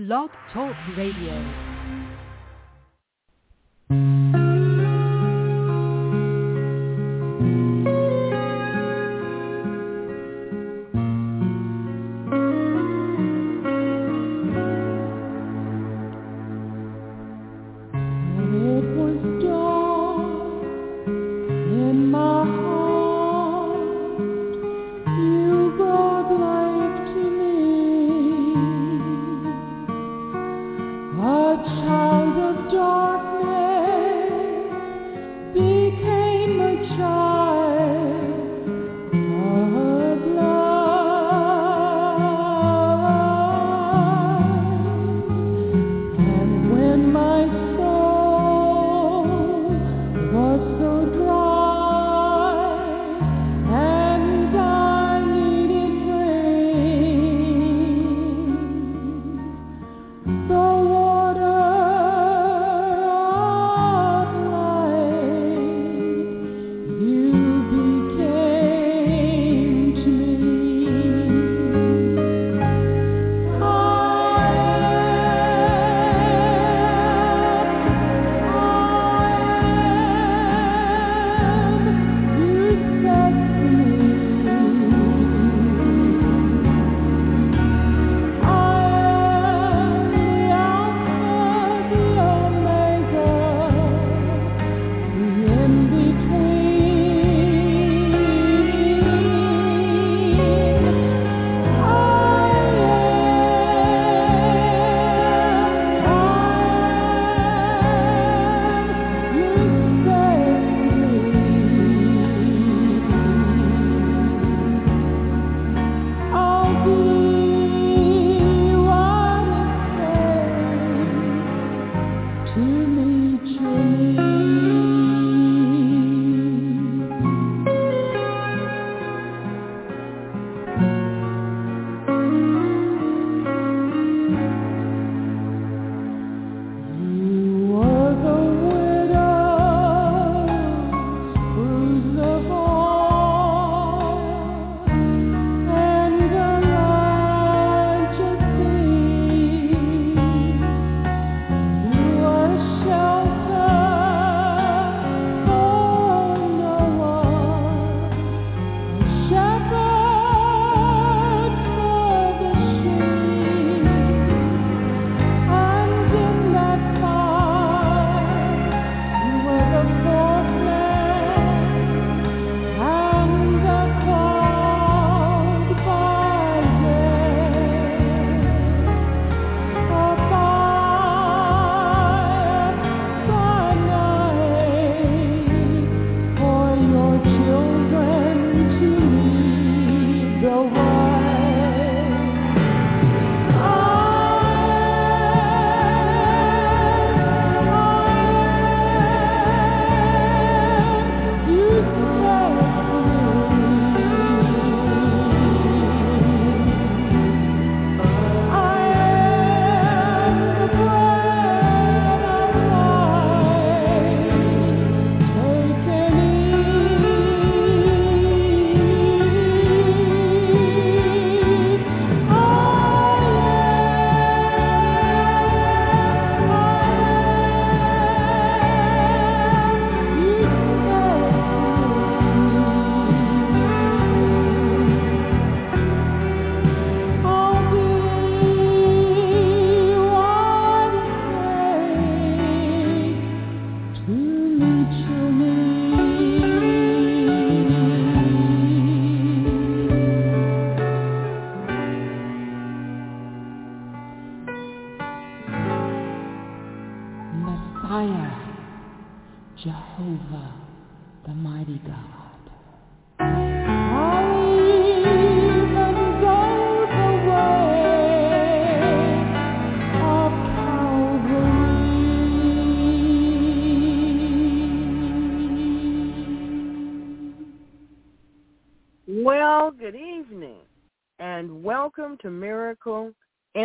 Blog Talk Radio.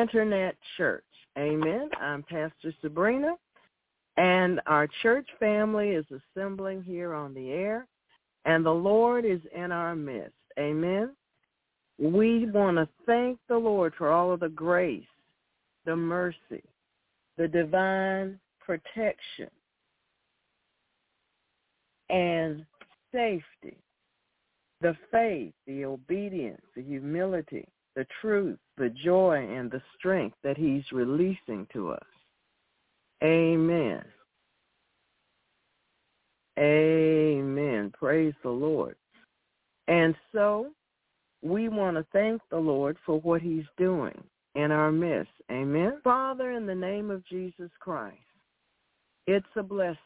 Internet Church. Amen. I'm Pastor Sabrina, and our church family is assembling here on the air, and the Lord is in our midst. Amen. We want to thank the Lord for all of the grace, the mercy, the divine protection, and safety, the faith, the obedience, the humility, the truth, the joy, and the strength that he's releasing to us. Amen. Amen. Praise the Lord. And so we want to thank the Lord for what he's doing in our midst. Amen. Father, in the name of Jesus Christ, it's a blessing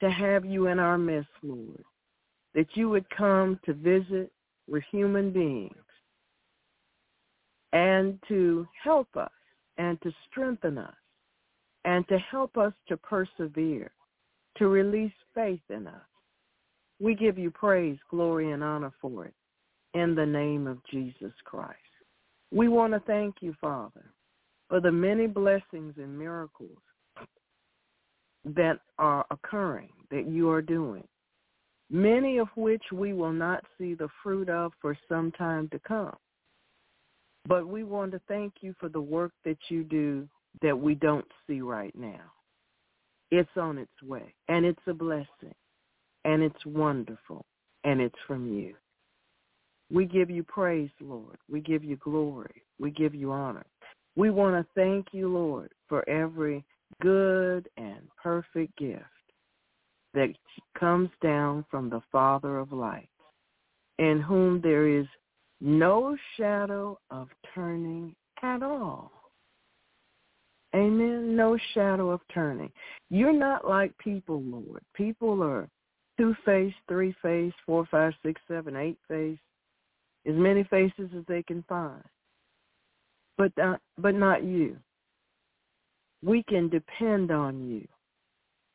to have you in our midst, Lord, that you would come to visit with human beings and to help us and to strengthen us and to help us to persevere, to release faith in us. We give you praise, glory, and honor for it in the name of Jesus Christ. We want to thank you, Father, for the many blessings and miracles that are occurring, that you are doing, many of which we will not see the fruit of for some time to come. But we want to thank you for the work that you do that we don't see right now. It's on its way, and it's a blessing, and it's wonderful, and it's from you. We give you praise, Lord. We give you glory. We give you honor. We want to thank you, Lord, for every good and perfect gift that comes down from the Father of lights, in whom there is no shadow of turning at all. Amen. No shadow of turning. You're not like people, Lord. People are two-faced, three-faced, four, five, six, seven, eight-faced, as many faces as they can find. But not, but not you. We can depend on you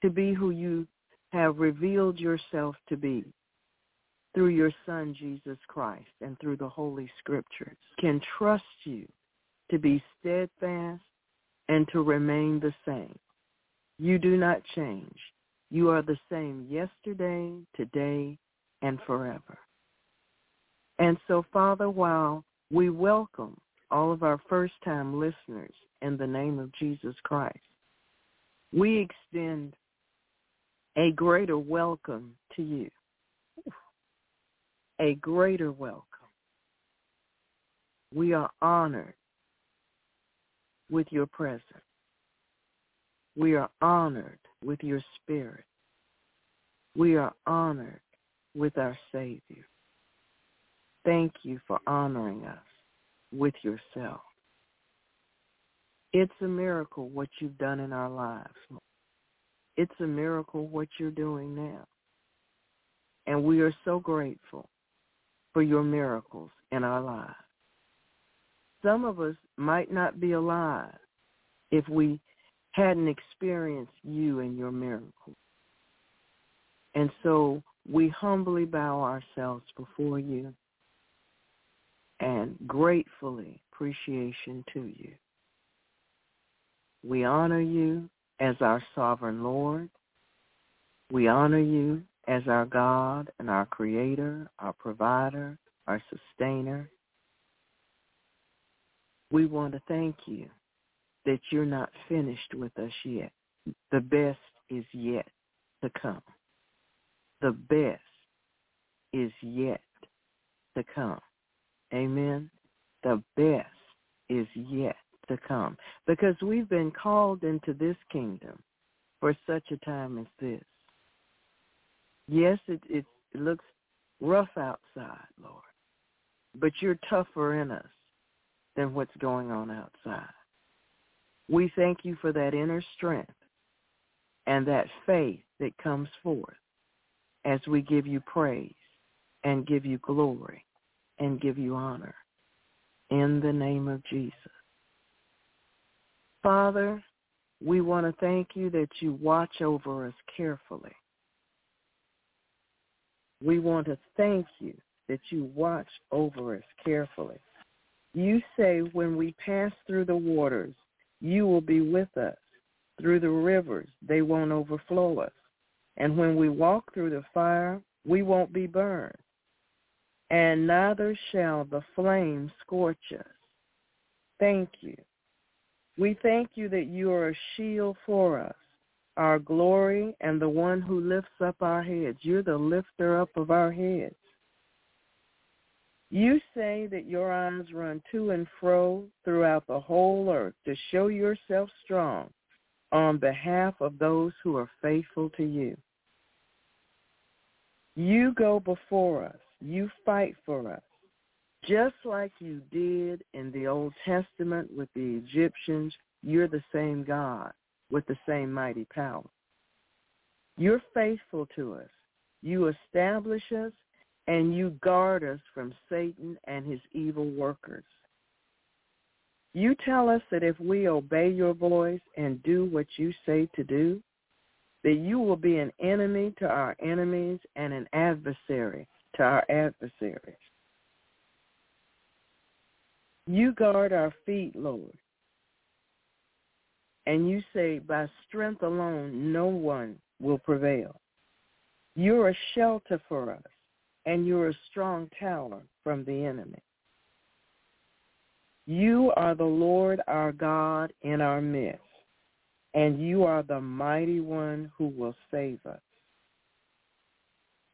to be who you have revealed yourself to be through your Son, Jesus Christ, and through the Holy Scriptures. Can trust you to be steadfast and to remain the same. You do not change. You are the same yesterday, today, and forever. And so, Father, while we welcome all of our first-time listeners in the name of Jesus Christ, we extend a greater welcome to you. A greater welcome. We are honored with your presence. We are honored with your spirit. We are honored with our Savior. Thank you for honoring us with yourself. It's a miracle what you've done in our lives. It's a miracle what you're doing now. And we are so grateful for your miracles in our lives some of us might not be alive if we hadn't experienced you and your miracles. And so we humbly bow ourselves before you and gratefully appreciation to you. We honor you as our sovereign Lord. We honor you as our God and our creator, our provider, our sustainer, we want to thank you that you're not finished with us yet. The best is yet to come. The best is yet to come. Amen. The best is yet to come because we've been called into this kingdom for such a time as this. Yes, it, it, it looks rough outside, Lord, but you're tougher in us than what's going on outside. We thank you for that inner strength and that faith that comes forth as we give you praise and give you glory and give you honor in the name of Jesus. Father, we want to thank you that you watch over us carefully. We want to thank you that you watch over us carefully. You say, when we pass through the waters, you will be with us. Through the rivers, they won't overflow us. And when we walk through the fire, we won't be burned. And neither shall the flame scorch us. Thank you We thank you that you are a shield for us, our glory, and the one who lifts up our heads. You're the lifter up of our heads. You say that your eyes run to and fro throughout the whole earth to show yourself strong on behalf of those who are faithful to you. You go before us. You fight for us just like you did in the Old Testament with the Egyptians, you're the same God with the same mighty power. You're faithful to us. You establish us and you guard us from Satan and his evil workers. You tell us that if we obey your voice and do what you say to do, that you will be an enemy to our enemies and an adversary to our adversaries. You guard our feet, Lord. And you say, by strength alone, no one will prevail. You're a shelter for us, and you're a strong tower from the enemy. You are the Lord our God in our midst, and you are the mighty one who will save us.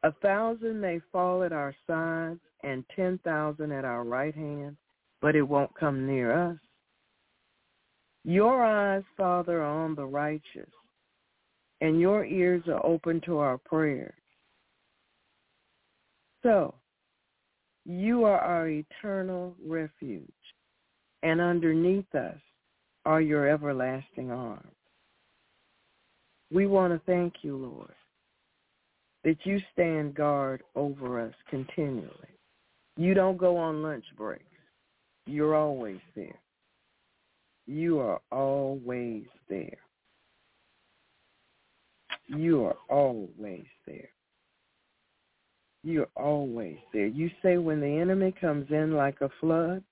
A thousand may fall at our sides and ten thousand at our right hand, but it won't come near us. Your eyes, Father, are on the righteous, and your ears are open to our prayers. So, you are our eternal refuge, and underneath us are your everlasting arms. We want to thank you, Lord, that you stand guard over us continually. You don't go on lunch breaks. You're always there. You are always there. You are always there. You're always there. You say when the enemy comes in like a flood,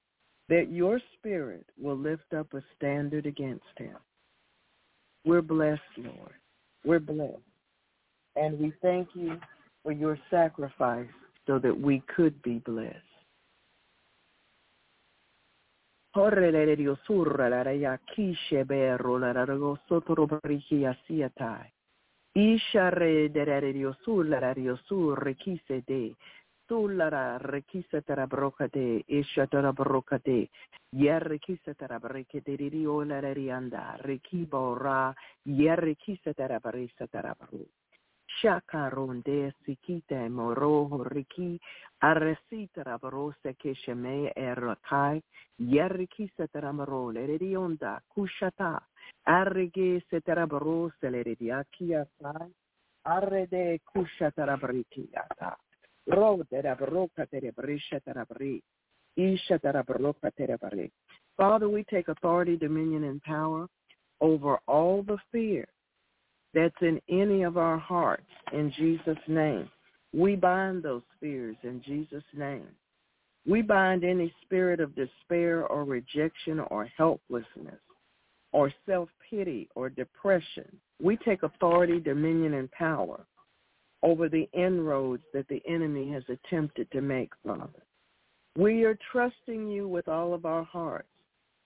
that your spirit will lift up a standard against him. We're blessed, Lord. We're blessed. And we thank you for your sacrifice so that we could be blessed. Horrere dio surra la raya kishe berro la rago sotoro brihi asiatai. Isha re derere dio sulla la dio surre kise de. Sulla la rekisa tara broca de. Isha tara broca de. Yerre kisa tara breke de rio la rianda. Rekibo ra. Yerre kisa tara brisa tara broca. Shakaronde sikite sheme erakai yeriki kushata arrege arrede rode rabroka terebrisha isha terabroka terebri Father, we take authority, dominion, and power over all the fear that's in any of our hearts in Jesus' name. We bind those fears in Jesus' name. We bind any spirit of despair or rejection or helplessness or self-pity or depression. We take authority, dominion, and power over the inroads that the enemy has attempted to make, Father. We are trusting you with all of our hearts.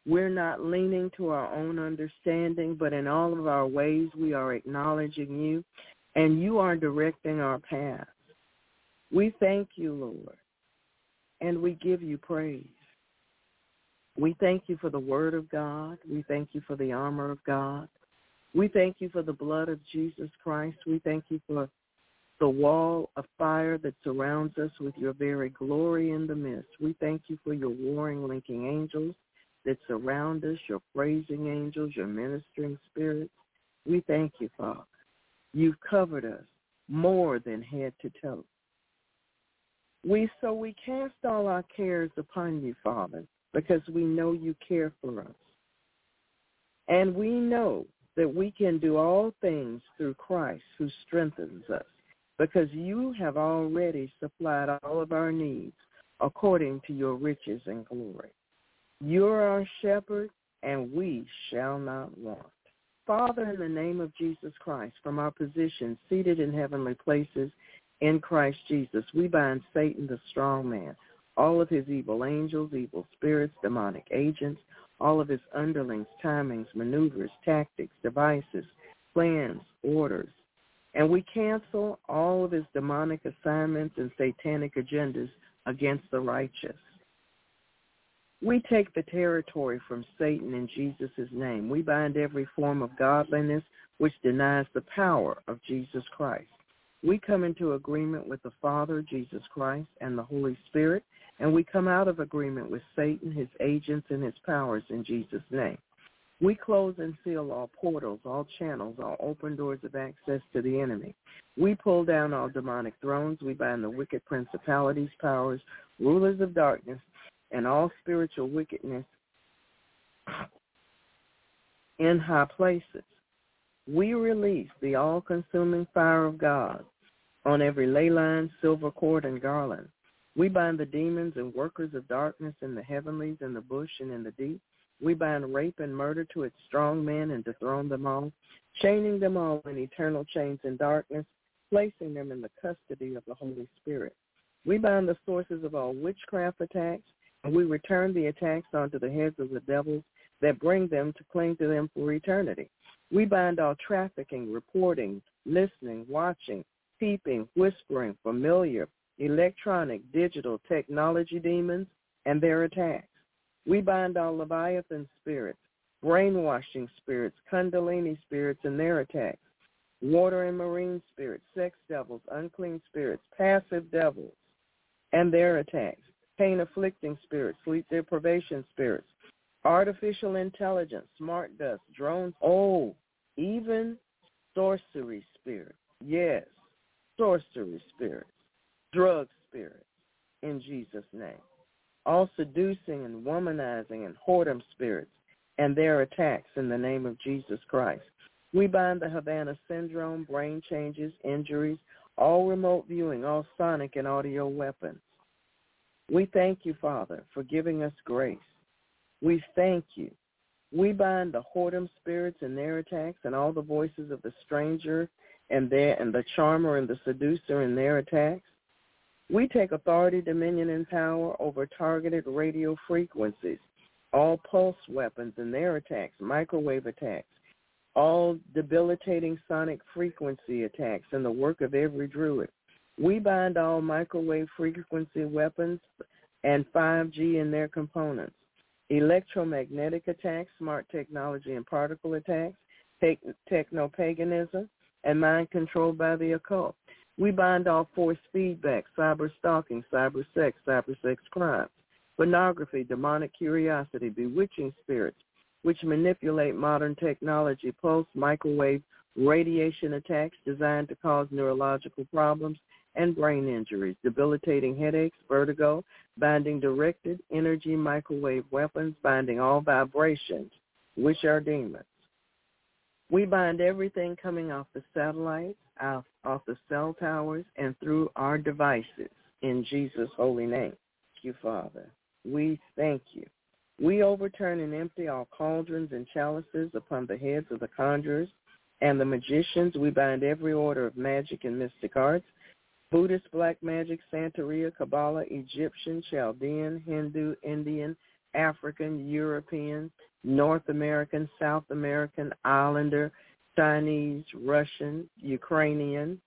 We're not leaning to our own understanding, but in all of our ways we are acknowledging you, and you are directing our path. We thank you, Lord, and we give you praise. We thank you for the word of God. We thank you for the armor of God. We thank you for the blood of Jesus Christ. We thank you for the wall of fire that surrounds us with your very glory in the midst. We thank you for your warring, linking angels that surround us, your praising angels, your ministering spirits. We thank you, Father. You've covered us more than head to toe. We so we cast all our cares upon you, Father, because we know you care for us. And we know that we can do all things through Christ who strengthens us, because you have already supplied all of our needs according to your riches and glory. You're our shepherd, and we shall not want. Father, in the name of Jesus Christ, from our position seated in heavenly places in Christ Jesus, we bind Satan, the strong man, all of his evil angels, evil spirits, demonic agents, all of his underlings, timings, maneuvers, tactics, devices, plans, orders. And we cancel all of his demonic assignments and satanic agendas against the righteous. We take the territory from Satan in Jesus' name. We bind every form of godliness which denies the power of Jesus Christ. We come into agreement with the Father, Jesus Christ, and the Holy Spirit, and we come out of agreement with Satan, his agents, and his powers in Jesus' name. We close and seal all portals, all channels, all open doors of access to the enemy. We pull down all demonic thrones. We bind the wicked principalities, powers, rulers of darkness, and all spiritual wickedness in high places. We release the all-consuming fire of God on every ley line, silver cord, and garland. We bind the demons and workers of darkness in the heavenlies, in the bush, and in the deep. We bind rape and murder to its strong men and dethrone them all, chaining them all in eternal chains in darkness, placing them in the custody of the Holy Spirit. We bind the sources of all witchcraft attacks, we return the attacks onto the heads of the devils that bring them to cling to them for eternity. We bind all trafficking, reporting, listening, watching, peeping, whispering, familiar, electronic, digital, technology demons, and their attacks. We bind all Leviathan spirits, brainwashing spirits, Kundalini spirits, and their attacks, water and marine spirits, sex devils, unclean spirits, passive devils, and their attacks, pain-afflicting spirits, sleep deprivation spirits, artificial intelligence, smart dust, drones, oh, even sorcery spirits. Yes, sorcery spirits, drug spirits, in Jesus' name. All seducing and womanizing and whoredom spirits and their attacks in the name of Jesus Christ. We bind the Havana syndrome, brain changes, injuries, all remote viewing, all sonic and audio weapons. We thank you, Father, for giving us grace. We thank you. We bind the whoredom spirits and their attacks and all the voices of the stranger and their and the charmer and the seducer and their attacks. We take authority, dominion, and power over targeted radio frequencies, all pulse weapons and their attacks, microwave attacks, all debilitating sonic frequency attacks, and the work of every druid. We bind all microwave frequency weapons and 5G and their components, electromagnetic attacks, smart technology and particle attacks, techno-paganism, and mind control by the occult. We bind all force feedback, cyber stalking, cyber sex, cyber sex crimes, pornography, demonic curiosity, bewitching spirits, which manipulate modern technology, pulse, microwave, radiation attacks designed to cause neurological problems and brain injuries, debilitating headaches, vertigo, binding directed energy microwave weapons, binding all vibrations, which are demons. We bind everything coming off the satellites, off, off the cell towers, and through our devices in Jesus' holy name. Thank you, Father. We thank you. We overturn and empty all cauldrons and chalices upon the heads of the conjurers and the magicians. We bind every order of magic and mystic arts, Buddhist, Black Magic, Santeria, Kabbalah, Egyptian, Chaldean, Hindu, Indian, African, European, North American, South American, Islander, Chinese, Russian, Ukrainian,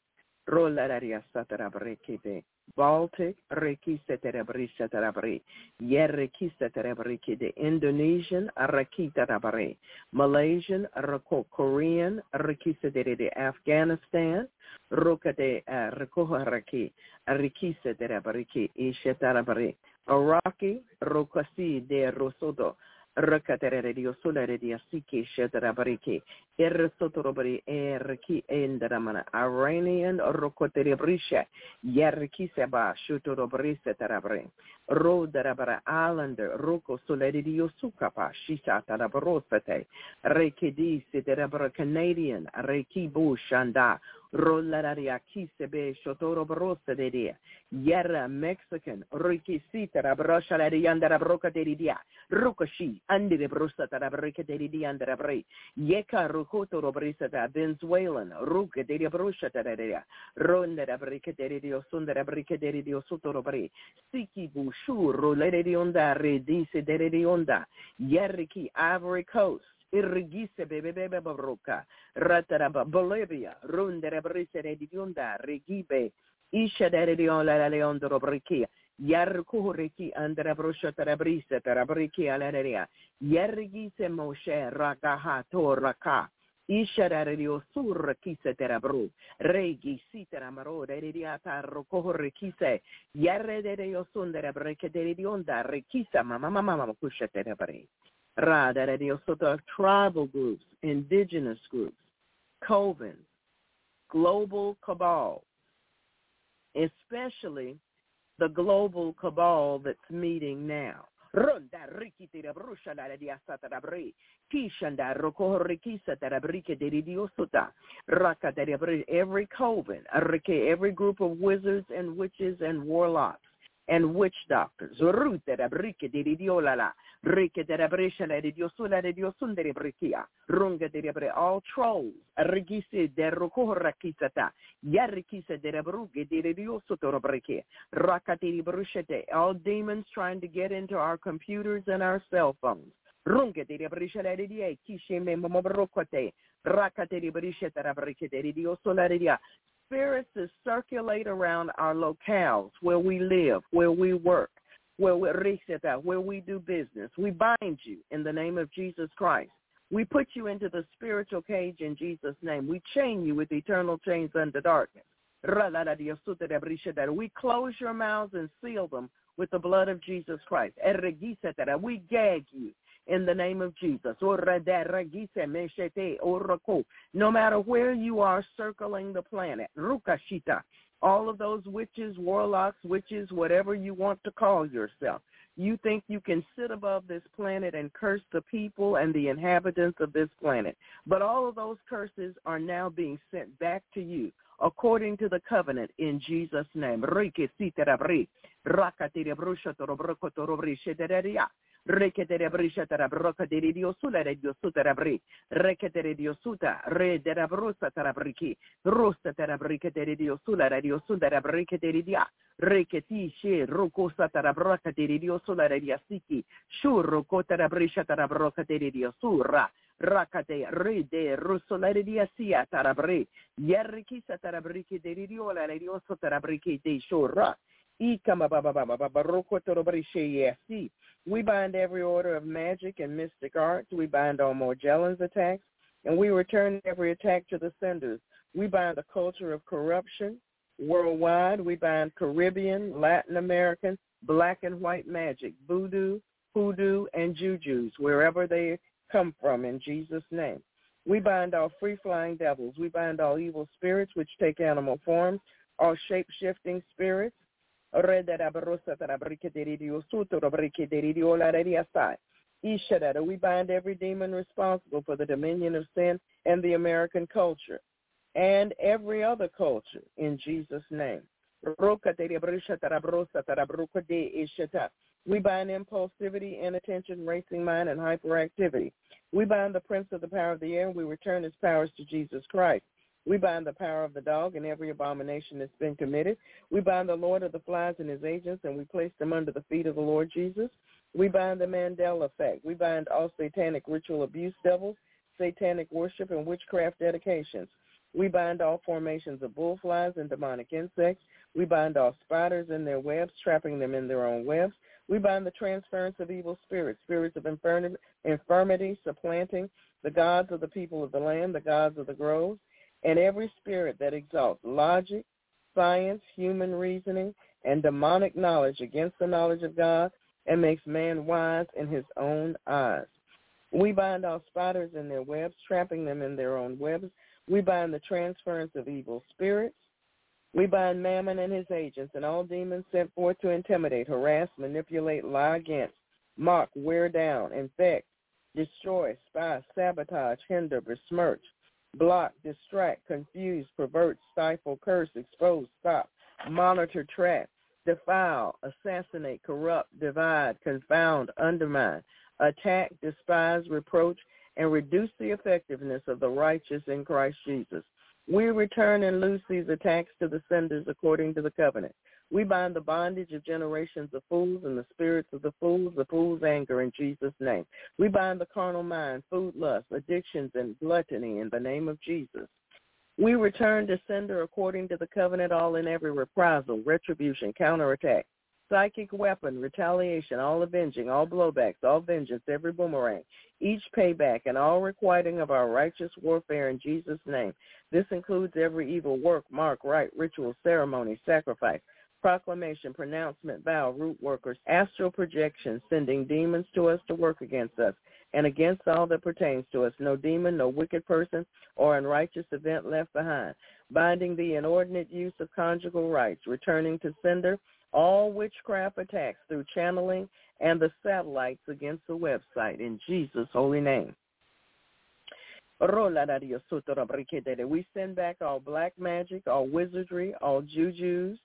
Baltic, Reki Seterebri Seterebri, Yereki Seterebri de Indonesian, Reki Terebri, Malaysian, Rako Korean, Reki de Afghanistan, Roka de uh, Rekoharaki, Reki Seterebri, Ishetarabri, Iraqi, Rokasi de Rosodo, Rakatere dio solare dia siki shedarabariki. Irsotorobari erki endaramana. Iranian rokotere brisha. Yerki seba shutorobri setarabri. Ro darabara islander roko solare dio sukapa shita tarabarosate. Reki di setarabara Canadian. Reki bu shanda. Rolararia Kisebe Shotoro Brosa de Dia. Yerra Mexican Riki Sita Brosha de Yandara Broca de Dia. Rukashi Andi de Brosa Tarabrika de Dia Andara Bre. Yeka Rukoto Robrisa da Venezuelan Ruka de Brosha Tararia. Ronda da Brica de Dio Sundara Brica de Dio Sotorobre. Siki Bushu Rolere Onda Redise de Onda. Yeriki Ivory Coast. Irrigise bebebe babroka, rataraba Bolivia, rundere brisere di yunda, rigibe, isha dere di on la leondro brikia, yarkuhuriki andra brosha tarabrisa tarabriki alaria, yargise moshe ragaha toraka, isha dere di osur kise terabru, regi sitera maro dere di atarro kohurikise, yarre dere yosundere breke dere di onda, rikisa mama mama mama kusha terabri. Rada Sota tribal groups, indigenous groups, covens, global cabal, especially the global cabal that's meeting now. Ronda rikitira brusha la dia sata bri. Kishanda roko rikisa tara brike de diosota. Raka every coven, every group of wizards and witches and warlocks and witch doctors. All trolls. All demons trying to get into our computers and our cell phones. Brescia de die. Kishe me mamabrokote. Rakate de brisheta rabrike de diosola de dia spirits circulate around our locales where we live, where we work, where we where we do business. We bind you in the name of Jesus Christ. We put you into the spiritual cage in Jesus' name. We chain you with eternal chains under darkness. We close your mouths and seal them with the blood of Jesus Christ. We gag you in the name of Jesus. No matter where you are circling the planet, all of those witches, warlocks, witches, whatever you want to call yourself, you think you can sit above this planet and curse the people and the inhabitants of this planet. But all of those curses are now being sent back to you according to the covenant in Jesus' name. Reketere brishatara broka de diosula de diosuta rabri. Reketere diosuta, re de rabrusa tarabriki. Rusta tarabrike de diosula de diosunda rabrike de dia. Reketi she rukosa tarabroka de diosula de diasiki. Shurro kotara brishatara broka de diosura. Rakate re de rusola de diasia tarabre. Yerrikisa tarabrike de diola de dioso tarabrike de shura. We bind every order of magic and mystic arts. We bind all Morgellons attacks, and we return every attack to the senders. We bind the culture of corruption worldwide. We bind Caribbean, Latin American, black and white magic, voodoo, hoodoo, and jujus, wherever they come from, in Jesus' name. We bind all free-flying devils. We bind all evil spirits which take animal forms, all shape-shifting spirits, we bind every demon responsible for the dominion of sin and the American culture and every other culture in Jesus' name. We bind impulsivity, inattention, racing mind, and hyperactivity. We bind the prince of the power of the air, and we return his powers to Jesus Christ. We bind the power of the dog and every abomination that's been committed. We bind the Lord of the flies and his agents, and we place them under the feet of the Lord Jesus. We bind the Mandela effect. We bind all satanic ritual abuse devils, satanic worship, and witchcraft dedications. We bind all formations of bullflies and demonic insects. We bind all spiders in their webs, trapping them in their own webs. We bind the transference of evil spirits, spirits of infirmity, supplanting the gods of the people of the land, the gods of the groves and every spirit that exalts logic, science, human reasoning, and demonic knowledge against the knowledge of God and makes man wise in his own eyes. We bind all spiders in their webs, trapping them in their own webs. We bind the transference of evil spirits. We bind Mammon and his agents and all demons sent forth to intimidate, harass, manipulate, lie against, mock, wear down, infect, destroy, spy, sabotage, hinder, besmirch, block, distract, confuse, pervert, stifle, curse, expose, stop, monitor, track, defile, assassinate, corrupt, divide, confound, undermine, attack, despise, reproach, and reduce the effectiveness of the righteous in Christ Jesus. We return and loose these attacks to the senders according to the covenant. We bind the bondage of generations of fools and the spirits of the fools, the fool's anger in Jesus' name. We bind the carnal mind, food lust, addictions, and gluttony in the name of Jesus. We return to sender according to the covenant all in every reprisal, retribution, counterattack, psychic weapon, retaliation, all avenging, all blowbacks, all vengeance, every boomerang, each payback, and all requiting of our righteous warfare in Jesus' name. This includes every evil work, mark, rite, ritual, ceremony, sacrifice, proclamation, pronouncement, vow, root workers, astral projection, sending demons to us to work against us and against all that pertains to us, no demon, no wicked person, or unrighteous event left behind, binding the inordinate use of conjugal rights, returning to sender all witchcraft attacks through channeling and the satellites against the website. In Jesus' holy name. We send back all black magic, all wizardry, all jujus,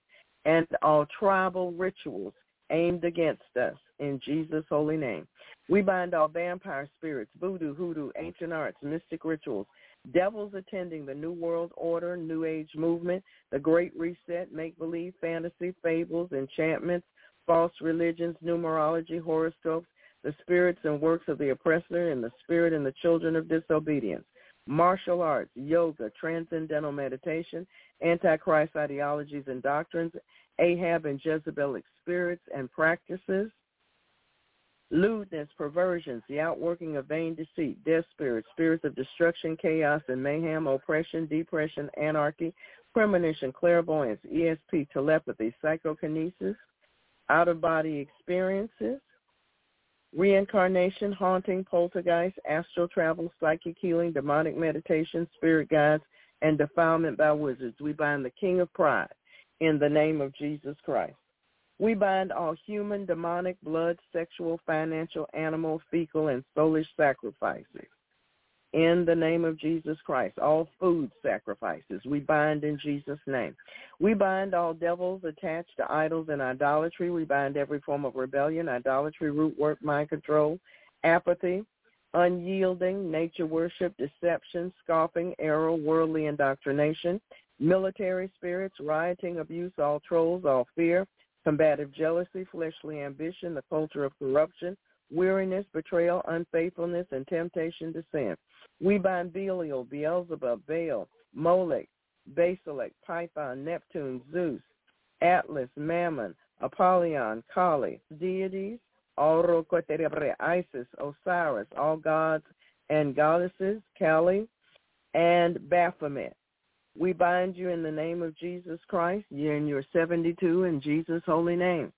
and all tribal rituals aimed against us in Jesus' holy name. We bind all vampire spirits, voodoo, hoodoo, ancient arts, mystic rituals, devils attending the New World Order, New Age movement, the Great Reset, make-believe, fantasy, fables, enchantments, false religions, numerology, horoscopes, the spirits and works of the oppressor, and the spirit and the children of disobedience, martial arts, yoga, transcendental meditation, antichrist ideologies and doctrines, Ahab and Jezebelic spirits and practices, lewdness, perversions, the outworking of vain deceit, death spirits, spirits of destruction, chaos, and mayhem, oppression, depression, anarchy, premonition, clairvoyance, ESP, telepathy, psychokinesis, out-of-body experiences, reincarnation, haunting, poltergeist, astral travel, psychic healing, demonic meditation, spirit guides, and defilement by wizards. We bind the king of pride in the name of Jesus Christ. We bind all human, demonic, blood, sexual, financial, animal, fecal, and soulish sacrifices. In the name of Jesus Christ, all food sacrifices we bind in Jesus' name. We bind all devils attached to idols and idolatry. We bind every form of rebellion, idolatry, root work, mind control, apathy, unyielding, nature worship, deception, scoffing, error, worldly indoctrination, military spirits, rioting, abuse, all trolls, all fear, combative jealousy, fleshly ambition, the culture of corruption, weariness, betrayal, unfaithfulness, and temptation to sin. We bind Belial, Beelzebub, Baal, Molech, Basilek, Python, Neptune, Zeus, Atlas, Mammon, Apollyon, Kali, deities, Isis, Osiris, all gods and goddesses, Kali, and Baphomet. We bind you in the name of Jesus Christ. You're in your 72 in Jesus' holy name.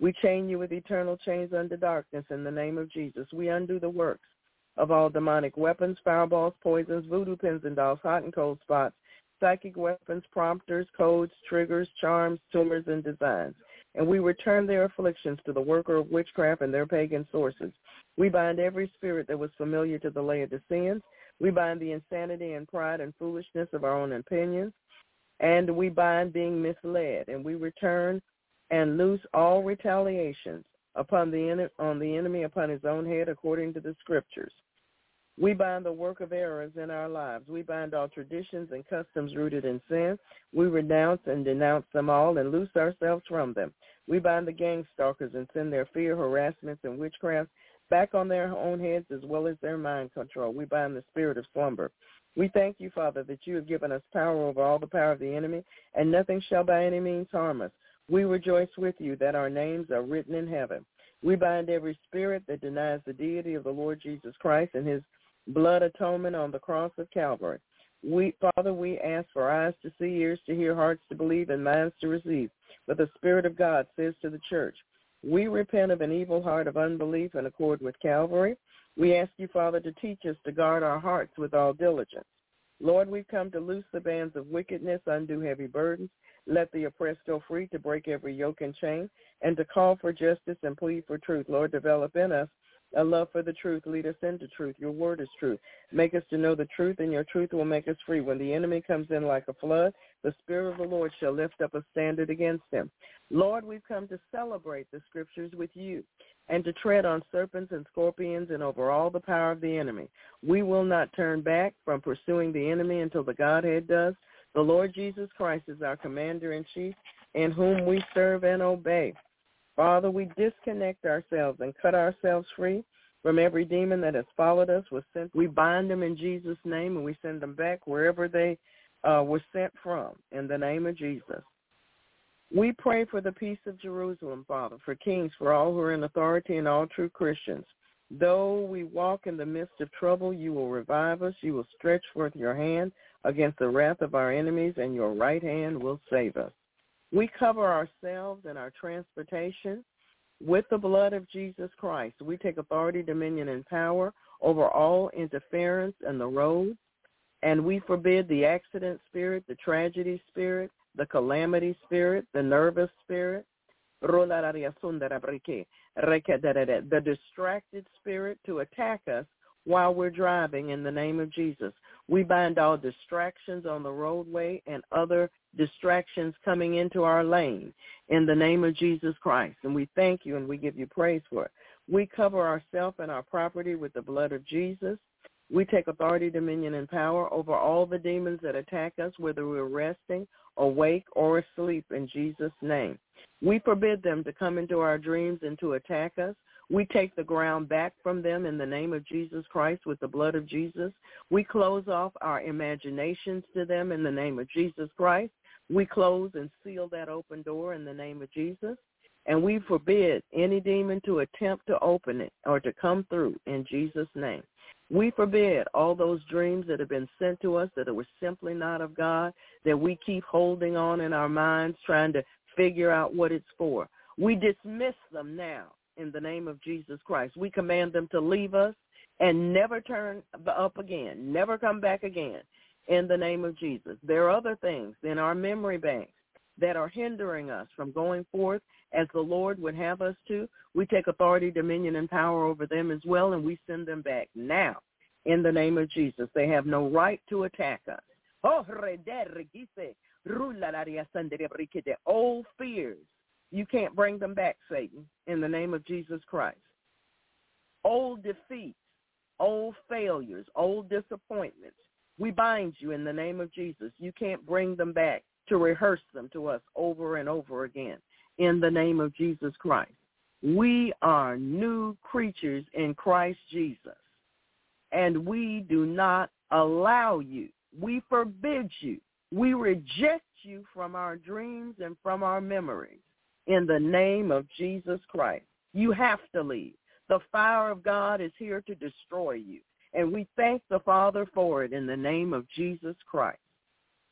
We chain you with eternal chains under darkness in the name of Jesus. We undo the works of all demonic weapons, fireballs, poisons, voodoo pins and dolls, hot and cold spots, psychic weapons, prompters, codes, triggers, charms, tumors, and designs. And we return their afflictions to the worker of witchcraft and their pagan sources. We bind every spirit that was familiar to the Laodiceans we bind the insanity and pride and foolishness of our own opinions, and we bind being misled, and we return and loose all retaliations upon the on the enemy upon his own head according to the scriptures. We bind the work of errors in our lives. We bind all traditions and customs rooted in sin. We renounce and denounce them all and loose ourselves from them. We bind the gang stalkers and send their fear, harassments, and witchcraft back on their own heads as well as their mind control. We bind the spirit of slumber. We thank you, Father, that you have given us power over all the power of the enemy, and nothing shall by any means harm us. We rejoice with you that our names are written in heaven. We bind every spirit that denies the deity of the Lord Jesus Christ and his blood atonement on the cross of Calvary. We, Father, we ask for eyes to see, ears to hear, hearts to believe, and minds to receive. But the Spirit of God says to the church, we repent of an evil heart of unbelief in accord with Calvary. We ask you, Father, to teach us to guard our hearts with all diligence. Lord, we've come to loose the bands of wickedness, undo heavy burdens, let the oppressed go free, to break every yoke and chain, and to call for justice and plead for truth. Lord, develop in us A love for the truth. Lead us into truth. Your word is truth. Make us to know the truth, and your truth will make us free. When the enemy comes in like a flood, the Spirit of the Lord shall lift up a standard against him. Lord, we've come to celebrate the scriptures with you and to tread on serpents and scorpions and over all the power of the enemy. We will not turn back from pursuing the enemy until the Godhead does. The Lord Jesus Christ is our commander-in-chief in whom we serve and obey. Father, we disconnect ourselves and cut ourselves free from every demon that has followed us. we bind them in Jesus' name and we send them back wherever they uh, were sent from in the name of Jesus. We pray for the peace of Jerusalem, Father, for kings, for all who are in authority and all true Christians. Though we walk in the midst of trouble, you will revive us. You will stretch forth your hand against the wrath of our enemies, and your right hand will save us. We cover ourselves and our transportation with the blood of Jesus Christ. We take authority, dominion, and power over all interference in the road, and we forbid the accident spirit, the tragedy spirit, the calamity spirit, the nervous spirit, the distracted spirit to attack us while we're driving in the name of Jesus. We bind all distractions on the roadway and other distractions coming into our lane in the name of Jesus Christ. And we thank you and we give you praise for it. We cover ourselves and our property with the blood of Jesus. We take authority, dominion, and power over all the demons that attack us, whether we're resting, awake, or asleep in Jesus' name. We forbid them to come into our dreams and to attack us. We take the ground back from them in the name of Jesus Christ with the blood of Jesus. We close off our imaginations to them in the name of Jesus Christ. We close and seal that open door in the name of Jesus. And we forbid any demon to attempt to open it or to come through in Jesus' name. We forbid all those dreams that have been sent to us that were simply not of God, that we keep holding on in our minds, trying to figure out what it's for. We dismiss them now in the name of Jesus Christ. We command them to leave us and never turn up again, never come back again in the name of Jesus. There are other things in our memory banks that are hindering us from going forth as the Lord would have us to. We take authority, dominion, and power over them as well, and we send them back now in the name of Jesus. They have no right to attack us. Oh, old fears you can't bring them back, Satan, in the name of Jesus Christ. Old defeats, old failures, old disappointments, we bind you in the name of Jesus. You can't bring them back to rehearse them to us over and over again in the name of Jesus Christ. We are new creatures in Christ Jesus, and we do not allow you. We forbid you. We reject you from our dreams and from our memories in the name of Jesus Christ. You have to leave. The fire of God is here to destroy you. And we thank the Father for it in the name of Jesus Christ.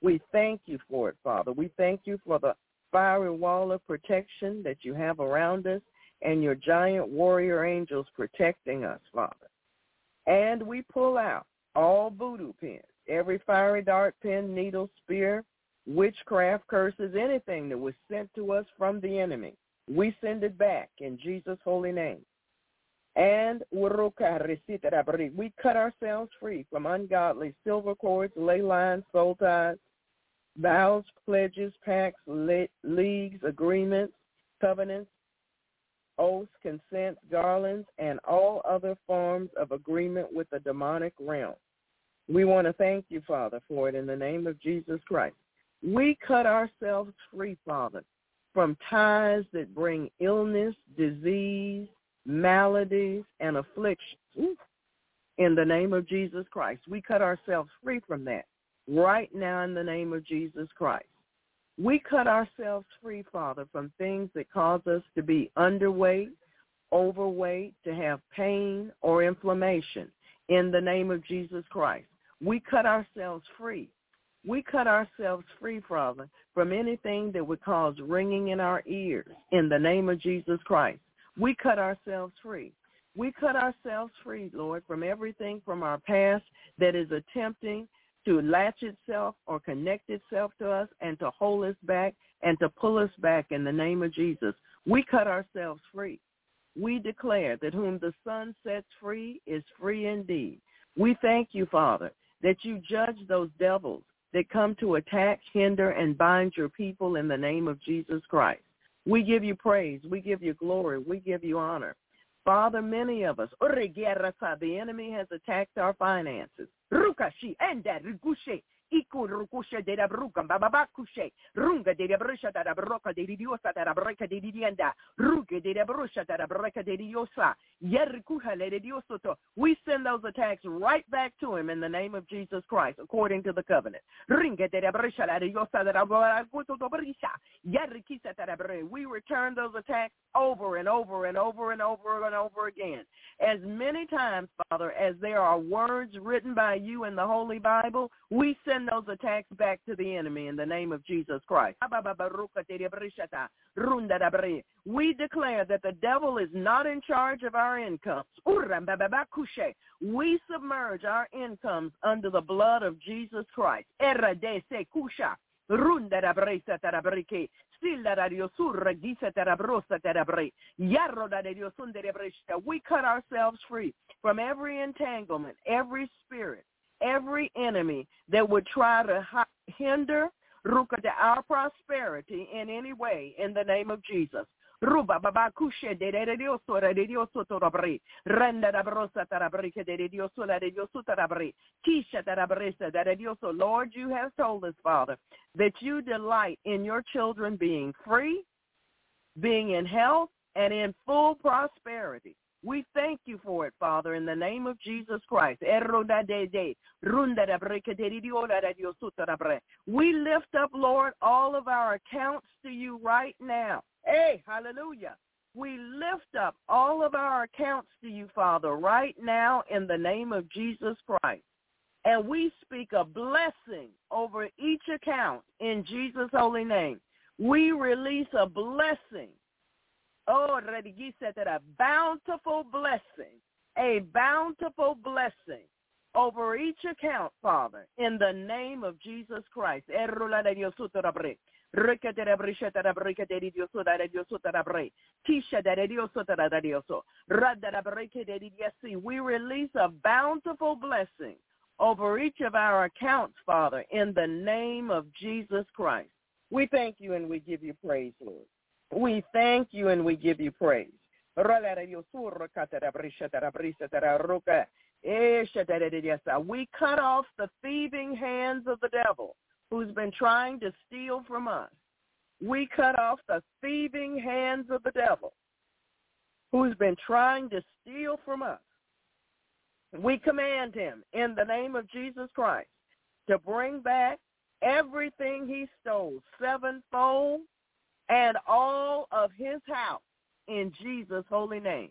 We thank you for it, Father. We thank you for the fiery wall of protection that you have around us and your giant warrior angels protecting us, Father. And we pull out all voodoo pins, every fiery dart pin, needle, spear, witchcraft curses, anything that was sent to us from the enemy. We send it back in Jesus' holy name. And we cut ourselves free from ungodly silver cords, ley lines, soul ties, vows, pledges, pacts, leagues, agreements, covenants, oaths, consents, garlands, and all other forms of agreement with the demonic realm. We want to thank you, Father, for it in the name of Jesus Christ. We cut ourselves free, Father, from ties that bring illness, disease, maladies, and afflictions. In the name of Jesus Christ, we cut ourselves free from that right now in the name of Jesus Christ. We cut ourselves free, Father, from things that cause us to be underweight, overweight, to have pain or inflammation in the name of Jesus Christ. We cut ourselves free we cut ourselves free, Father, from anything that would cause ringing in our ears in the name of Jesus Christ. We cut ourselves free. We cut ourselves free, Lord, from everything from our past that is attempting to latch itself or connect itself to us and to hold us back and to pull us back in the name of Jesus. We cut ourselves free. we declare that whom the Son sets free is free indeed. We thank you, Father, that you judge those devils that come to attack, hinder, and bind your people in the name of Jesus Christ. We give you praise. We give you glory. We give you honor. Father, many of us, the enemy has attacked our finances kushe runga we send those attacks right back to him in the name of Jesus Christ according to the covenant. We return those attacks over and over and over and over and over again. As many times father as there are words written by you in the holy bible we send those attacks back to the enemy in the name of Jesus Christ. We declare that the devil is not in charge of our incomes. We submerge our incomes under the blood of Jesus Christ. We cut ourselves free from every entanglement, every spirit, every enemy that would try to hinder our prosperity in any way in the name of Jesus. Ruba baba kushe de de Dios ora de Dios torabri renda da brosa tarabrike de Dios ola de Dios tarabri kisha tarabresa de Dios Lord you have told us Father that you delight in your children being free being in health and in full prosperity we thank you for it, Father, in the name of Jesus Christ. We lift up, Lord, all of our accounts to you right now. Hey, hallelujah. We lift up all of our accounts to you, Father, right now in the name of Jesus Christ. And we speak a blessing over each account in Jesus' holy name. We release a blessing Oh, said that a bountiful blessing, a bountiful blessing over each account, Father, in the name of Jesus Christ. We release a bountiful blessing over each of our accounts, Father, in the name of Jesus Christ. We thank you and we give you praise, Lord. We thank you and we give you praise. We cut off the thieving hands of the devil who's been trying to steal from us. We cut off the thieving hands of the devil who's been trying to steal from us. We command him in the name of Jesus Christ to bring back everything he stole sevenfold and all of his house in Jesus' holy name.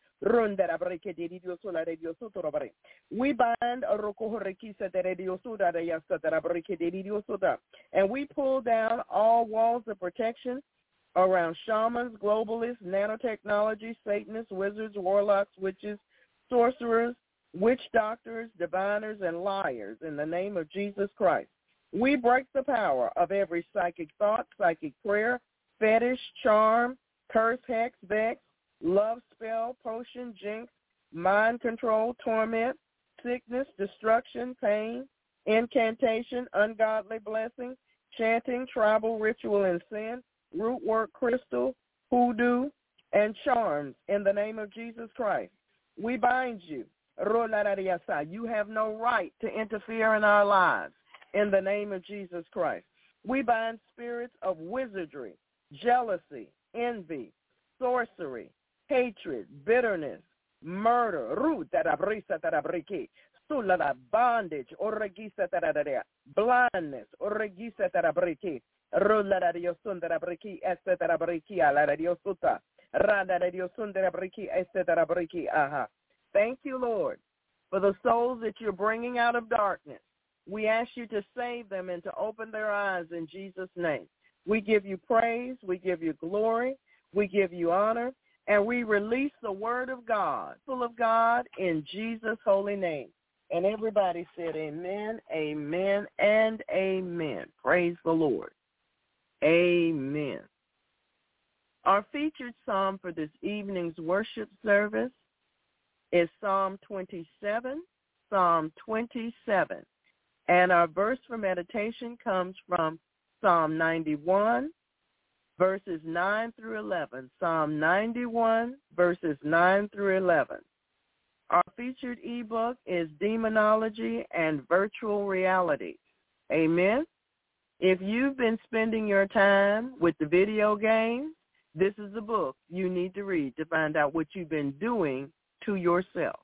ronda rabrike de rabre we bind roko rekisa de radio suda de yasa terabrike de suda and we pull down all walls of protection around shamans, globalists, nanotechnology, Satanists, wizards, warlocks, witches, sorcerers, witch doctors, diviners, and liars in the name of Jesus Christ. We break the power of every psychic thought, psychic prayer, fetish, charm, curse, hex, vex, love spell, potion, jinx, mind control, torment, sickness, destruction, pain, incantation, ungodly blessing, chanting, tribal ritual and sin, root work crystal, hoodoo, and charms in the name of Jesus Christ. We bind you. You have no right to interfere in our lives in the name of Jesus Christ. We bind spirits of wizardry, jealousy, envy, sorcery, hatred, bitterness, murder, bondage, or regisa tara, blindness, or regisa tara breki, rulada de yo sundarabriki, terabriki a la deosta. Radarediosundabriki Estetarabriki Aha. Thank you, Lord, for the souls that you're bringing out of darkness. We ask you to save them and to open their eyes in Jesus' name. We give you praise. We give you glory. We give you honor. And we release the word of God, full of God, in Jesus' holy name. And everybody said amen, amen, and amen. Praise the Lord. Amen. Our featured psalm for this evening's worship service is Psalm 27, Psalm 27. And our verse for meditation comes from Psalm 91, verses 9 through 11. Psalm 91, verses 9 through 11. Our featured ebook is Demonology and Virtual Reality. Amen. If you've been spending your time with the video games, this is the book you need to read to find out what you've been doing to yourself.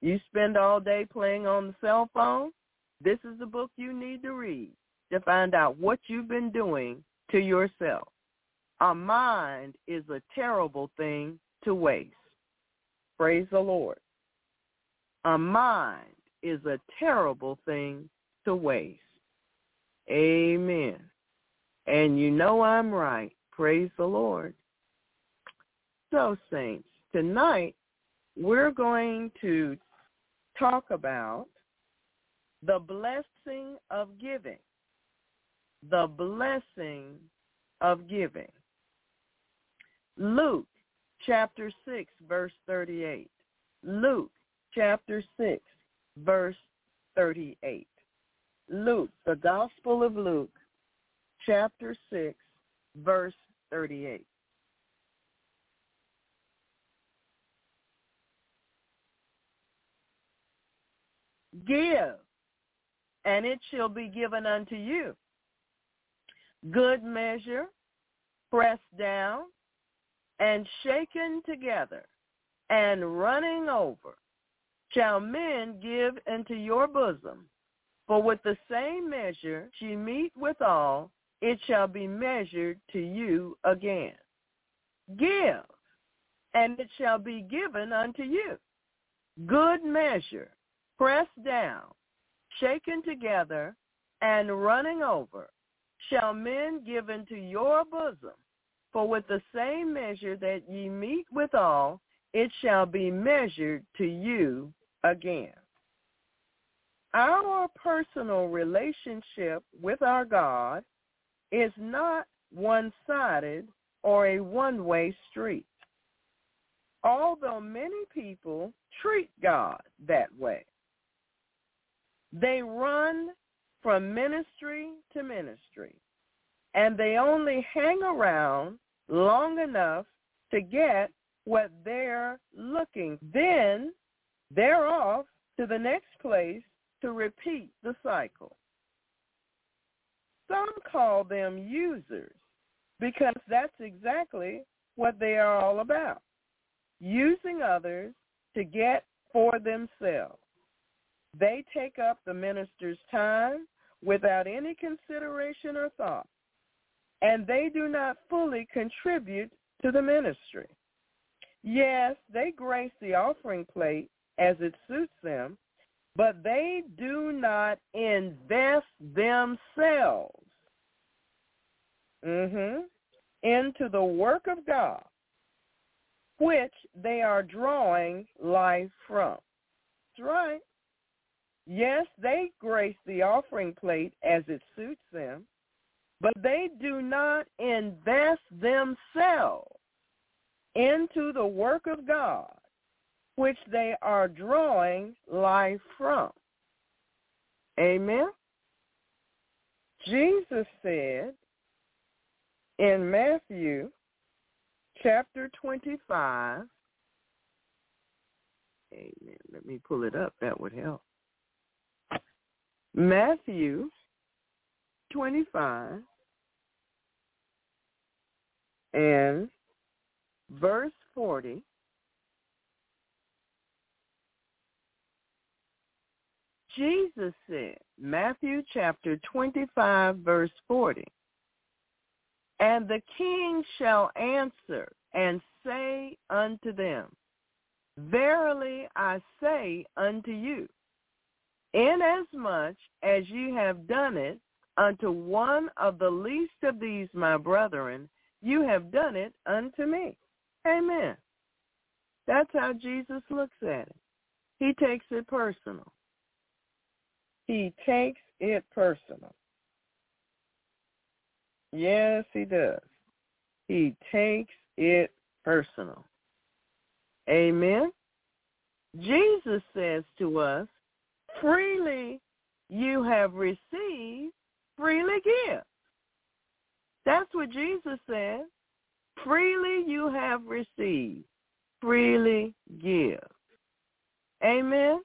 You spend all day playing on the cell phone, this is the book you need to read to find out what you've been doing to yourself. A mind is a terrible thing to waste. Praise the Lord. A mind is a terrible thing to waste. Amen. And you know I'm right. Praise the Lord. So, saints, tonight we're going to talk about the blessing of giving. The blessing of giving. Luke chapter 6, verse 38. Luke chapter 6, verse 38. Luke, the Gospel of Luke, chapter 6, verse 38. Give, and it shall be given unto you. Good measure, pressed down, and shaken together, and running over, shall men give into your bosom. For with the same measure ye mete withal, it shall be measured to you again. Give, and it shall be given unto you. Good measure, pressed down, shaken together, and running over, shall men give into your bosom. For with the same measure that ye mete withal, it shall be measured to you again. Our personal relationship with our God is not one-sided or a one-way street. Although many people treat God that way. They run from ministry to ministry, and they only hang around long enough to get what they're looking. Then they're off to the next place to repeat the cycle. Some call them users because that's exactly what they are all about, using others to get for themselves. They take up the minister's time without any consideration or thought, and they do not fully contribute to the ministry. Yes, they grace the offering plate as it suits them, but they do not invest themselves mm-hmm, into the work of God, which they are drawing life from. That's right. Yes, they grace the offering plate as it suits them, but they do not invest themselves into the work of God, which they are drawing life from. Amen. Jesus said in Matthew chapter 25. Amen. Let me pull it up. That would help. Matthew 25 and verse 40. Jesus said, Matthew chapter 25, verse 40, And the king shall answer and say unto them, Verily I say unto you, inasmuch as you have done it unto one of the least of these my brethren, you have done it unto me. Amen. That's how Jesus looks at it. He takes it personal. He takes it personal. Yes, he does. He takes it personal. Amen. Jesus says to us, freely you have received, freely give. That's what Jesus said. Freely you have received, freely give. Amen.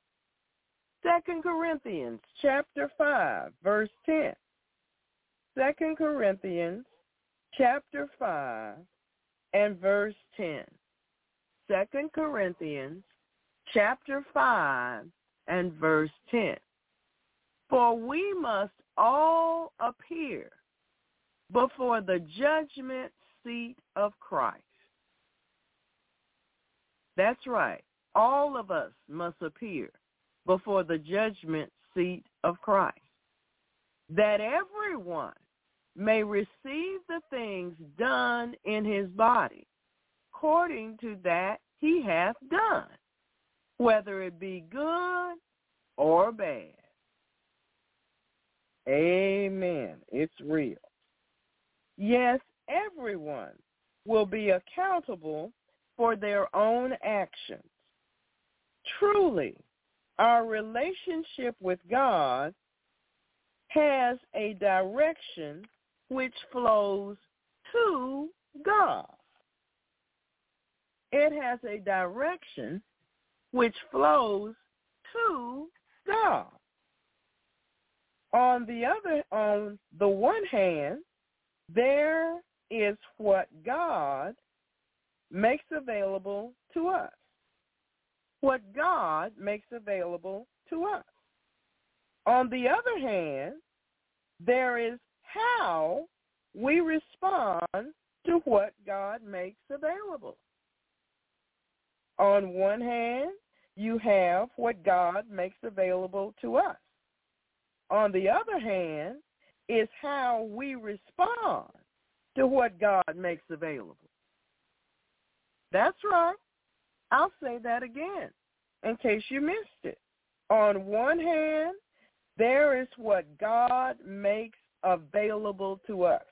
Second Corinthians chapter 5, verse 10. Second Corinthians chapter 5 and verse 10. Second Corinthians chapter 5 and verse 10. For we must all appear before the judgment seat of Christ. That's right. All of us must appear before the judgment seat of Christ, that everyone may receive the things done in his body according to that he hath done, whether it be good or bad. Amen. It's real. Yes, everyone will be accountable for their own actions. Truly, our relationship with God has a direction which flows to God. It has a direction which flows to God. On the other, on the one hand, there is what God makes available to us what God makes available to us. On the other hand, there is how we respond to what God makes available. On one hand, you have what God makes available to us. On the other hand, is how we respond to what God makes available. That's right. I'll say that again in case you missed it. On one hand, there is what God makes available to us.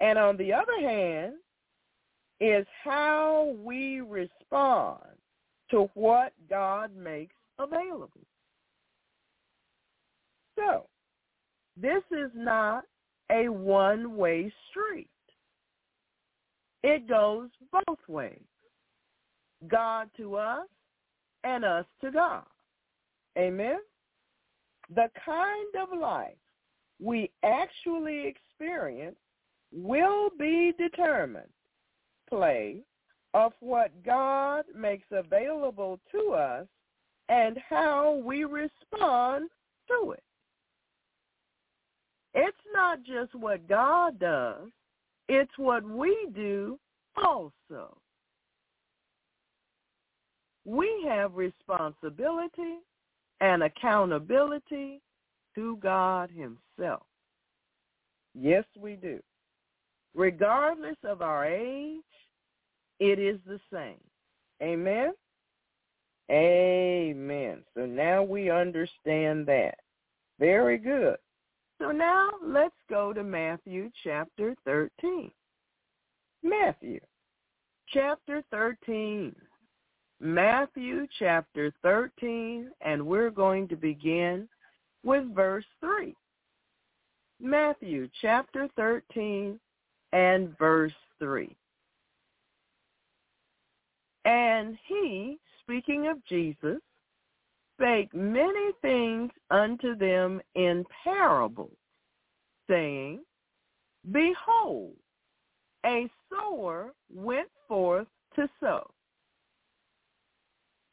And on the other hand, is how we respond to what God makes available. So, this is not a one-way street. It goes both ways. God to us and us to God. Amen? The kind of life we actually experience will be determined, play, of what God makes available to us and how we respond to it. It's not just what God does, it's what we do also we have responsibility and accountability to God himself. Yes, we do. Regardless of our age, it is the same. Amen? Amen. So now we understand that. Very good. So now let's go to Matthew chapter 13. Matthew chapter 13. Matthew chapter 13, and we're going to begin with verse 3. Matthew chapter 13 and verse 3. And he, speaking of Jesus, spake many things unto them in parables, saying, Behold, a sower went forth to sow.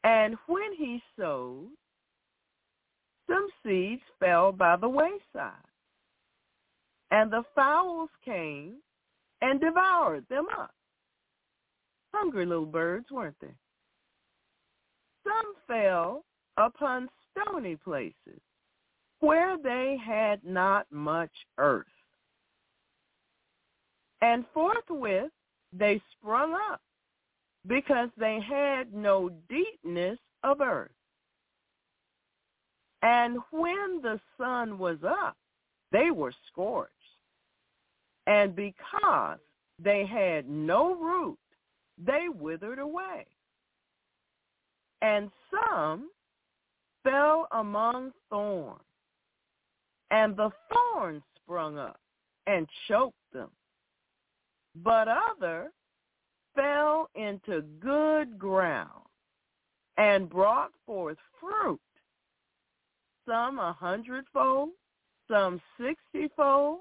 And when he sowed, some seeds fell by the wayside, and the fowls came and devoured them up. Hungry little birds, weren't they? Some fell upon stony places where they had not much earth. And forthwith they sprung up because they had no deepness of earth. And when the sun was up, they were scorched. And because they had no root, they withered away. And some fell among thorns, and the thorns sprung up and choked them. But other fell into good ground and brought forth fruit, some a hundredfold, some sixtyfold,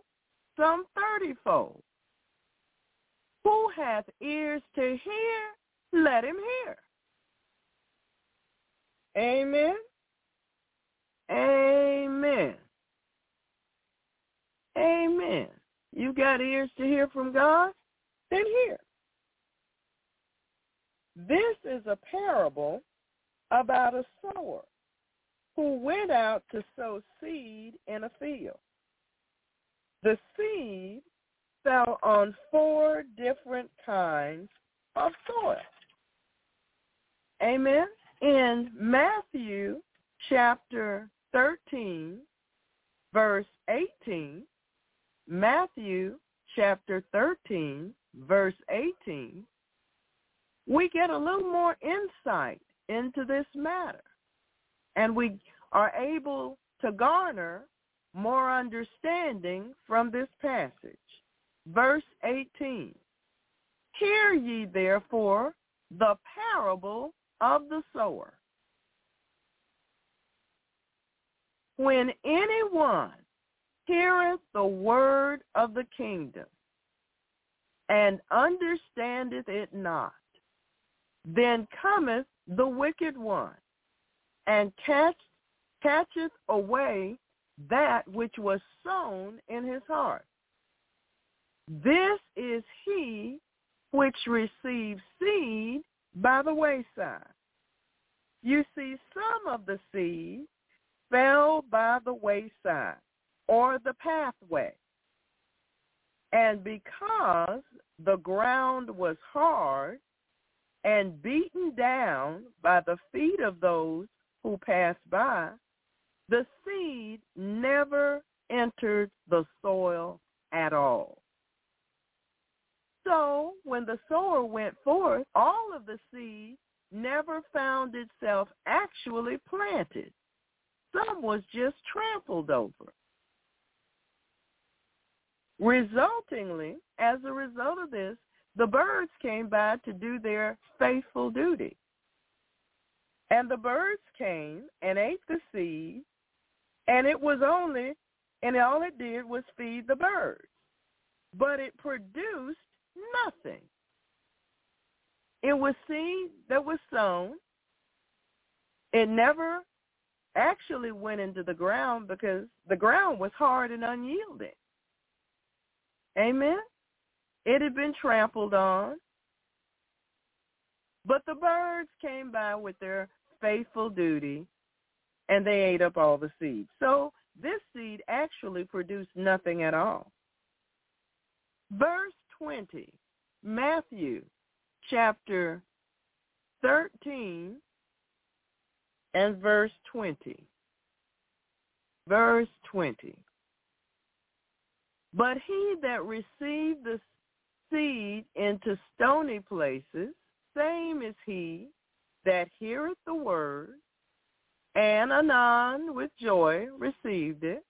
some thirtyfold. Who hath ears to hear, let him hear. Amen. Amen. Amen. You got ears to hear from God? Then hear. This is a parable about a sower who went out to sow seed in a field. The seed fell on four different kinds of soil. Amen. In Matthew chapter 13, verse 18, Matthew chapter 13, verse 18, we get a little more insight into this matter. And we are able to garner more understanding from this passage. Verse 18, Hear ye therefore the parable of the sower. When anyone heareth the word of the kingdom and understandeth it not, then cometh the wicked one and catch, catcheth away that which was sown in his heart. This is he which receives seed by the wayside. You see, some of the seed fell by the wayside or the pathway. And because the ground was hard and beaten down by the feet of those who passed by, the seed never entered the soil at all. So when the sower went forth, all of the seed never found itself actually planted. Some was just trampled over. Resultingly, as a result of this, the birds came by to do their faithful duty. And the birds came and ate the seed, and it was only, and all it did was feed the birds. But it produced nothing. It was seed that was sown. It never actually went into the ground because the ground was hard and unyielding. Amen? It had been trampled on. But the birds came by with their faithful duty and they ate up all the seed. So this seed actually produced nothing at all. Verse 20, Matthew chapter 13 and verse 20. Verse 20. But he that received the seed into stony places, same is he that heareth the word, and anon with joy received it,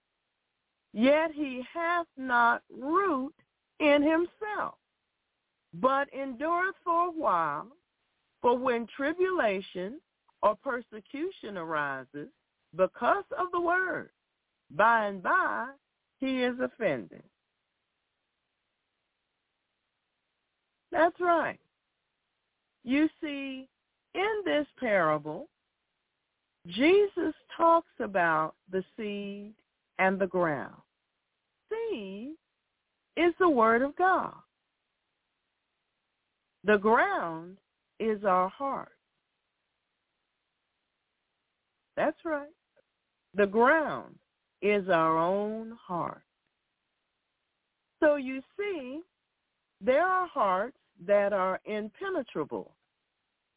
yet he hath not root in himself, but endureth for a while. For when tribulation or persecution arises because of the word, by and by he is offended. That's right. You see, in this parable, Jesus talks about the seed and the ground. Seed is the word of God. The ground is our heart. That's right. The ground is our own heart. So you see, there are hearts that are impenetrable.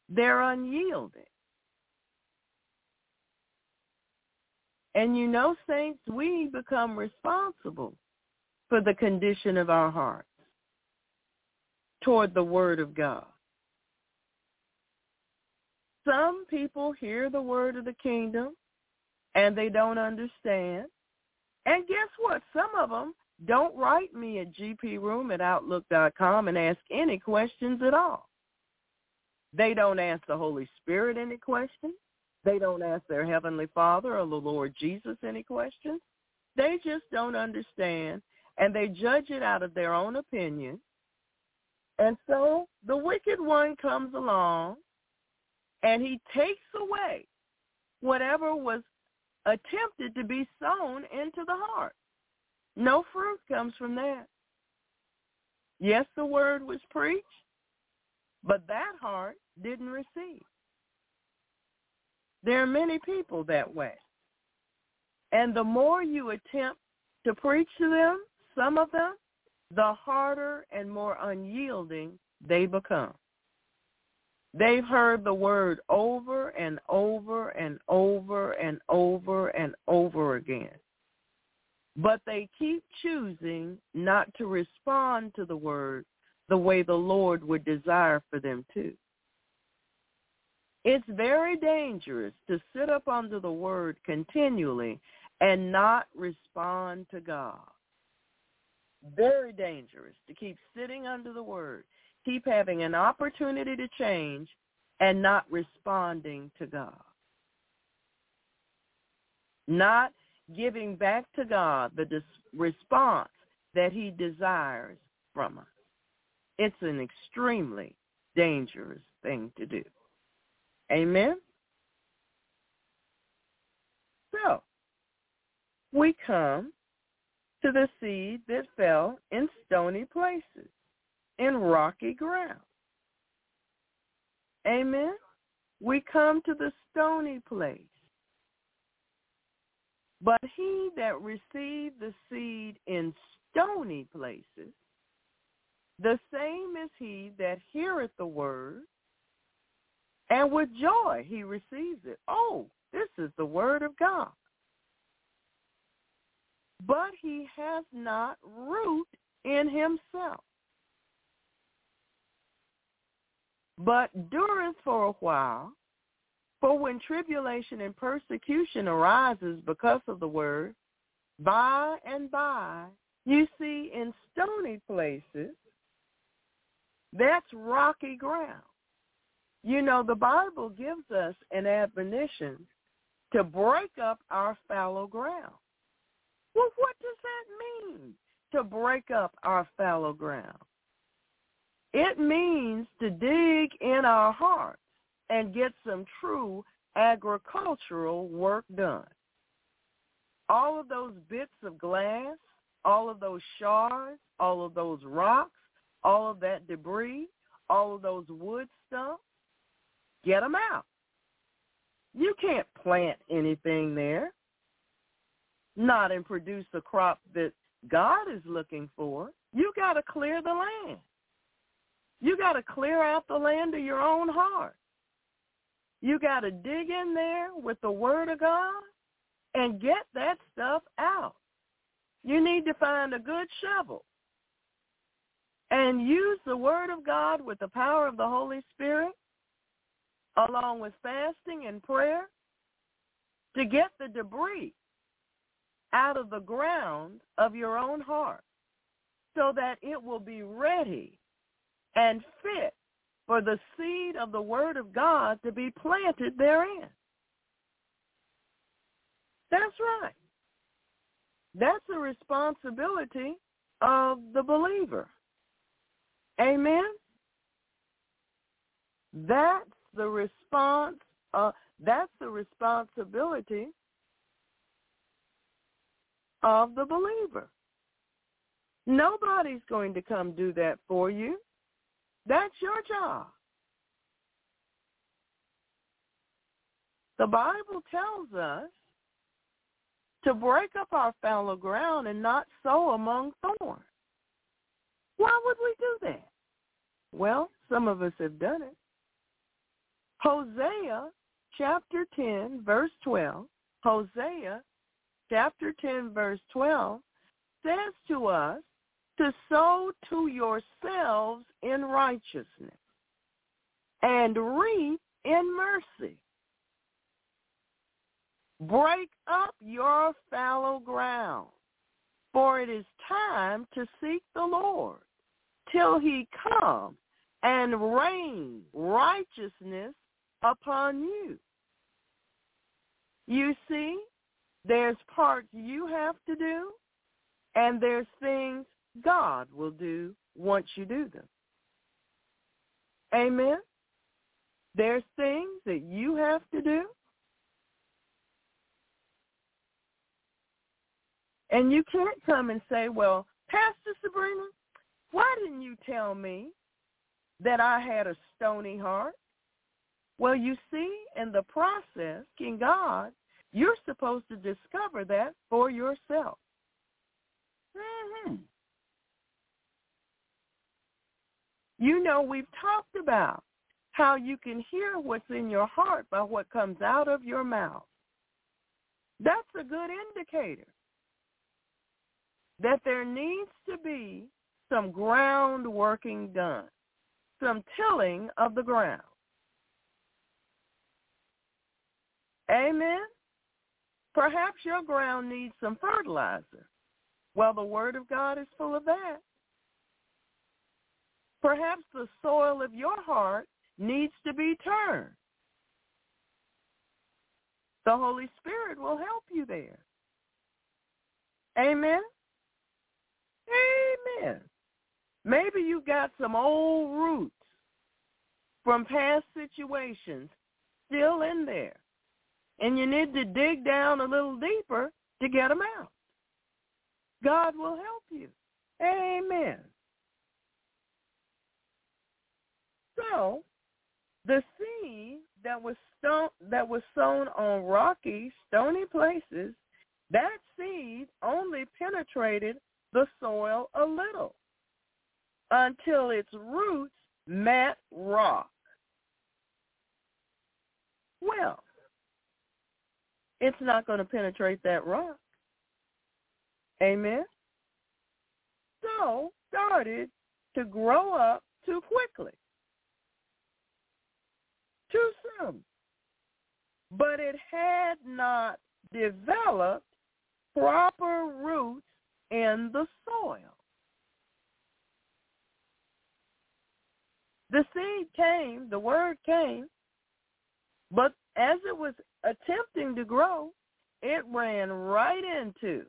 They're unyielding. And you know, saints, we become responsible for the condition of our hearts toward the Word of God. Some people hear the word of the kingdom and they don't understand. And guess what? Some of them don't write me at gproom at outlook.com and ask any questions at all. They don't ask the Holy Spirit any questions. They don't ask their Heavenly Father or the Lord Jesus any questions. They just don't understand and they judge it out of their own opinion. And so the wicked one comes along and he takes away whatever was attempted to be sown into the heart. No fruit comes from that. Yes, the word was preached, but that heart didn't receive. There are many people that way. And the more you attempt to preach to them, some of them, the harder and more unyielding they become. They've heard the word over and over and over and over and over again. But they keep choosing not to respond to the word the way the Lord would desire for them to. It's very dangerous to sit up under the word continually and not respond to God. Very dangerous to keep sitting under the word keep having an opportunity to change and not responding to God. Not giving back to God the dis- response that he desires from us. It's an extremely dangerous thing to do. Amen? So, we come to the seed that fell in stony places in rocky ground. Amen. We come to the stony place. But he that received the seed in stony places, the same is he that heareth the word, and with joy he receives it. Oh, this is the word of God. But he has not root in himself but dureth for a while. For when tribulation and persecution arises because of the word, by and by, you see in stony places, that's rocky ground. You know, the Bible gives us an admonition to break up our fallow ground. Well, what does that mean, to break up our fallow ground? It means to dig in our hearts and get some true agricultural work done. All of those bits of glass, all of those shards, all of those rocks, all of that debris, all of those wood stumps, get them out. You can't plant anything there, not and produce a crop that God is looking for. You got to clear the land. You got to clear out the land of your own heart. You got to dig in there with the word of God and get that stuff out. You need to find a good shovel and use the word of God with the power of the Holy Spirit along with fasting and prayer to get the debris out of the ground of your own heart so that it will be ready and fit for the seed of the word of God to be planted therein. That's right. That's the responsibility of the believer. Amen. That's the response. Uh, that's the responsibility of the believer. Nobody's going to come do that for you. That's your job. The Bible tells us to break up our fallow ground and not sow among thorns. Why would we do that? Well, some of us have done it. Hosea chapter 10, verse 12, Hosea chapter 10, verse 12 says to us to sow to yourselves in righteousness and reap in mercy. Break up your fallow ground, for it is time to seek the Lord till he come and rain righteousness upon you. You see, there's parts you have to do, and there's things God will do once you do them. Amen? There's things that you have to do, And you can't come and say, well, Pastor Sabrina, why didn't you tell me that I had a stony heart? Well, you see, in the process, King God, you're supposed to discover that for yourself. Mm-hmm. You know, we've talked about how you can hear what's in your heart by what comes out of your mouth. That's a good indicator that there needs to be some ground working done, some tilling of the ground. Amen? Perhaps your ground needs some fertilizer. Well, the Word of God is full of that. Perhaps the soil of your heart needs to be turned. The Holy Spirit will help you there. Amen? Amen. Maybe you got some old roots from past situations still in there. And you need to dig down a little deeper to get them out. God will help you. Amen. So, the seed that was stone, that was sown on rocky, stony places, that seed only penetrated the soil a little until its roots met rock. Well, it's not going to penetrate that rock. Amen? So started to grow up too quickly, too soon. But it had not developed proper roots in the soil. The seed came, the word came, but as it was attempting to grow, it ran right into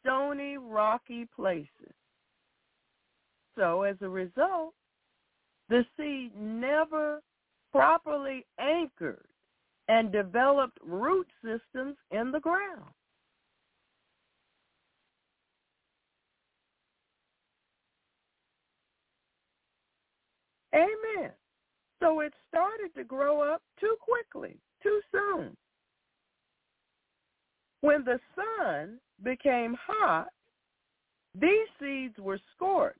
stony, rocky places. So as a result, the seed never properly anchored and developed root systems in the ground. Amen. So it started to grow up too quickly, too soon. When the sun became hot, these seeds were scorched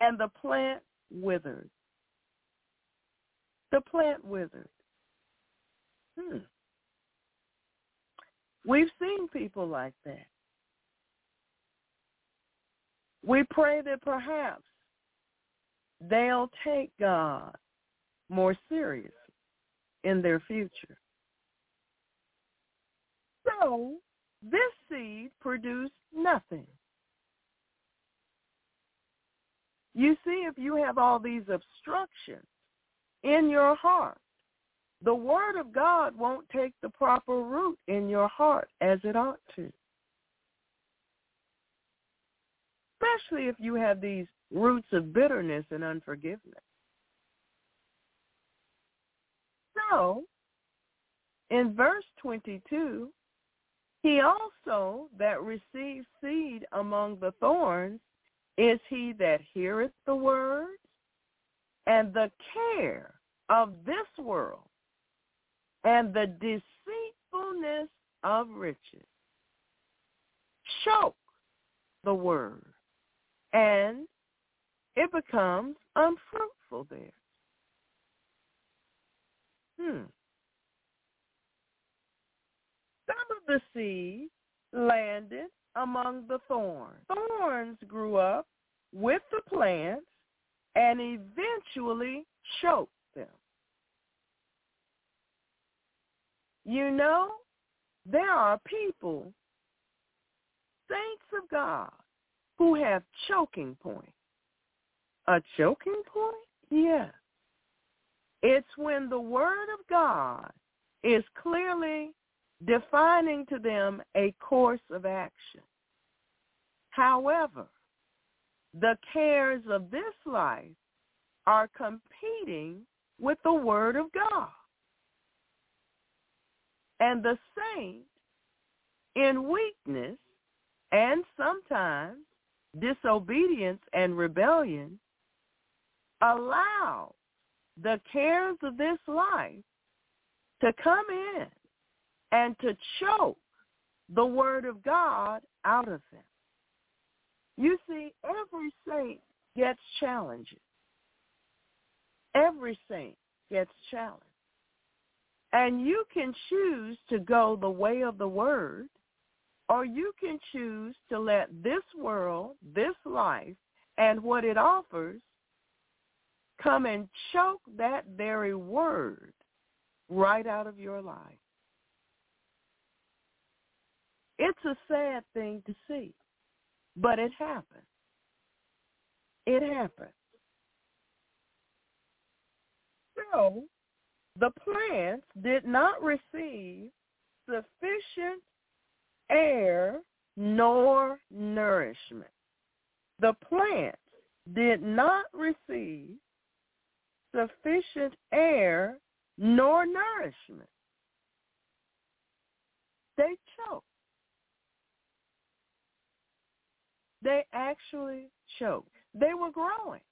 and the plant withered. The plant withered. Hmm. We've seen people like that. We pray that perhaps they'll take God more seriously in their future. So this seed produced nothing. You see, if you have all these obstructions in your heart, the word of God won't take the proper root in your heart as it ought to. Especially if you have these roots of bitterness and unforgiveness. So, in verse 22, he also that receives seed among the thorns is he that heareth the word, and the care of this world and the deceitfulness of riches choke the word, and it becomes unfruitful there. Hmm. Some of the seed landed among the thorns. Thorns grew up with the plants and eventually choked them. You know, there are people, saints of God, who have choking points. A choking point? Yes. It's when the word of God is clearly defining to them a course of action. However, the cares of this life are competing with the word of God. And the saint, in weakness and sometimes disobedience and rebellion, allow the cares of this life to come in and to choke the word of God out of them. You see, every saint gets challenges. Every saint gets challenged. And you can choose to go the way of the word, or you can choose to let this world, this life, and what it offers come and choke that very word right out of your life. It's a sad thing to see. But it happened. It happened. So the plants did not receive sufficient air nor nourishment. The plants did not receive sufficient air nor nourishment. They choked. They actually choked. They were growing.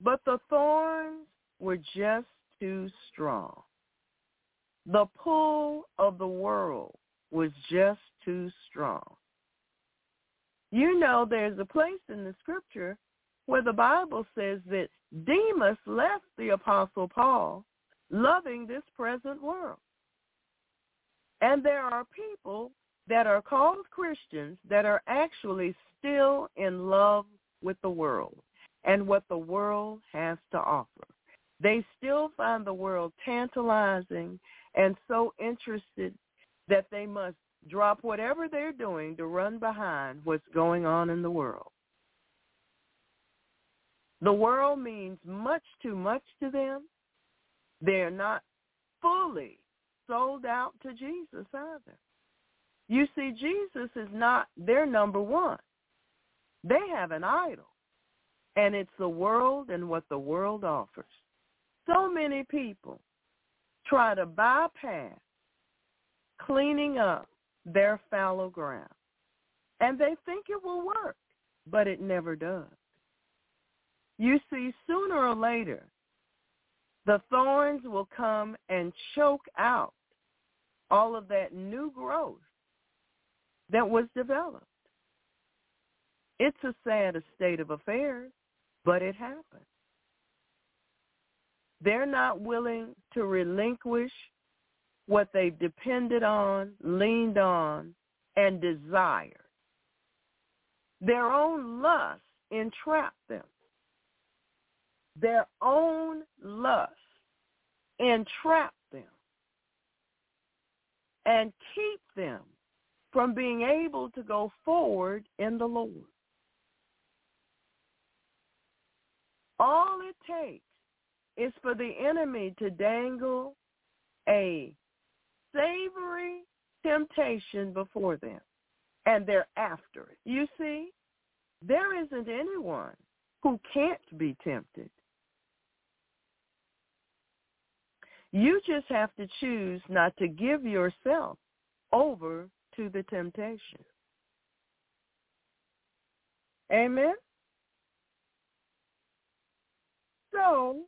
But the thorns were just too strong. The pull of the world was just too strong. You know there's a place in the scripture where the Bible says that Demas left the Apostle Paul loving this present world. And there are people that are called Christians that are actually still in love with the world and what the world has to offer. They still find the world tantalizing and so interested that they must drop whatever they're doing to run behind what's going on in the world. The world means much too much to them. They're not fully sold out to Jesus either. You see, Jesus is not their number one. They have an idol, and it's the world and what the world offers. So many people try to bypass cleaning up their fallow ground, and they think it will work, but it never does. You see, sooner or later, the thorns will come and choke out all of that new growth that was developed. It's a sad state of affairs, but it happened. They're not willing to relinquish what they've depended on, leaned on, and desired. Their own lust entrapped them. Their own lust entrapped them and keep them from being able to go forward in the Lord. All it takes is for the enemy to dangle a savory temptation before them, and they're after it. You see, there isn't anyone who can't be tempted. You just have to choose not to give yourself over to the temptation. Amen? So,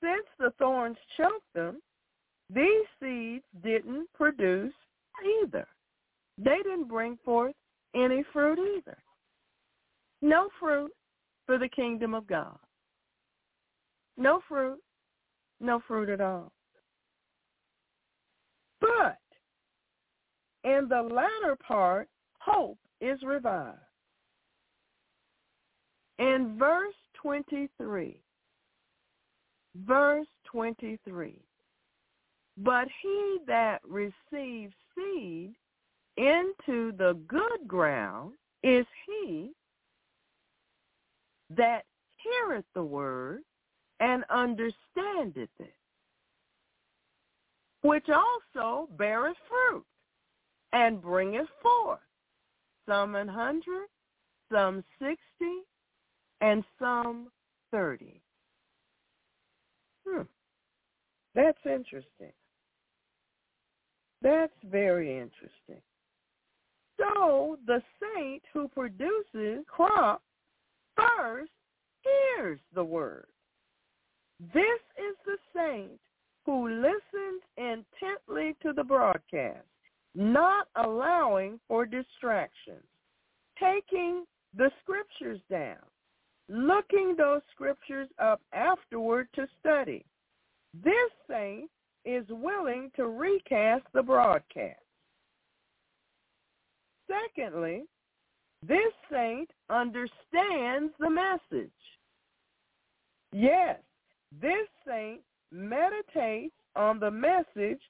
since the thorns choked them, these seeds didn't produce either. They didn't bring forth any fruit either. No fruit for the kingdom of God. No fruit no fruit at all. But in the latter part, hope is revived. In verse 23, verse 23, but he that receives seed into the good ground is he that heareth the word and understandeth it, which also beareth fruit and bringeth forth some an hundred, some sixty, and some thirty. Hmm. That's interesting. That's very interesting. So the saint who produces crop first hears the word this is the saint who listens intently to the broadcast, not allowing for distractions, taking the scriptures down, looking those scriptures up afterward to study. This saint is willing to recast the broadcast. Secondly, this saint understands the message. Yes, this saint meditates on the message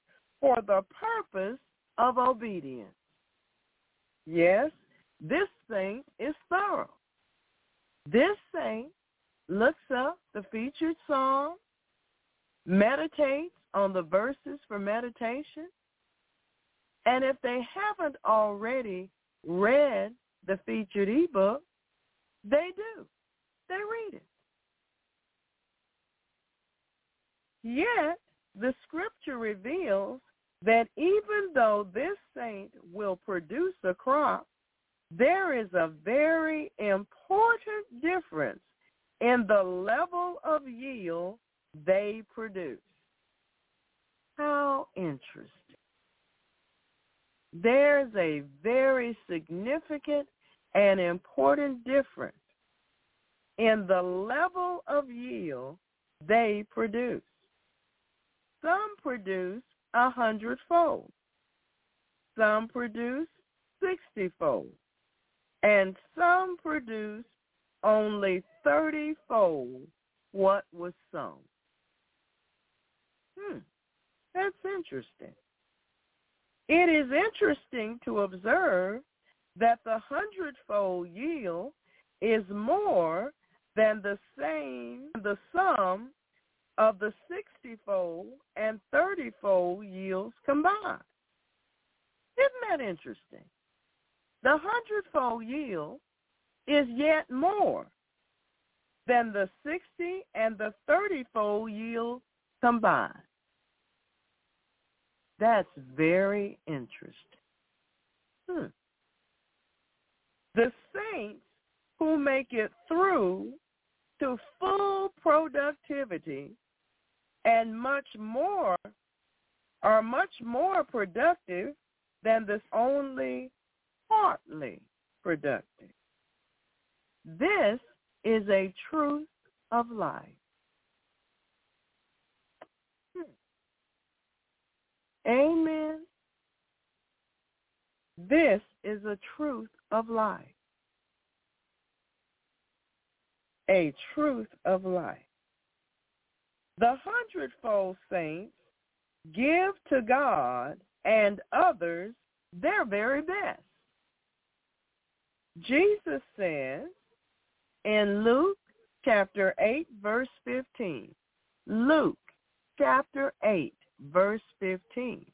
for the purpose of obedience. Yes, this thing is thorough. This saint looks up the featured song, meditates on the verses for meditation, and if they haven't already read the featured ebook, they do. They read it. Yet the scripture reveals that even though this saint will produce a crop, there is a very important difference in the level of yield they produce. How interesting. There's a very significant and important difference in the level of yield they produce. Some produce a hundredfold. Some produce sixtyfold. And some produce only thirtyfold what was sown. Hmm, that's interesting. It is interesting to observe that the hundredfold yield is more than the same the sum of the 60-fold and 30-fold yields combined. Isn't that interesting? The hundredfold yield is yet more than the 60 and the 30-fold yield combined. That's very interesting. Hmm. The saints who make it through to full productivity and much more are much more productive than this only partly productive. This is a truth of life. Hmm. Amen. This is a truth of life. A truth of life. The hundredfold saints give to God and others their very best. Jesus says in Luke chapter 8, verse 15. Luke chapter 8, verse 15.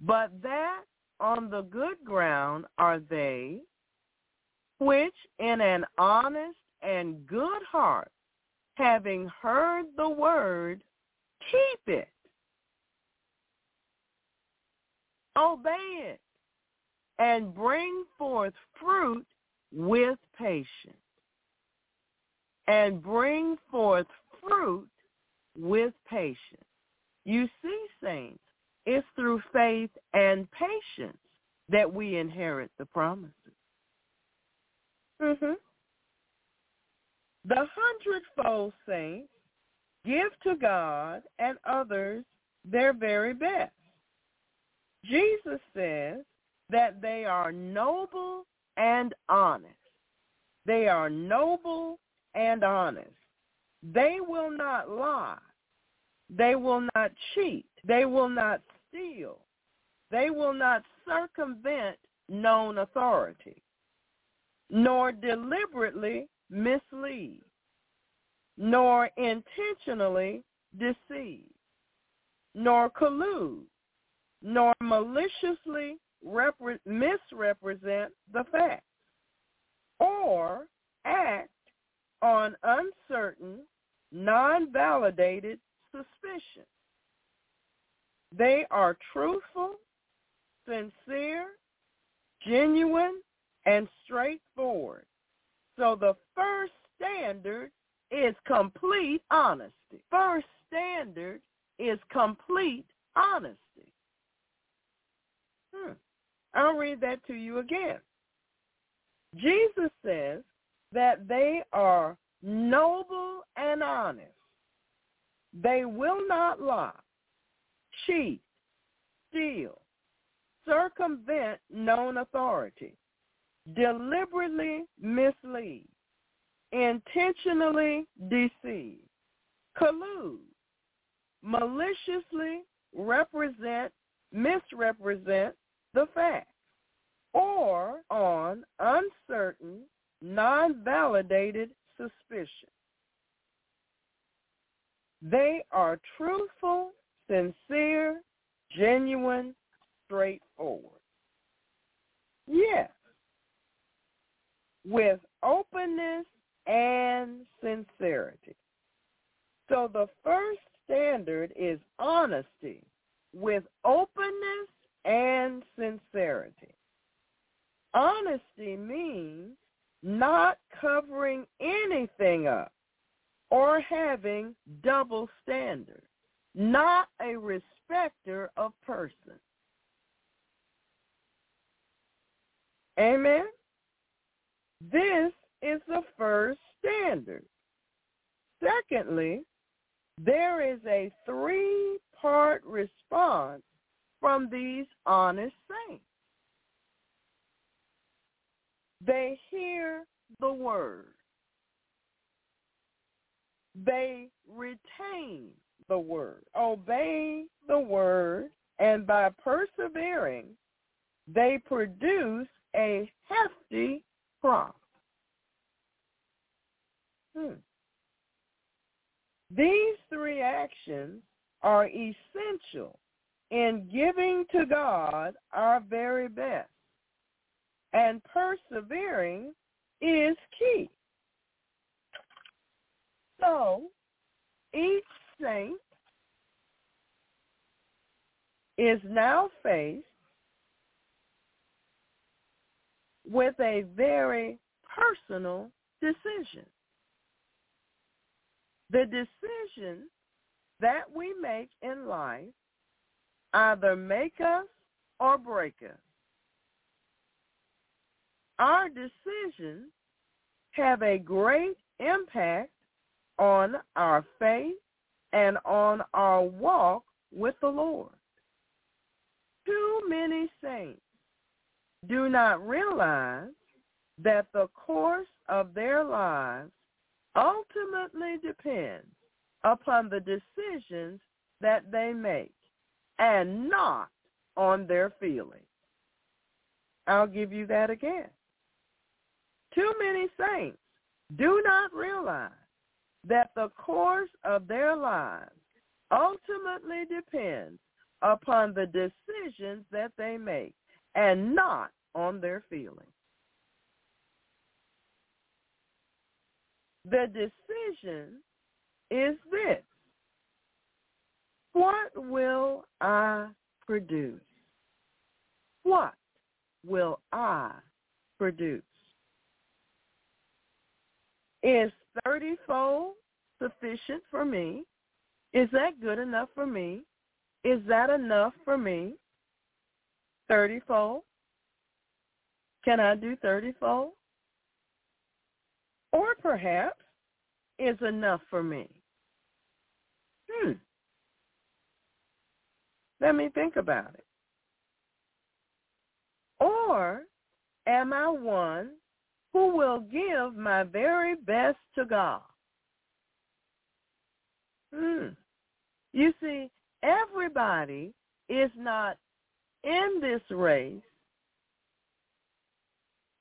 But that on the good ground are they which in an honest and good heart, having heard the word, keep it. Obey it and bring forth fruit with patience. And bring forth fruit with patience. You see, saints, it's through faith and patience that we inherit the promises. Mm-hmm. The hundredfold saints give to God and others their very best. Jesus says that they are noble and honest. They are noble and honest. They will not lie. They will not cheat. They will not steal. They will not circumvent known authority, nor deliberately mislead, nor intentionally deceive, nor collude, nor maliciously repre- misrepresent the facts, or act on uncertain, non-validated suspicion. They are truthful, sincere, genuine, and straightforward. So the first standard is complete honesty. First standard is complete honesty. Hmm. I'll read that to you again. Jesus says that they are noble and honest. They will not lie, cheat, steal, circumvent known authority, deliberately mislead, intentionally deceive, collude, maliciously represent, misrepresent the facts, or on uncertain, non-validated suspicion. They are truthful, sincere, genuine, straightforward. Yes, with openness and sincerity. So the first standard is honesty with openness and sincerity. Honesty means not covering anything up or having double standards, not a respecter of persons. Amen? This is the first standard. Secondly, there is a three-part response from these honest saints. They hear the word. They retain the word, obey the word, and by persevering, they produce a hefty crop. Hmm. These three actions are essential in giving to God our very best. And persevering is key. So each saint is now faced with a very personal decision. The decisions that we make in life either make us or break us. Our decisions have a great impact on our faith and on our walk with the Lord. Too many saints do not realize that the course of their lives ultimately depends upon the decisions that they make and not on their feelings. I'll give you that again. Too many saints do not realize that the course of their lives ultimately depends upon the decisions that they make and not on their feelings. The decision is this. What will I produce? What will I produce? Is 30-fold sufficient for me? Is that good enough for me? Is that enough for me? 30-fold? Can I do 30-fold? Or perhaps is enough for me? Hmm. Let me think about it. Or am I one who will give my very best to God? Hmm. You see, everybody is not in this race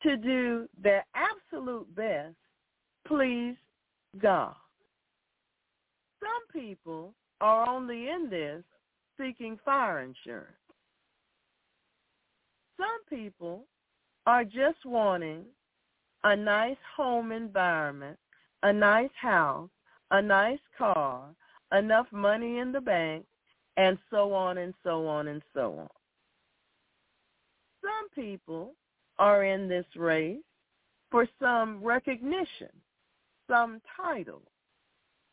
to do their absolute best please God. Some people are only in this seeking fire insurance. Some people are just wanting a nice home environment, a nice house, a nice car, enough money in the bank, and so on and so on and so on. Some people are in this race for some recognition, some title,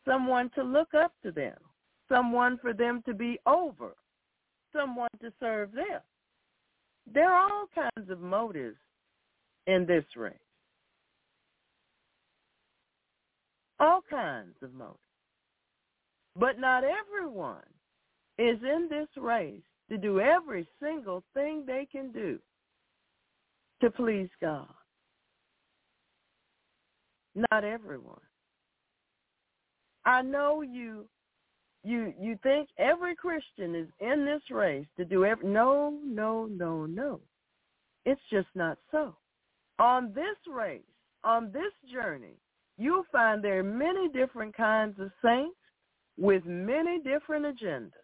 someone to look up to them, someone for them to be over, someone to serve them. There are all kinds of motives in this race. All kinds of motives. But not everyone is in this race to do every single thing they can do to please God. Not everyone. I know you you you think every Christian is in this race to do every no, no, no, no. It's just not so. On this race, on this journey, you'll find there are many different kinds of saints with many different agendas.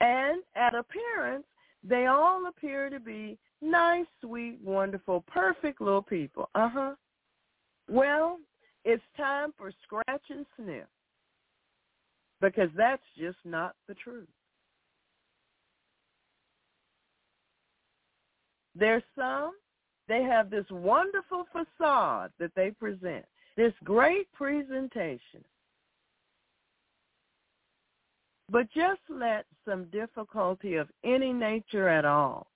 And at appearance, they all appear to be nice, sweet, wonderful, perfect little people. Uh-huh. Well, it's time for scratch and sniff because that's just not the truth. There's some, they have this wonderful facade that they present, this great presentation. But just let some difficulty of any nature at all,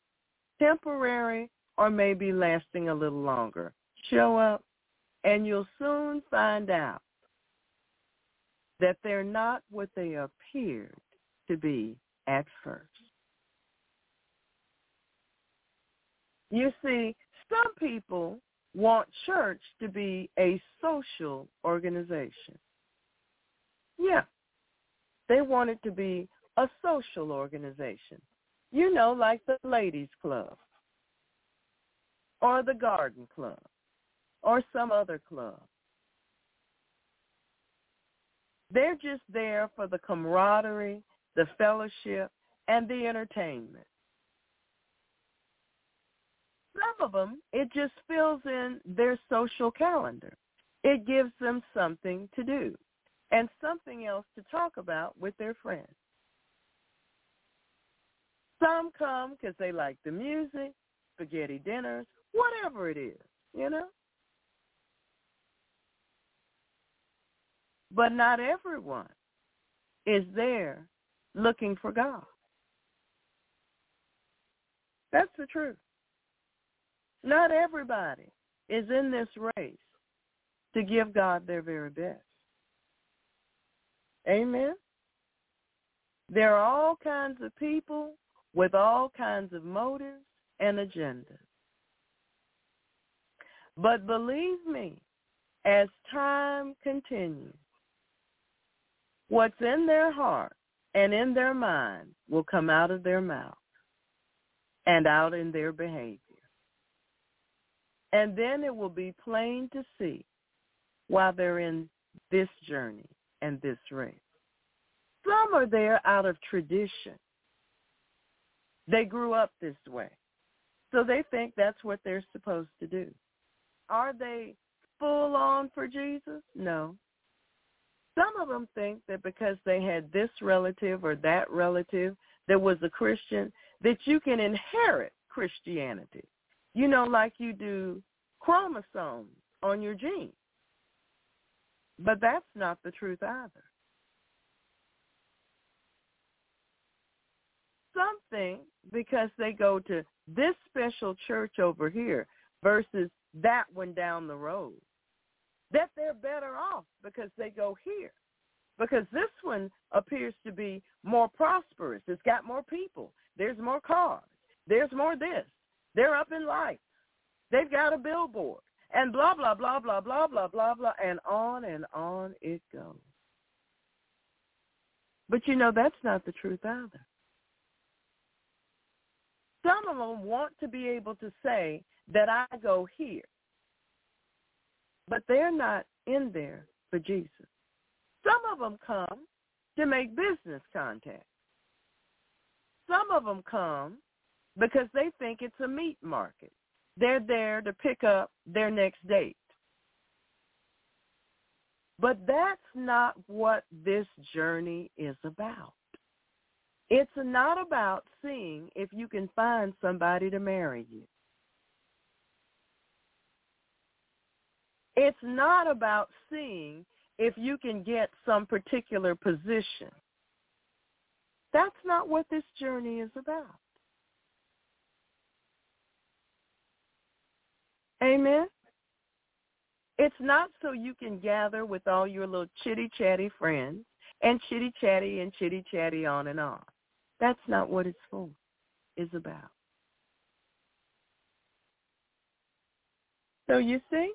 temporary or maybe lasting a little longer, show up and you'll soon find out that they're not what they appeared to be at first. You see, some people want church to be a social organization. Yeah, they want it to be a social organization. You know, like the ladies club or the garden club or some other club. They're just there for the camaraderie, the fellowship, and the entertainment. Some of them, it just fills in their social calendar. It gives them something to do and something else to talk about with their friends. Some come because they like the music, spaghetti dinners, whatever it is, you know. But not everyone is there looking for God. That's the truth. Not everybody is in this race to give God their very best. Amen. There are all kinds of people with all kinds of motives and agendas. But believe me, as time continues, what's in their heart and in their mind will come out of their mouth and out in their behavior. And then it will be plain to see while they're in this journey and this race. Some are there out of tradition. They grew up this way. So they think that's what they're supposed to do. Are they full on for Jesus? No. Some of them think that because they had this relative or that relative that was a Christian, that you can inherit Christianity. You know, like you do chromosomes on your genes. But that's not the truth either. Something because they go to this special church over here versus that one down the road that they're better off because they go here. Because this one appears to be more prosperous. It's got more people. There's more cars. There's more this. They're up in life. They've got a billboard. And blah, blah, blah, blah, blah, blah, blah, blah, and on and on it goes. But you know, that's not the truth either. Some of them want to be able to say that I go here but they're not in there for Jesus. Some of them come to make business contacts. Some of them come because they think it's a meat market. They're there to pick up their next date. But that's not what this journey is about. It's not about seeing if you can find somebody to marry you. It's not about seeing if you can get some particular position. That's not what this journey is about. Amen. It's not so you can gather with all your little chitty chatty friends and chitty chatty and chitty chatty on and on. That's not what it's for. Is about. So you see,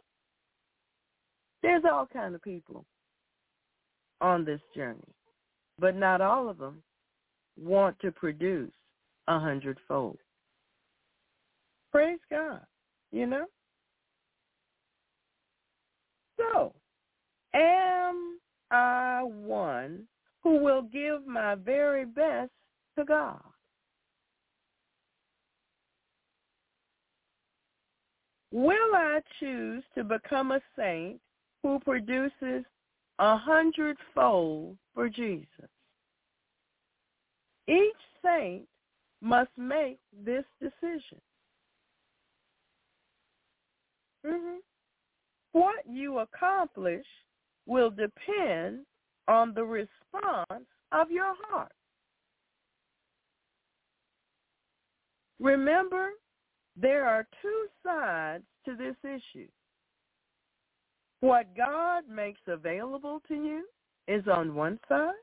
there's all kind of people on this journey, but not all of them want to produce a hundredfold. Praise God, you know? So, am I one who will give my very best to God? Will I choose to become a saint who produces a hundredfold for Jesus. Each saint must make this decision. Mm-hmm. What you accomplish will depend on the response of your heart. Remember, there are two sides to this issue. What God makes available to you is on one side.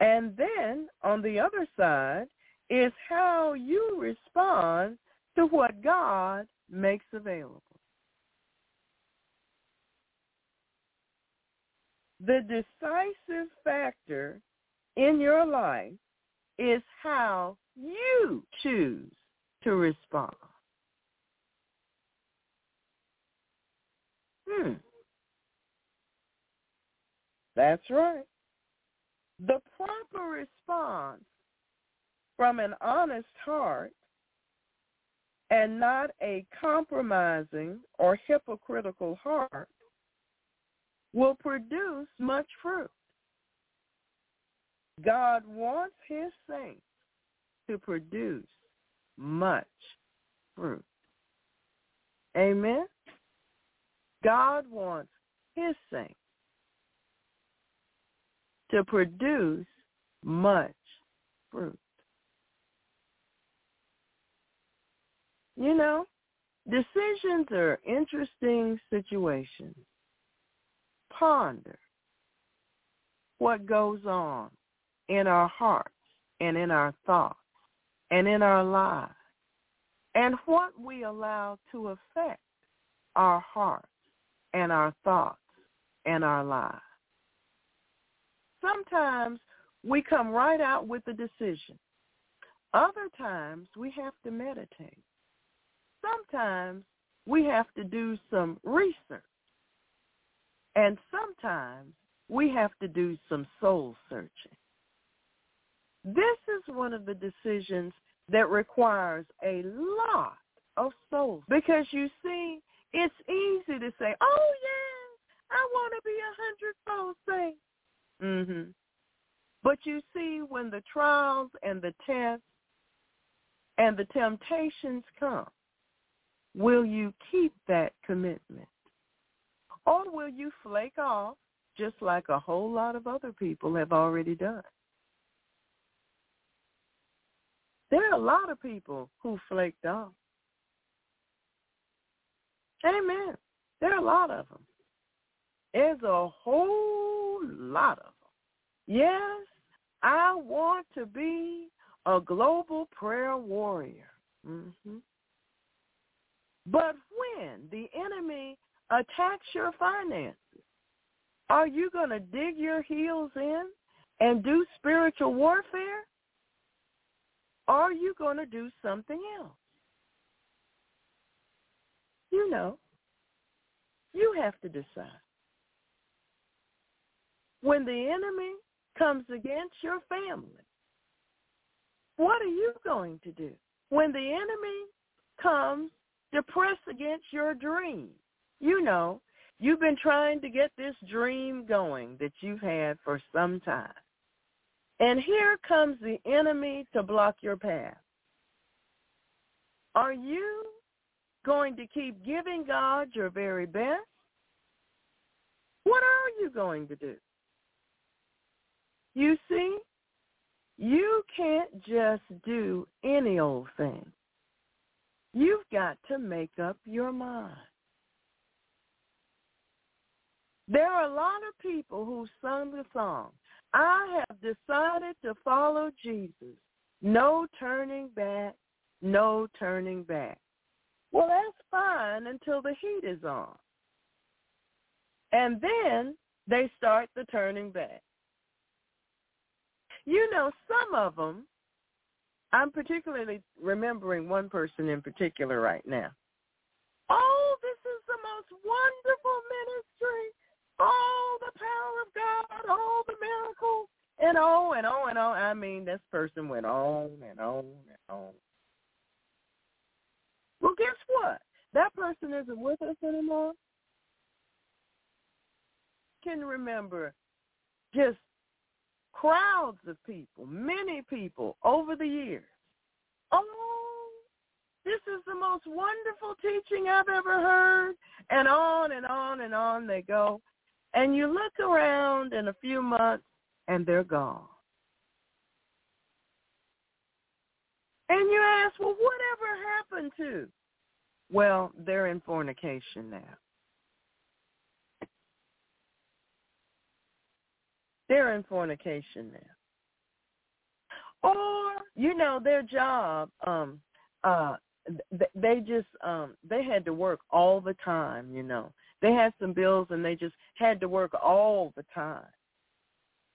And then on the other side is how you respond to what God makes available. The decisive factor in your life is how you choose to respond. Hmm. That's right. The proper response from an honest heart and not a compromising or hypocritical heart will produce much fruit. God wants his saints to produce much fruit. Amen? God wants his saints to produce much fruit. You know, decisions are interesting situations. Ponder what goes on in our hearts and in our thoughts and in our lives and what we allow to affect our hearts and our thoughts and our lives. Sometimes we come right out with a decision. Other times we have to meditate. Sometimes we have to do some research. And sometimes we have to do some soul searching. This is one of the decisions that requires a lot of soul. Because you see, it's easy to say, oh, yeah, I want to be a hundredfold saint. Mm-hmm. But you see, when the trials and the tests and the temptations come, will you keep that commitment? Or will you flake off just like a whole lot of other people have already done? There are a lot of people who flaked off. Amen. There are a lot of them. There's a whole lot of them. Yes, I want to be a global prayer warrior. Mm-hmm. But when the enemy attacks your finances, are you going to dig your heels in and do spiritual warfare? Are you going to do something else? You know, you have to decide. When the enemy comes against your family, what are you going to do? When the enemy comes to press against your dream, you know, you've been trying to get this dream going that you've had for some time. And here comes the enemy to block your path. Are you going to keep giving God your very best? What are you going to do? You see, you can't just do any old thing. You've got to make up your mind. There are a lot of people who sung the song, I have decided to follow Jesus. No turning back, no turning back. Well, that's fine until the heat is on. And then they start the turning back. You know, some of them, I'm particularly remembering one person in particular right now. Oh, this is the most wonderful ministry. Oh, the power of God, all the miracles, and on and on and on. I mean, this person went on and on and on. Well, guess what? That person isn't with us anymore. Can remember just crowds of people, many people over the years. Oh, this is the most wonderful teaching I've ever heard. And on and on and on they go. And you look around in a few months and they're gone. And you ask, well, whatever happened to? Well, they're in fornication now. They're in fornication now. Or, you know, their job, um, uh, they just um they had to work all the time, you know. They had some bills and they just had to work all the time.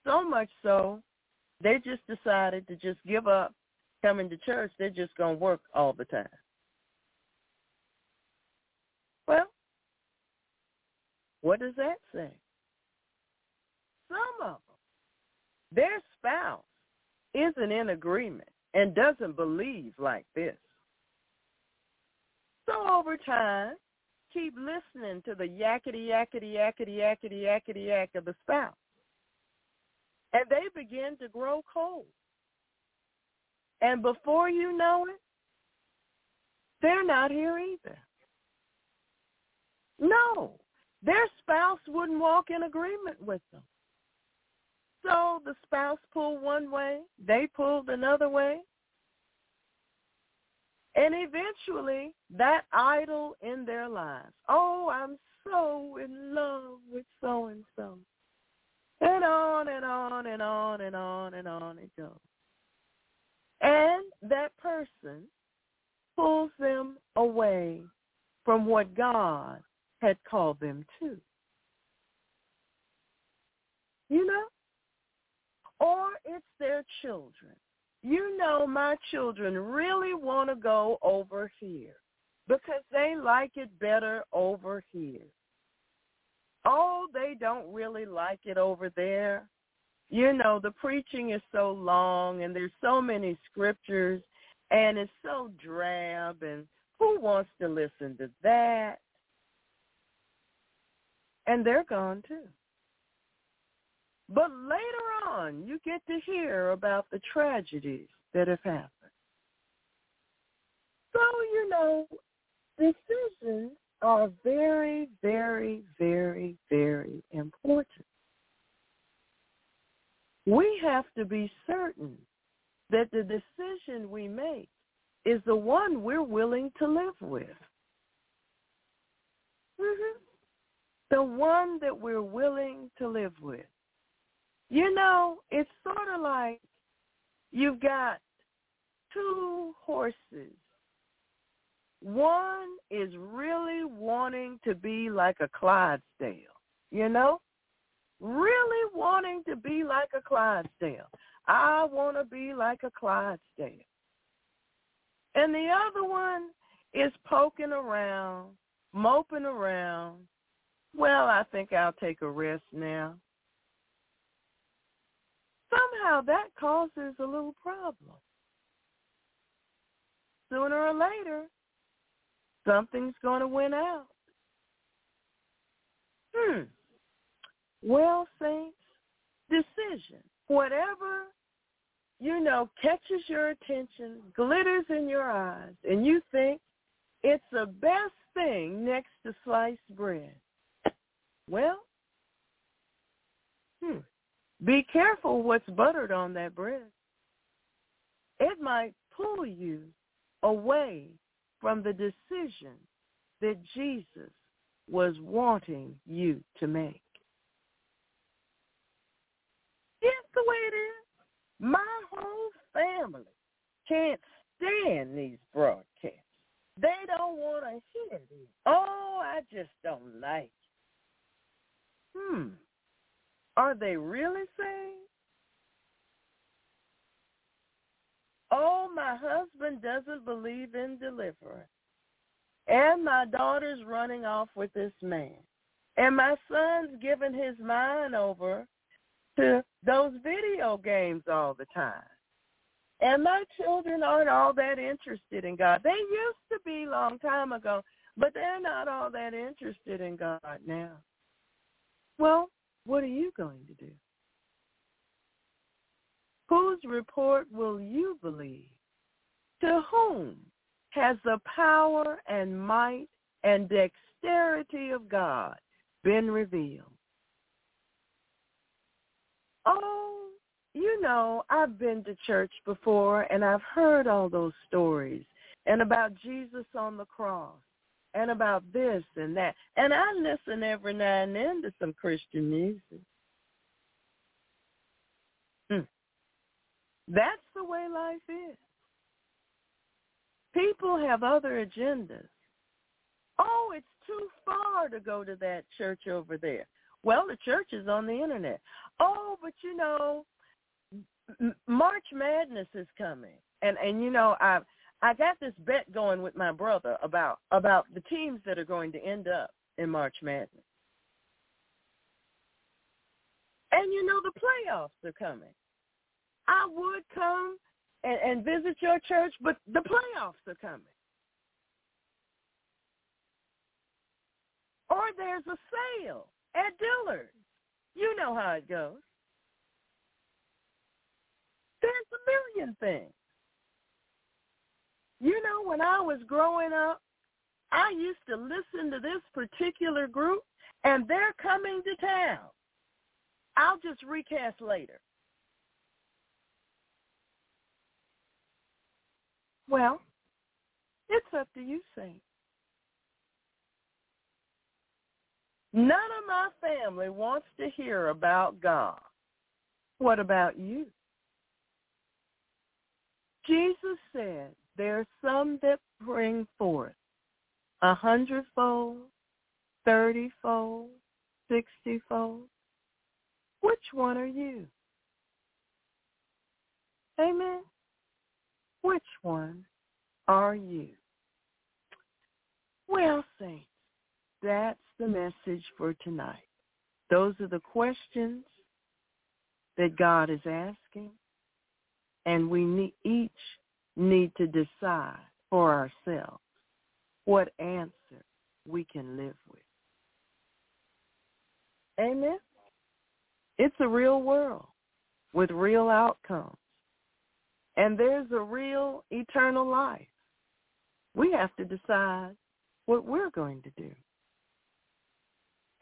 So much so they just decided to just give up coming to church. They're just going to work all the time. Well, what does that say? Some of them, their spouse isn't in agreement and doesn't believe like this. So over time, keep listening to the yakety yakety yakety yakety yakety yak of the spouse. And they begin to grow cold. And before you know it, they're not here either. No, their spouse wouldn't walk in agreement with them. So the spouse pulled one way, they pulled another way. And eventually, that idol in their lives, oh, I'm so in love with so-and-so. And on and on and on and on and on it goes. And that person pulls them away from what God had called them to. You know? Or it's their children. You know my children really want to go over here. because they like it better over here. Oh, they don't really like it over there. You know, the preaching is so long and there's so many scriptures and it's so drab and who wants to listen to that? And they're gone too. But later on, you get to hear about the tragedies that have happened. So, you know, decisions are very, very, very, very important. We have to be certain that the decision we make is the one we're willing to live with. Mm-hmm. The one that we're willing to live with. You know, it's sort of like you've got two horses. One is really wanting to be like a Clydesdale, you know? Really wanting to be like a Clydesdale. I want to be like a Clydesdale. And the other one is poking around, moping around. Well, I think I'll take a rest now somehow that causes a little problem. Sooner or later, something's going to win out. Hmm. Well, saints, decision. Whatever, you know, catches your attention, glitters in your eyes, and you think it's the best thing next to sliced bread. Well, hmm, be careful what's buttered on that bread. It might pull you away from the decision that Jesus was wanting you to make. It's the way it is. My whole family can't stand these broadcasts. They don't want to hear these. Oh, I just don't like it. Hmm. Are they really saved? Oh, my husband doesn't believe in deliverance. And my daughter's running off with this man. And my son's giving his mind over to those video games all the time. And my children aren't all that interested in God. They used to be long time ago, but they're not all that interested in God now. Well, what are you going to do? Whose report will you believe? To whom has the power and might and dexterity of God been revealed? Oh, you know, I've been to church before and I've heard all those stories and about Jesus on the cross and about this and that. And I listen every now and then to some Christian music. Hmm. That's the way life is. People have other agendas. Oh, it's too far to go to that church over there. Well, the church is on the internet. Oh, but you know, March Madness is coming, and and you know, I I got this bet going with my brother about about the teams that are going to end up in March Madness. And you know the playoffs are coming. I would come and, and visit your church, but the playoffs are coming. Or there's a sale at Dillard's. You know how it goes. There's a million things. You know, when I was growing up, I used to listen to this particular group, and they're coming to town. I'll just recast later. Well, it's up to you, Saint. None of my family wants to hear about God. What about you? Jesus said, there are some that bring forth a hundredfold, thirtyfold, sixtyfold. Which one are you? Amen. Which one are you? Well, saints, that's the message for tonight. Those are the questions that God is asking, and we need, each need to decide for ourselves what answer we can live with. Amen? It's a real world with real outcomes. And there's a real eternal life. We have to decide what we're going to do.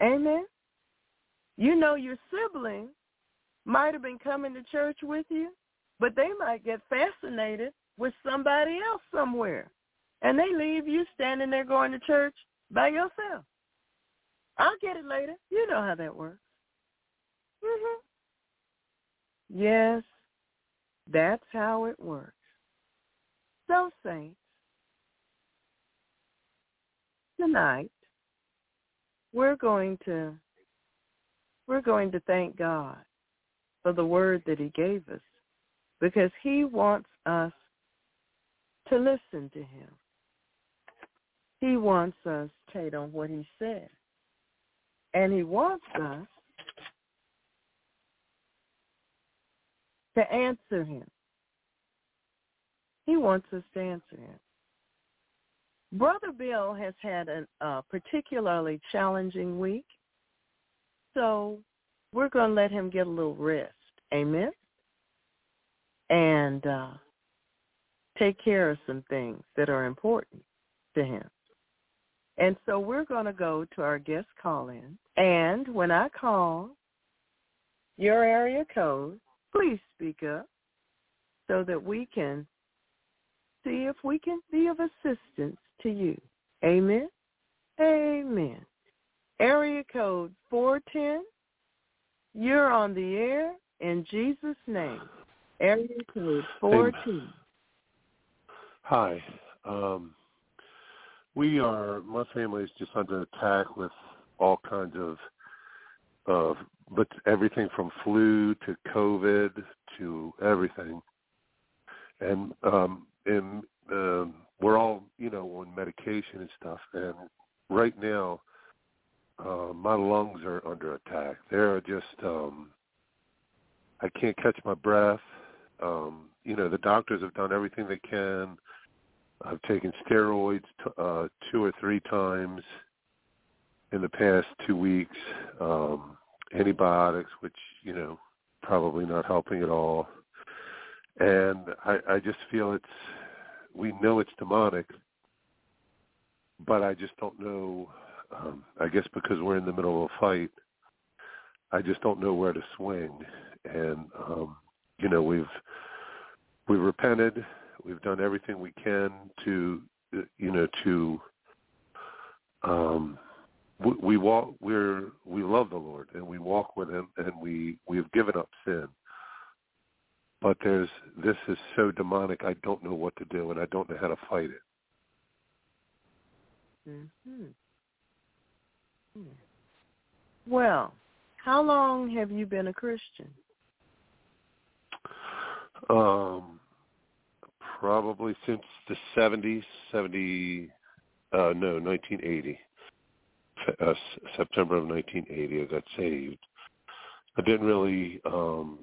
Amen? You know your sibling might have been coming to church with you, but they might get fascinated with somebody else somewhere. And they leave you standing there going to church by yourself. I'll get it later. You know how that works. Mhm. Yes, that's how it works. So, saints, tonight we're going to we're going to thank God for the word that he gave us because he wants us to listen to him. He wants us to take on what he said. And he wants us to answer him. He wants us to answer him. Brother Bill has had a uh, particularly challenging week, so we're going to let him get a little rest. Amen? And uh, take care of some things that are important to him. And so we're going to go to our guest call-in. And when I call your area code, please speak up so that we can see if we can be of assistance to you. Amen? Amen. Area code 410, you're on the air in Jesus' name. Area code 410. Hi. Um, we are, my family is just under attack with all kinds of, uh, but everything from flu to COVID to everything. And, um, and, um, we're all, you know, on medication and stuff. And right now, uh, my lungs are under attack. They're just, um, I can't catch my breath. Um, you know, the doctors have done everything they can I've taken steroids t- uh, two or three times in the past two weeks. Um, antibiotics, which you know probably not helping at all. And I, I just feel it's we know it's demonic, but I just don't know. Um, I guess because we're in the middle of a fight, I just don't know where to swing. And um, you know we've we've repented We've done everything we can to, you know, to. Um, we, we walk. We're we love the Lord and we walk with Him and we we have given up sin. But there's this is so demonic. I don't know what to do and I don't know how to fight it. Mm-hmm. Hmm. Well, how long have you been a Christian? Um, probably since the 70s, 70, uh, no, 1980. Uh, September of 1980, I got saved. I didn't really, um,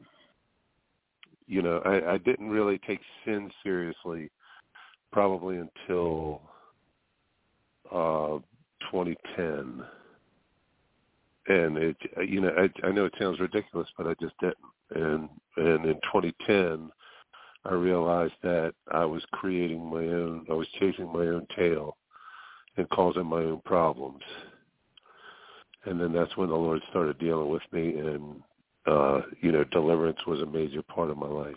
you know, I, I didn't really take sin seriously probably until uh, 2010. And it, you know, I, I know it sounds ridiculous, but I just didn't. And and in 2010, I realized that I was creating my own, I was chasing my own tail and causing my own problems. And then that's when the Lord started dealing with me and, uh, you know, deliverance was a major part of my life.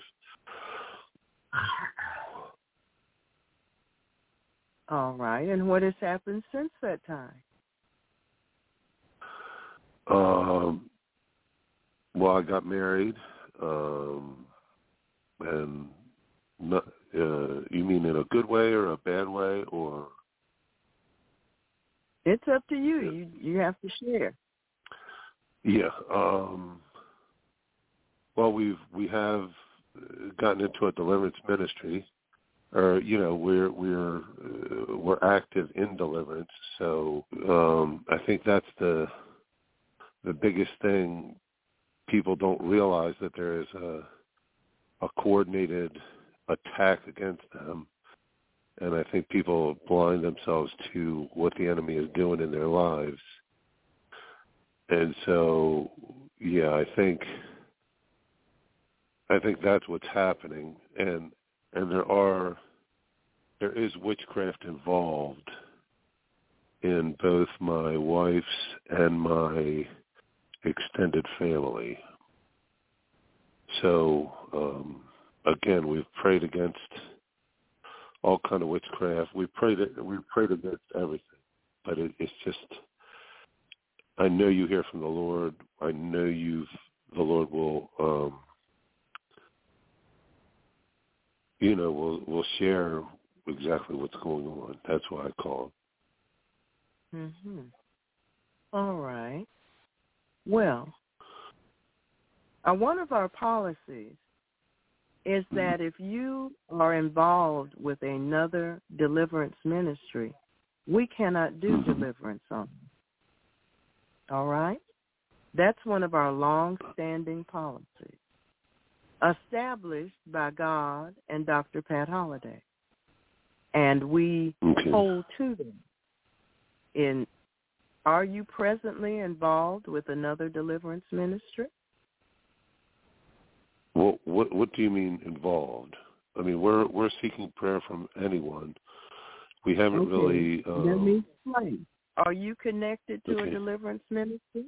All right. And what has happened since that time? Um, well, I got married, um, and uh, you mean in a good way or a bad way, or? It's up to you. You you have to share. Yeah. Um, well, we've we have gotten into a deliverance ministry, or you know we're we're uh, we're active in deliverance so um i think that's the the biggest thing people don't realize that there is a a coordinated attack against them. And i think people blind themselves to what the enemy is doing in their lives. And so yeah i think i think that's what's happening. And and there are there is witchcraft involved in both my wife's and my extended family. So um, again, we've prayed against all kind of witchcraft. We prayed we prayed against everything, but it, it's just I know you hear from the Lord. I know you've the Lord will um, you know, we'll we'll share exactly what's going on. That's why I called. Mhm. All right. Well, uh, one of our policies is Mm-hmm. that if you are involved with another deliverance ministry, we cannot do Mm-hmm. deliverance on. them. All right? That's one of our long-standing policies established by God and Dr. Pat Holliday. And we Okay. hold to them. In are you presently involved with another deliverance ministry? What what what do you mean involved? I mean, we're we're seeking prayer from anyone. We haven't Okay. really. Um, Let me explain. Are you connected to Okay. a deliverance ministry?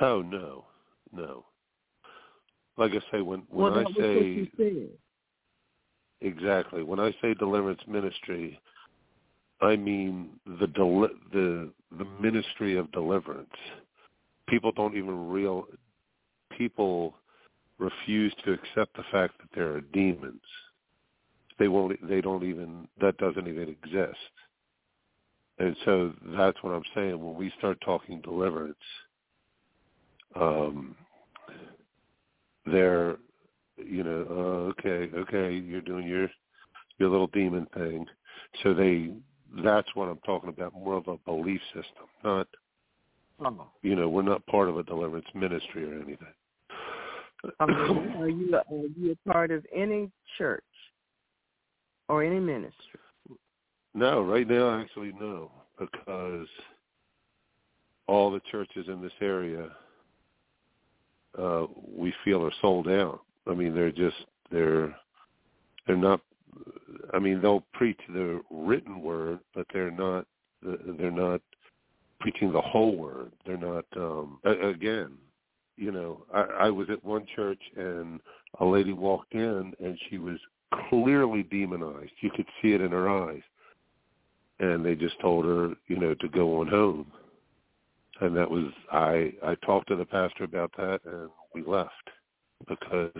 Oh no, no. Like I say, when when well, I say what you said. exactly when I say deliverance ministry, I mean the deli- the the ministry of deliverance. People don't even real people refuse to accept the fact that there are demons. They won't. They don't even. That doesn't even exist. And so that's what I'm saying. When we start talking deliverance, um, they're, you know, uh, okay, okay, you're doing your your little demon thing. So they. That's what I'm talking about. More of a belief system, not you know, we're not part of a deliverance ministry or anything. I mean, are you are you a part of any church or any ministry? no, right now actually no, because all the churches in this area uh we feel are sold out. I mean, they're just they're they're not I mean, they'll preach the written word, but they're not they're not preaching the whole word. They're not um again, you know, I, I was at one church and a lady walked in and she was clearly demonized. You could see it in her eyes. And they just told her, you know, to go on home. And that was I I talked to the pastor about that and we left because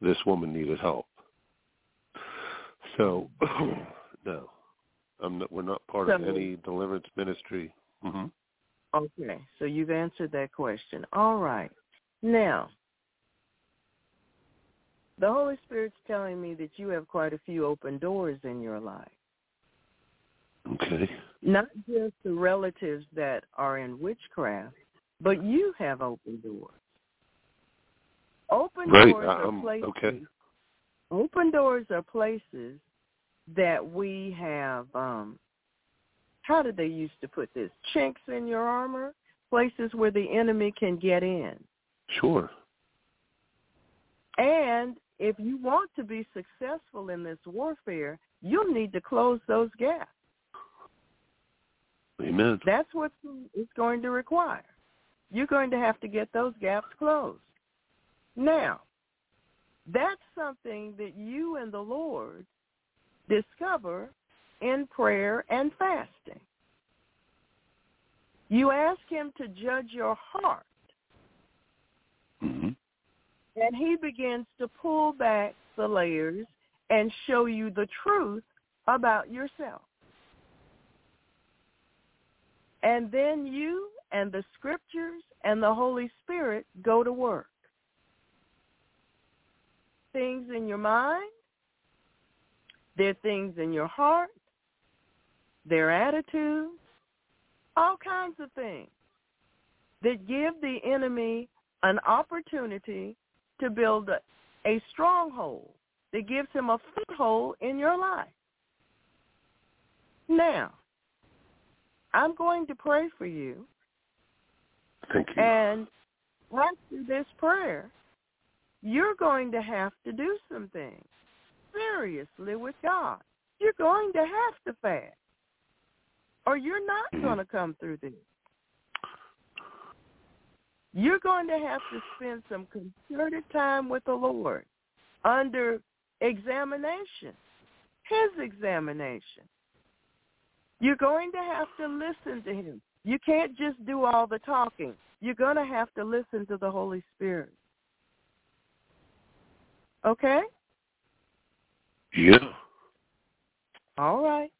this woman needed help. So no. I'm not, we're not part of any deliverance ministry. hmm Okay, so you've answered that question. All right. Now, the Holy Spirit's telling me that you have quite a few open doors in your life. Okay. Not just the relatives that are in witchcraft, but you have open doors. Open Right, doors are um, places. okay. Open doors are places that we have. um How did they used to put this? Chinks in your armor, places where the enemy can get in. Sure. And if you want to be successful in this warfare, you'll need to close those gaps. Amen. That's what it's going to require. You're going to have to get those gaps closed. Now, that's something that you and the Lord discover in prayer and fasting. You ask him to judge your heart, hmm and he begins to pull back the layers and show you the truth about yourself. And then you and the scriptures and the Holy Spirit go to work. Things in your mind, There are things in your heart, their attitudes, all kinds of things that give the enemy an opportunity to build a, a stronghold that gives him a foothold in your life. Now, I'm going to pray for you. Thank you. And after this prayer, you're going to have to do some things seriously with God. You're going to have to fast, or you're not Mhm. going to come through this. You're going to have to spend some concerted time with the Lord under examination, his examination. You're going to have to listen to him. You can't just do all the talking. You're going to have to listen to the Holy Spirit. Okay? Yeah. All right.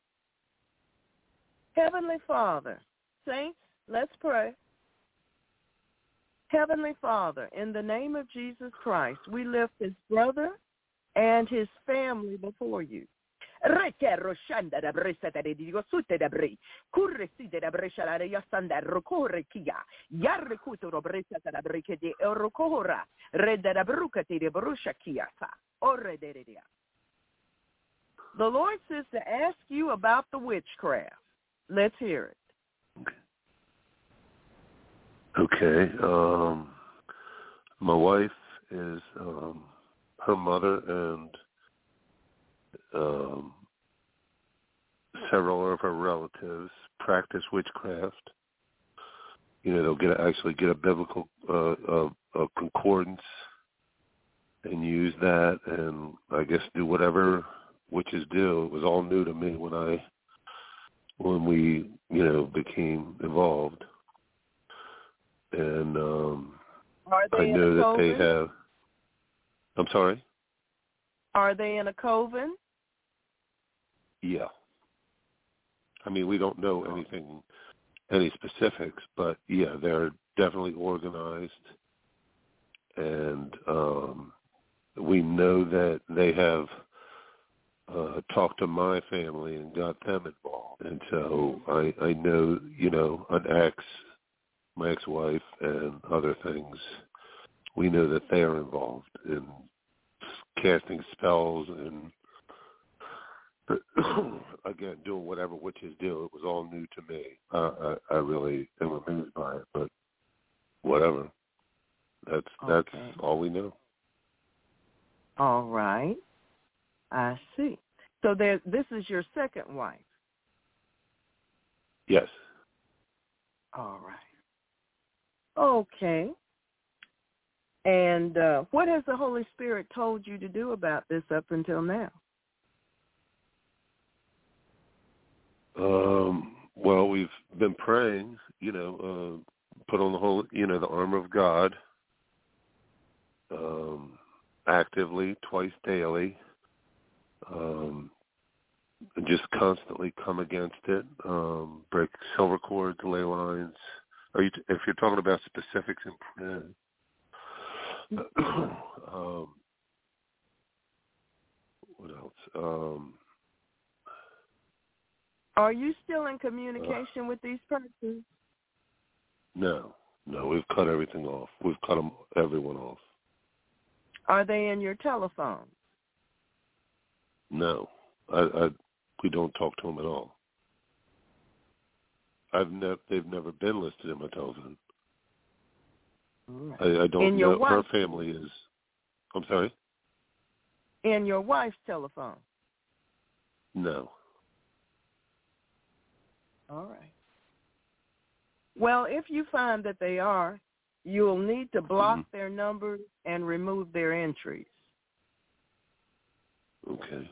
Heavenly Father, saints, let's pray. Heavenly Father, in the name of Jesus Christ, we lift his brother and his family before you. The Lord says to ask you about the witchcraft. Let's hear it. Okay. Um, my wife is um, her mother and um, several of her relatives practice witchcraft. You know, they'll get a, actually get a biblical uh, uh, a concordance and use that, and I guess do whatever witches do. It was all new to me when I when we you know became involved and um Are they I know that coven? they have. I'm sorry. Are they in a coven? Yeah. I mean, we don't know anything, any specifics, but yeah, they're definitely organized, and um we know that they have uh talked to my family and got them involved, and so I I know you know an ex, my ex-wife, and other things. We know that they are involved in casting spells and again doing whatever witches do. It was all new to me. Uh, I, I really am amused by it, but whatever. That's that's all we know. All right. I see. So there this is your second wife. Yes. All right. Okay. And uh, what has the Holy Spirit told you to do about this up until now? Um, well, we've been praying. You know, uh, put on the whole, you know, the armor of God. Um, actively twice daily. Um, just constantly come against it. Um, break silver cords, ley lines. Are you? If you're talking about specifics in prayer, um, what else? Um, Are you still in communication with these persons? no, no, we've cut everything off. We've cut them, everyone off. Are they in your telephone? No, I, I we don't talk to them at all. I've never, they've never been listed in my telephone. I, I don't In your know. Her family is. I'm sorry. In your wife's telephone. No. All right. Well, if you find that they are, you'll need to block Mhm. their numbers and remove their entries. Okay.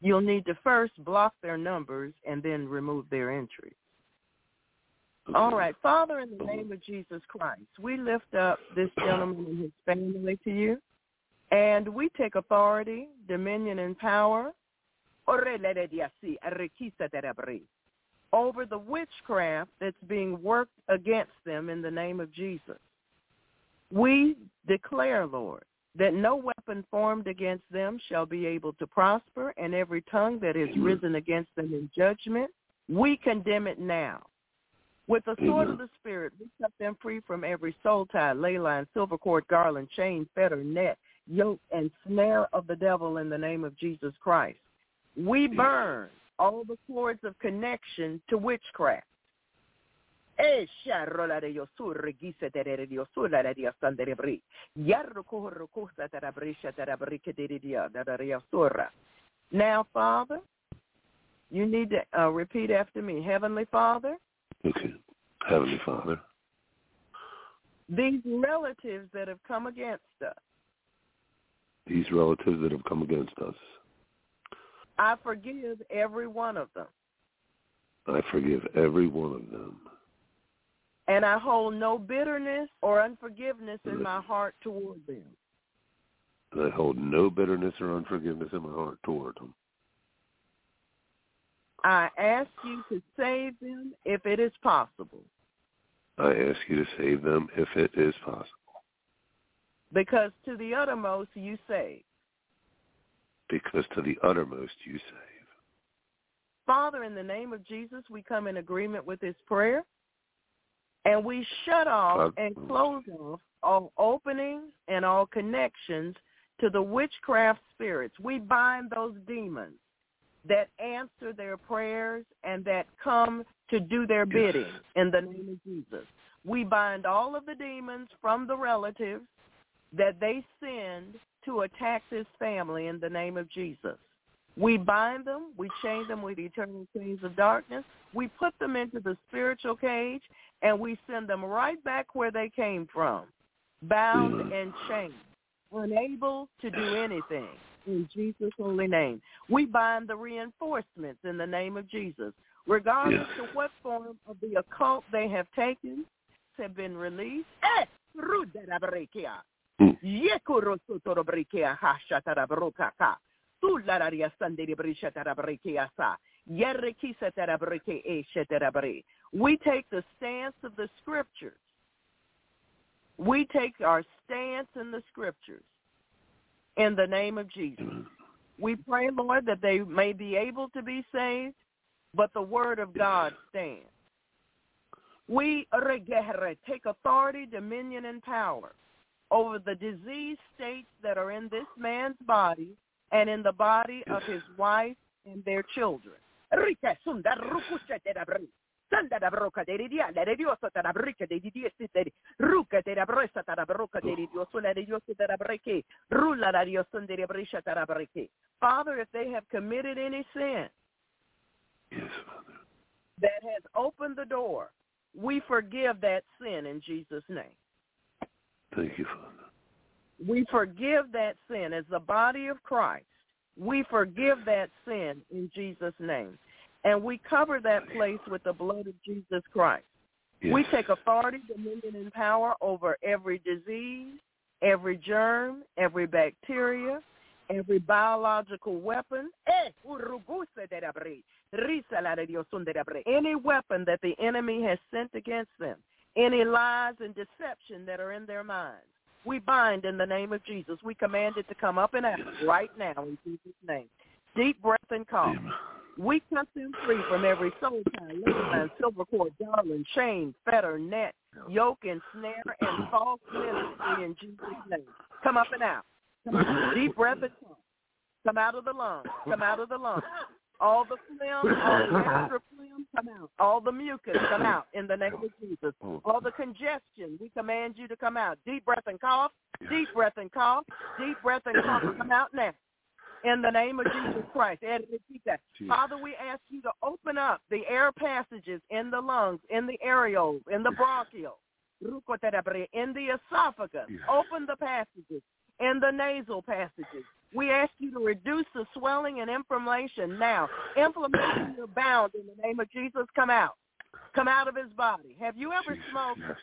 You'll need to first block their numbers and then remove their entries. okay. All right. Father, in the name of Jesus Christ, we lift up this gentleman and his family to you, and we take authority, dominion, and power over the witchcraft that's being worked against them in the name of Jesus. We declare, Lord, that no weapon formed against them shall be able to prosper, and every tongue that is mm-hmm. risen against them in judgment, we condemn it now. With the sword of mm-hmm. the Spirit, we set them free from every soul tie, ley line, silver cord, garland, chain, fetter, net, yoke, and snare of the devil in the name of Jesus Christ. We mm-hmm. burn all the cords of connection to witchcraft. Now, Father, you need to uh, repeat after me. Heavenly Father. Okay. Heavenly Father. These relatives that have come against us. These relatives that have come against us. I forgive every one of them. I forgive every one of them. And I hold no bitterness or unforgiveness in my heart toward them. And I hold no bitterness or unforgiveness in my heart toward them. I ask you to save them if it is possible. I ask you to save them if it is possible. Because to the uttermost you save. Because to the uttermost you save. Father, in the name of Jesus, we come in agreement with this prayer. And we shut off and close off all openings and all connections to the witchcraft spirits. We bind those demons that answer their prayers and that come to do their bidding in the name of Jesus. We bind all of the demons from the relatives that they send to attack this family in the name of Jesus. We bind them, we chain them with eternal chains of darkness, we put them into the spiritual cage, and we send them right back where they came from, bound mm. and chained, unable to do anything in Jesus' holy name. We bind the reinforcements in the name of Jesus, regardless yes. of what form of the occult they have taken, have been released. Mm. We take the stance of the scriptures. We take our stance in the scriptures in the name of Jesus. We pray, Lord, that they may be able to be saved, but the word of God stands. We take authority, dominion, and power over the disease states that are in this man's body and in the body of his wife and their children. Sanda da broca de dia, la de Dios ta da brica de dia sitere, ruca de da brosa ta da broca de Dios, la de Dios ta da breque, rulla da Dios de da brisha ta da breque. Father, if they have committed any sin yes, Father. that has opened the door, we forgive that sin in Jesus' name. Thank you, Father. We forgive that sin as the body of Christ. We forgive that sin in Jesus' name. And we cover that place with the blood of Jesus Christ. Yes. We take authority, dominion, and power over every disease, every germ, every bacteria, every biological weapon. Eh, any weapon that the enemy has sent against them, any lies and deception that are in their minds, we bind in the name of Jesus. We command it to come up and out right now in Jesus' name. Deep breath and cough. Amen. We cut them free from every soul tie, line, silver cord, darling, chain, fetter, net, yoke, and snare, and false ministry in Jesus' name. Come up and out. Deep breath and come. Come out of the lungs. Come out of the lungs. All the phlegm, all the extra phlegm, come out. All the mucus, come out in the name of Jesus. All the congestion, we command you to come out. Deep breath and cough. Deep breath and cough. Deep breath and cough. Come out now in the name of Jesus Christ. Father, we ask you to open up the air passages in the lungs, in the areoles, in the bronchial, in the esophagus. Open the passages in the nasal passages. We ask you to reduce the swelling and inflammation now. Inflammation is bound in the name of Jesus. Come out. Come out of his body. Have you ever Jesus, smoked? Yes.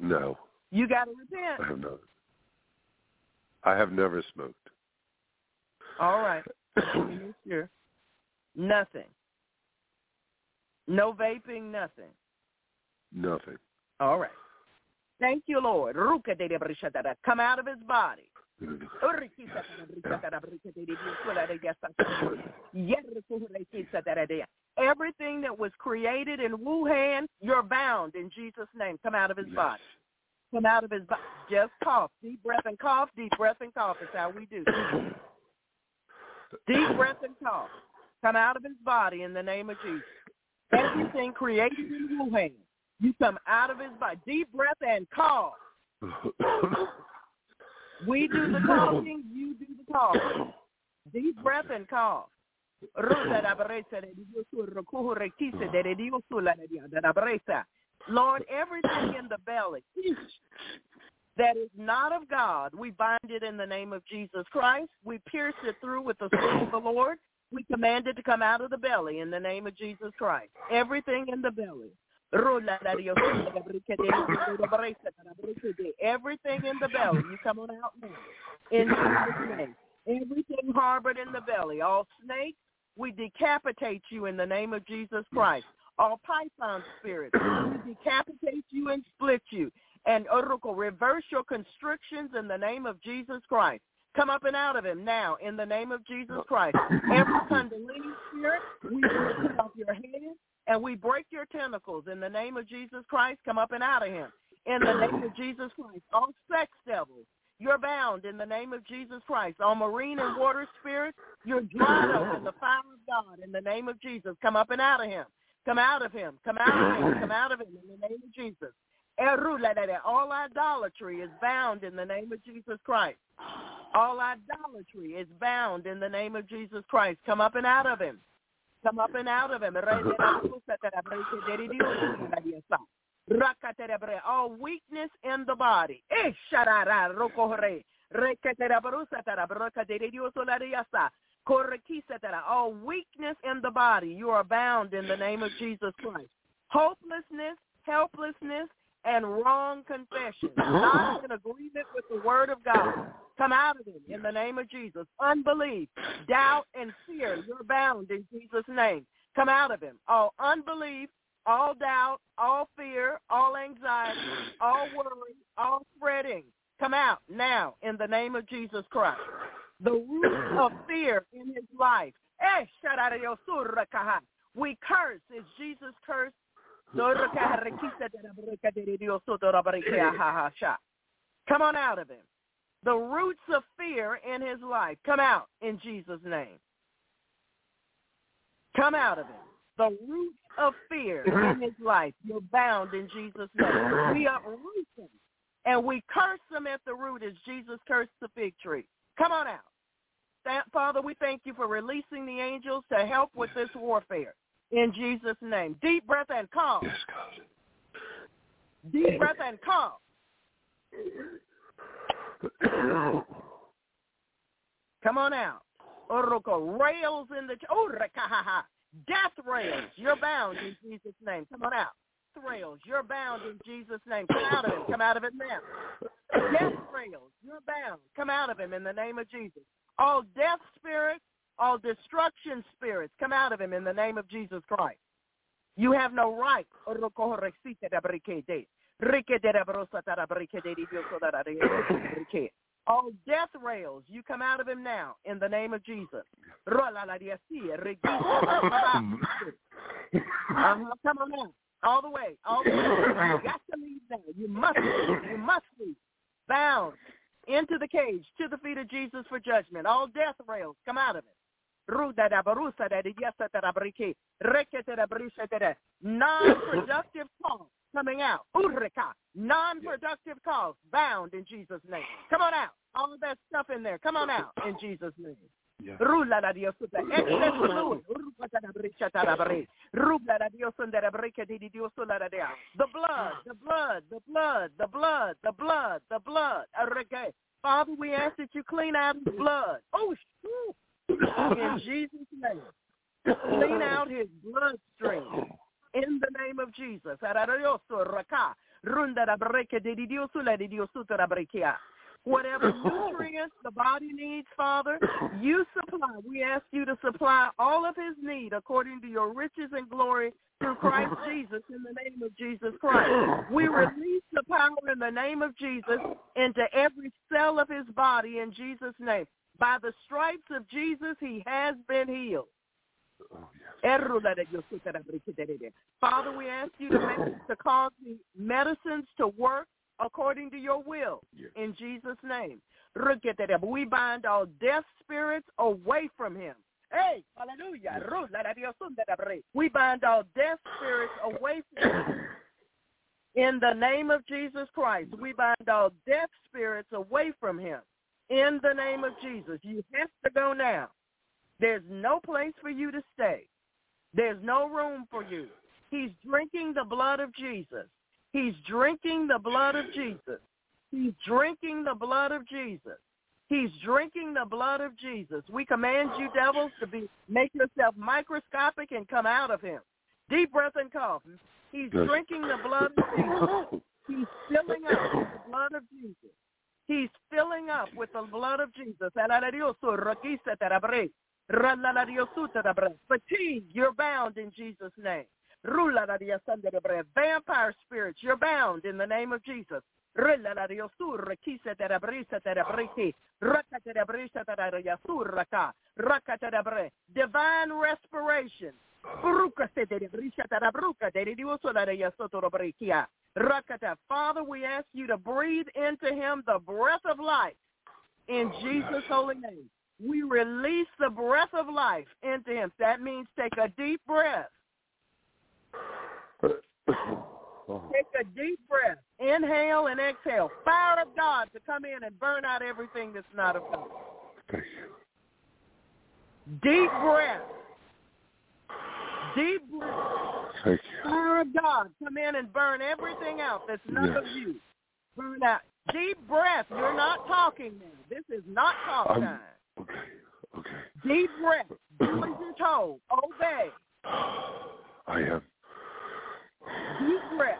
No. You got to repent. I have not. I have never smoked. All right. sure. Nothing. No vaping, nothing. Nothing. All right. Thank you, Lord. Come out of his body. Everything that was created in Wuhan, you're bound in Jesus' name. Come out of his body. Come out of his body. Just cough. Deep breath and cough. Deep breath and cough is how we do. Deep breath and cough. Come out of his body in the name of Jesus. Everything created in Wuhan, you come out of his body. Deep breath and cough. We do the talking, you do the talking. Deep breath and cough. Lord, everything in the belly that is not of God, we bind it in the name of Jesus Christ. We pierce it through with the sword of the Lord. We command it to come out of the belly in the name of Jesus Christ. Everything in the belly. Everything in the belly, you come on out now. In Jesus' name. Everything harbored in the belly, all snakes, we decapitate you in the name of Jesus Christ. All python spirits, we decapitate you and split you. And oh, Oracle, reverse your constrictions in the name of Jesus Christ. Come up and out of him now in the name of Jesus Christ. Every Kundalini spirit, we break off your head and we break your tentacles in the name of Jesus Christ. Come up and out of him in the name of Jesus Christ. All sex devils, you're bound in the name of Jesus Christ. All marine and water spirits, you're dried up in the fire of God in the name of Jesus. Come up and out of him. Come out of him. Come out of him. Come out of him in the name of Jesus. All idolatry is bound in the name of Jesus Christ. All idolatry is bound in the name of Jesus Christ. Come up and out of him. Come up and out of him. All weakness in the body. All weakness in the body. You are bound in the name of Jesus Christ. Hopelessness, helplessness, and wrong confession, not in agreement with the word of God. Come out of him in the name of Jesus. Unbelief, doubt, and fear, you're bound in Jesus' name. Come out of him. All unbelief, all doubt, all fear, all anxiety, all worry, all fretting. Come out now in the name of Jesus Christ. The root of fear in his life. Eh, shut out of your surrakaha. we curse. Is Jesus cursed? Come on out of him. The roots of fear in his life. Come out in Jesus' name. Come out of him. The roots of fear in his life. You're bound in Jesus' name. We uproot them and we curse them at the root as Jesus cursed the fig tree. Come on out. Father, we thank you for releasing the angels to help with this warfare in Jesus' name. Deep breath and calm. Yes, God. Deep breath and calm. Come on out. Oroko, rails in the oh, death rails. You're bound in Jesus' name. Come on out. Death rails. You're bound in Jesus' name. Come out of it. Come out of it now. Death rails. You're bound. Come out of him in the name of Jesus. All death spirits, all destruction spirits come out of him in the name of Jesus Christ. You have no right. All death rails, you come out of him now in the name of Jesus. uh-huh. Come on now. All the way. All the way. You got to leave now. You must leave. You must leave. Bound into the cage to the feet of Jesus for judgment. All death rails, come out of it. Non-productive calls coming out. Non-productive calls bound in Jesus' name. Come on out. All that stuff in there. Come on out in Jesus' name. Yeah. The blood, the blood, the blood, the blood, the blood, the blood. Father, we ask that you clean out the blood. Oh, in Jesus' name. Clean out his bloodstream in the name of Jesus. Whatever nutrients the body needs, Father, you supply. We ask you to supply all of his need according to your riches and glory through Christ Jesus in the name of Jesus Christ. We release the power in the name of Jesus into every cell of his body in Jesus' name. By the stripes of Jesus, he has been healed. Oh, yes. Father, we ask you to, make, to cause the medicines to work according to your will Yes. in Jesus' name. We bind all death spirits away from him. Hey, hallelujah. We bind all death spirits away from him. In the name of Jesus Christ, we bind all death spirits away from him. In the name of Jesus, you have to go now. There's no place for you to stay. There's no room for you. He's drinking the blood of Jesus. He's drinking the blood of Jesus. He's drinking the blood of Jesus. He's drinking the blood of Jesus. We command you, devils, to be make yourself microscopic and come out of him. Deep breath and cough. He's drinking the blood of Jesus. He's filling up with the blood of Jesus. He's filling up with the blood of Jesus. Fatigue, you're bound in Jesus' name. Vampire spirits, you're bound in the name of Jesus. Divine respiration. Father, we ask you to breathe into him the breath of life in oh, Jesus' holy name. We release the breath of life into him. That means take a deep breath. Oh, Take a deep breath. Inhale and exhale. Fire of God to come in and burn out everything that's not of God. Deep breath. Deep breath. Fire of God come in and burn everything out that's not of Yes. you. Burn out. Deep breath. You're not talking now. This is not talk I'm- time. Okay. Okay. Deep breath. Do as you're told. Obey. I am. Deep breath.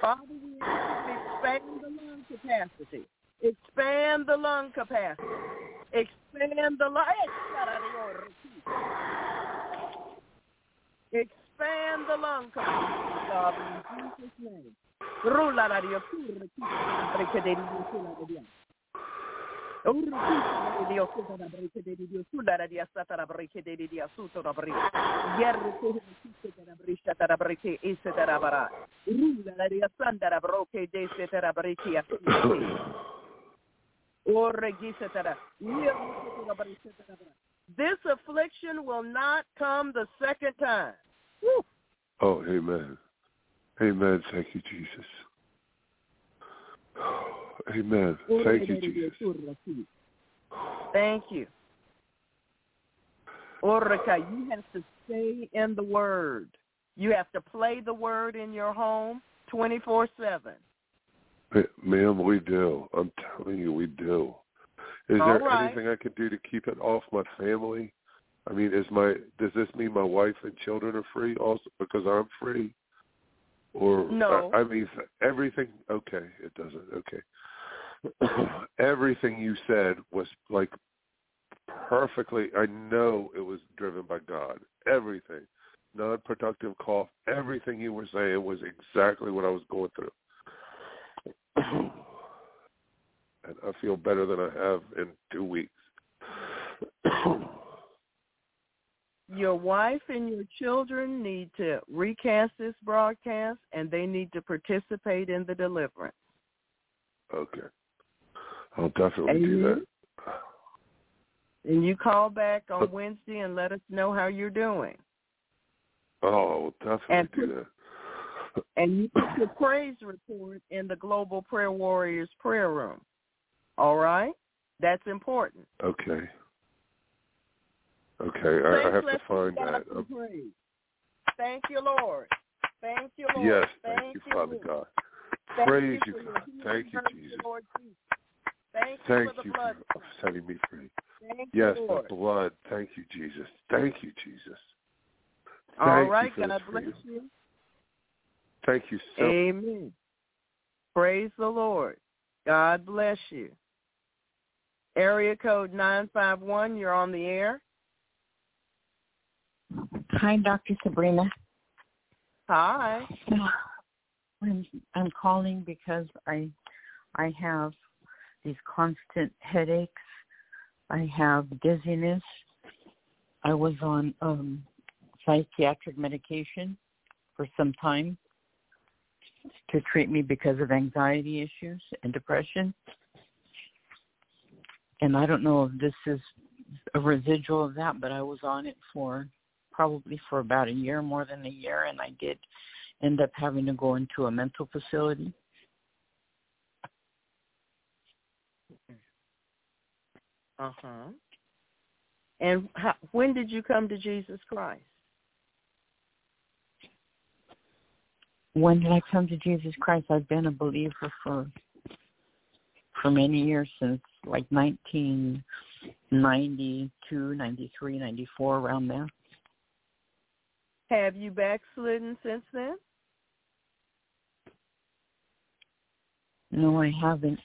Father, we ask you to expand the lung capacity. Expand the lung capacity. Expand the lung. Expand the lung capacity, Father, in Jesus' name. This affliction will not come the second time. Woo. Oh, amen. Amen. Thank you, Jesus. Amen. Thank you, Jesus. Thank you. Orica, you have to stay in the Word. You have to play the Word in your home 24-7. Ma- Ma'am, we do. I'm telling you, we do. Is All there right. anything I can do to keep it off my family? I mean, is my does this mean my wife and children are free also because I'm free? Or No. I, I mean everything. Okay, it doesn't. Okay, everything you said was like perfectly. I know it was driven by God. Everything, non-productive cough. Everything you were saying was exactly what I was going through. And I feel better than I have in two weeks. Your wife and your children need to recast this broadcast, and they need to participate in the deliverance. okay, I'll definitely do Amen. that. And you call back on Wednesday and let us know how you're doing. Oh, I'll definitely And do that. And you put your praise report in the Global Prayer Warriors prayer room. All right? That's important. Okay. Okay, I, I have to find that. Um. Thank you, Lord. Thank you, Lord. yes, thank you, Father Lord. God. Thank Praise you, you, God. Thank you, Jesus. Lord Jesus. Thank you Thank for the you blood. for setting me free. Thank Yes, you, the blood. Thank you, Jesus. Thank you, Jesus. All Thank you God bless you. Thank you so Amen. Praise the Lord. God bless you. Area code 951, you're on the air. Hi, Dr. Sabrina. Hi. I'm, I'm calling because I I have these constant headaches. I have dizziness. I was on um psychiatric medication for some time to treat me because of anxiety issues and depression. And I don't know if this is a residual of that, but I was on it for probably for about a year, more than a year, and I did end up having to go into a mental facility. Uh huh. And how, when did you come to Jesus Christ? When did I come to Jesus Christ? I've been a believer for for many years since like 1992, 93, 94, around there. Have you backslidden since then? No, I haven't.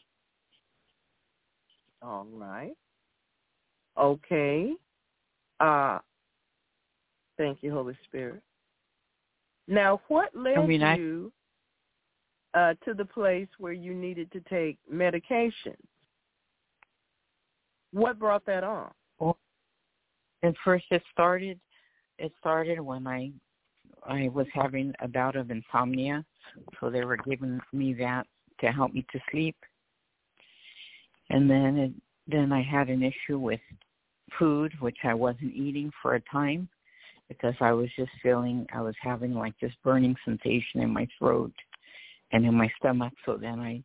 All right. Okay. Uh thank you, Holy Spirit. Now what led I mean, you uh to the place where you needed to take medication? What brought that on? At first, it started. It started when I I was having a bout of insomnia, so they were giving me that to help me to sleep. And then it, then I had an issue with food, which I wasn't eating for a time because I was just feeling I was having like this burning sensation in my throat and in my stomach. So then I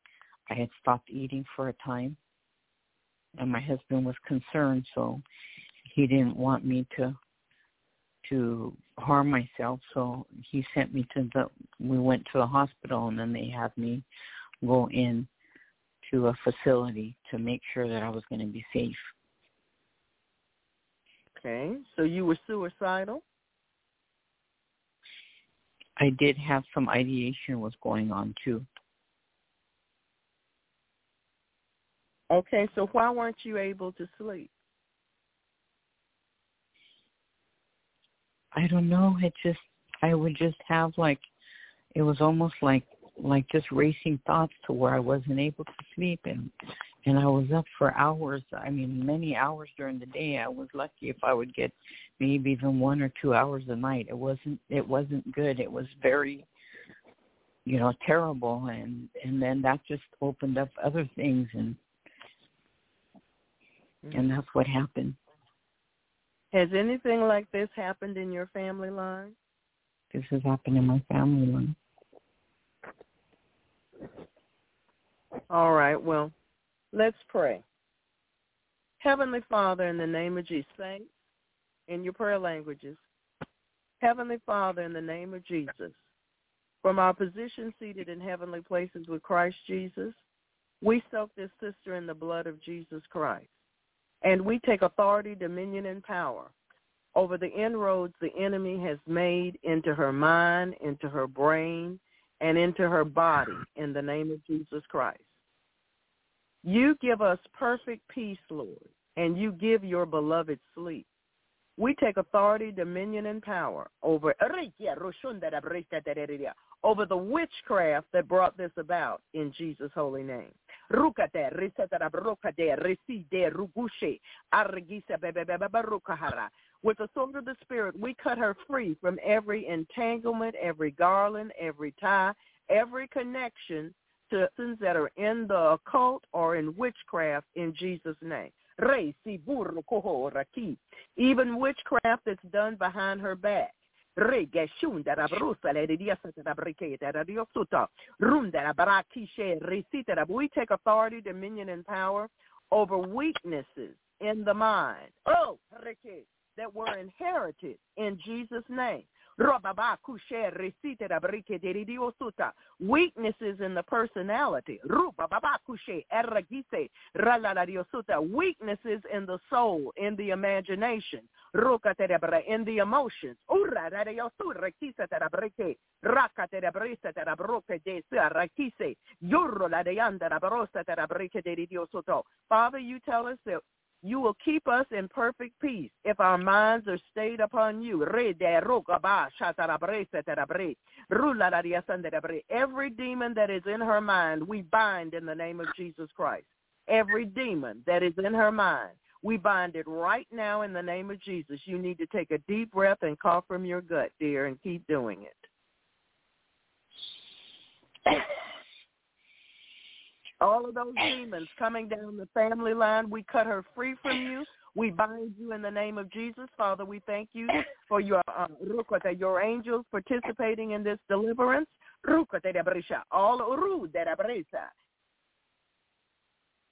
I had stopped eating for a time, and my husband was concerned, so he didn't want me to to harm myself so he sent me to the we went to the hospital and then they had me go in to a facility to make sure that I was going to be safe. Okay. So you were suicidal? I did have some ideation was going on too. Okay, so why weren't you able to sleep? I don't know, it just I would just have like it was almost like like just racing thoughts to where I wasn't able to sleep and and I was up for hours. I mean, many hours during the day. I was lucky if I would get maybe even one or two hours a night. It wasn't it wasn't good. It was very you know, terrible and and then that just opened up other things and mm. and that's what happened. Has anything like this happened in your family line? This has happened in my family line. All right, well, let's pray. Heavenly Father, in the name of Jesus, thanks in your prayer languages. Heavenly Father, in the name of Jesus, from our position seated in heavenly places with Christ Jesus, we soak this sister in the blood of Jesus Christ. And we take authority, dominion, and power over the inroads the enemy has made into her mind, into her brain, and into her body in the name of Jesus Christ. You give us perfect peace, Lord, and you give your beloved sleep. We take authority, dominion, and power over over the witchcraft that brought this about in Jesus' holy name. With the sword of the Spirit, we cut her free from every entanglement, every garland, every tie, every connection sins that are in the occult or in witchcraft in Jesus' name. Even witchcraft that's done behind her back. We take authority, dominion, and power over weaknesses in the mind. Oh, that were inherited in Jesus' name. Weaknesses in the personality. Weaknesses in the soul, in the imagination, in the emotions. Father, you tell us that you will keep us in perfect peace if our minds are stayed upon you. Every demon that is in her mind, we bind in the name of Jesus Christ. Every demon that is in her mind, we bind it right now in the name of Jesus. You need to take a deep breath and cough from your gut, dear, and keep doing it. All of those demons coming down the family line, we cut her free from you. We bind you in the name of Jesus. Father, we thank you for your uh, your angels participating in this deliverance. All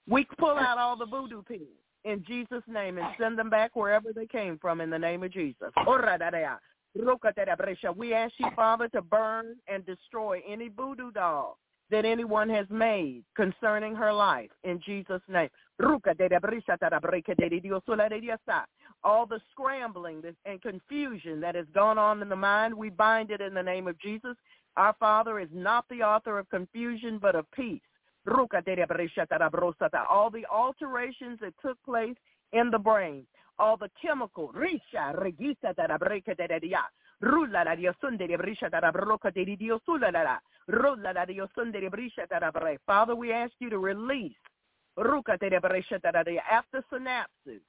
we pull out all the voodoo pins in Jesus' name and send them back wherever they came from in the name of Jesus. We ask you, Father, to burn and destroy any voodoo doll that anyone has made concerning her life in Jesus' name. All the scrambling and confusion that has gone on in the mind, we bind it in the name of Jesus. Our Father is not the author of confusion, but of peace. All the alterations that took place in the brain, all the chemical, Father, we ask you to release after synapses,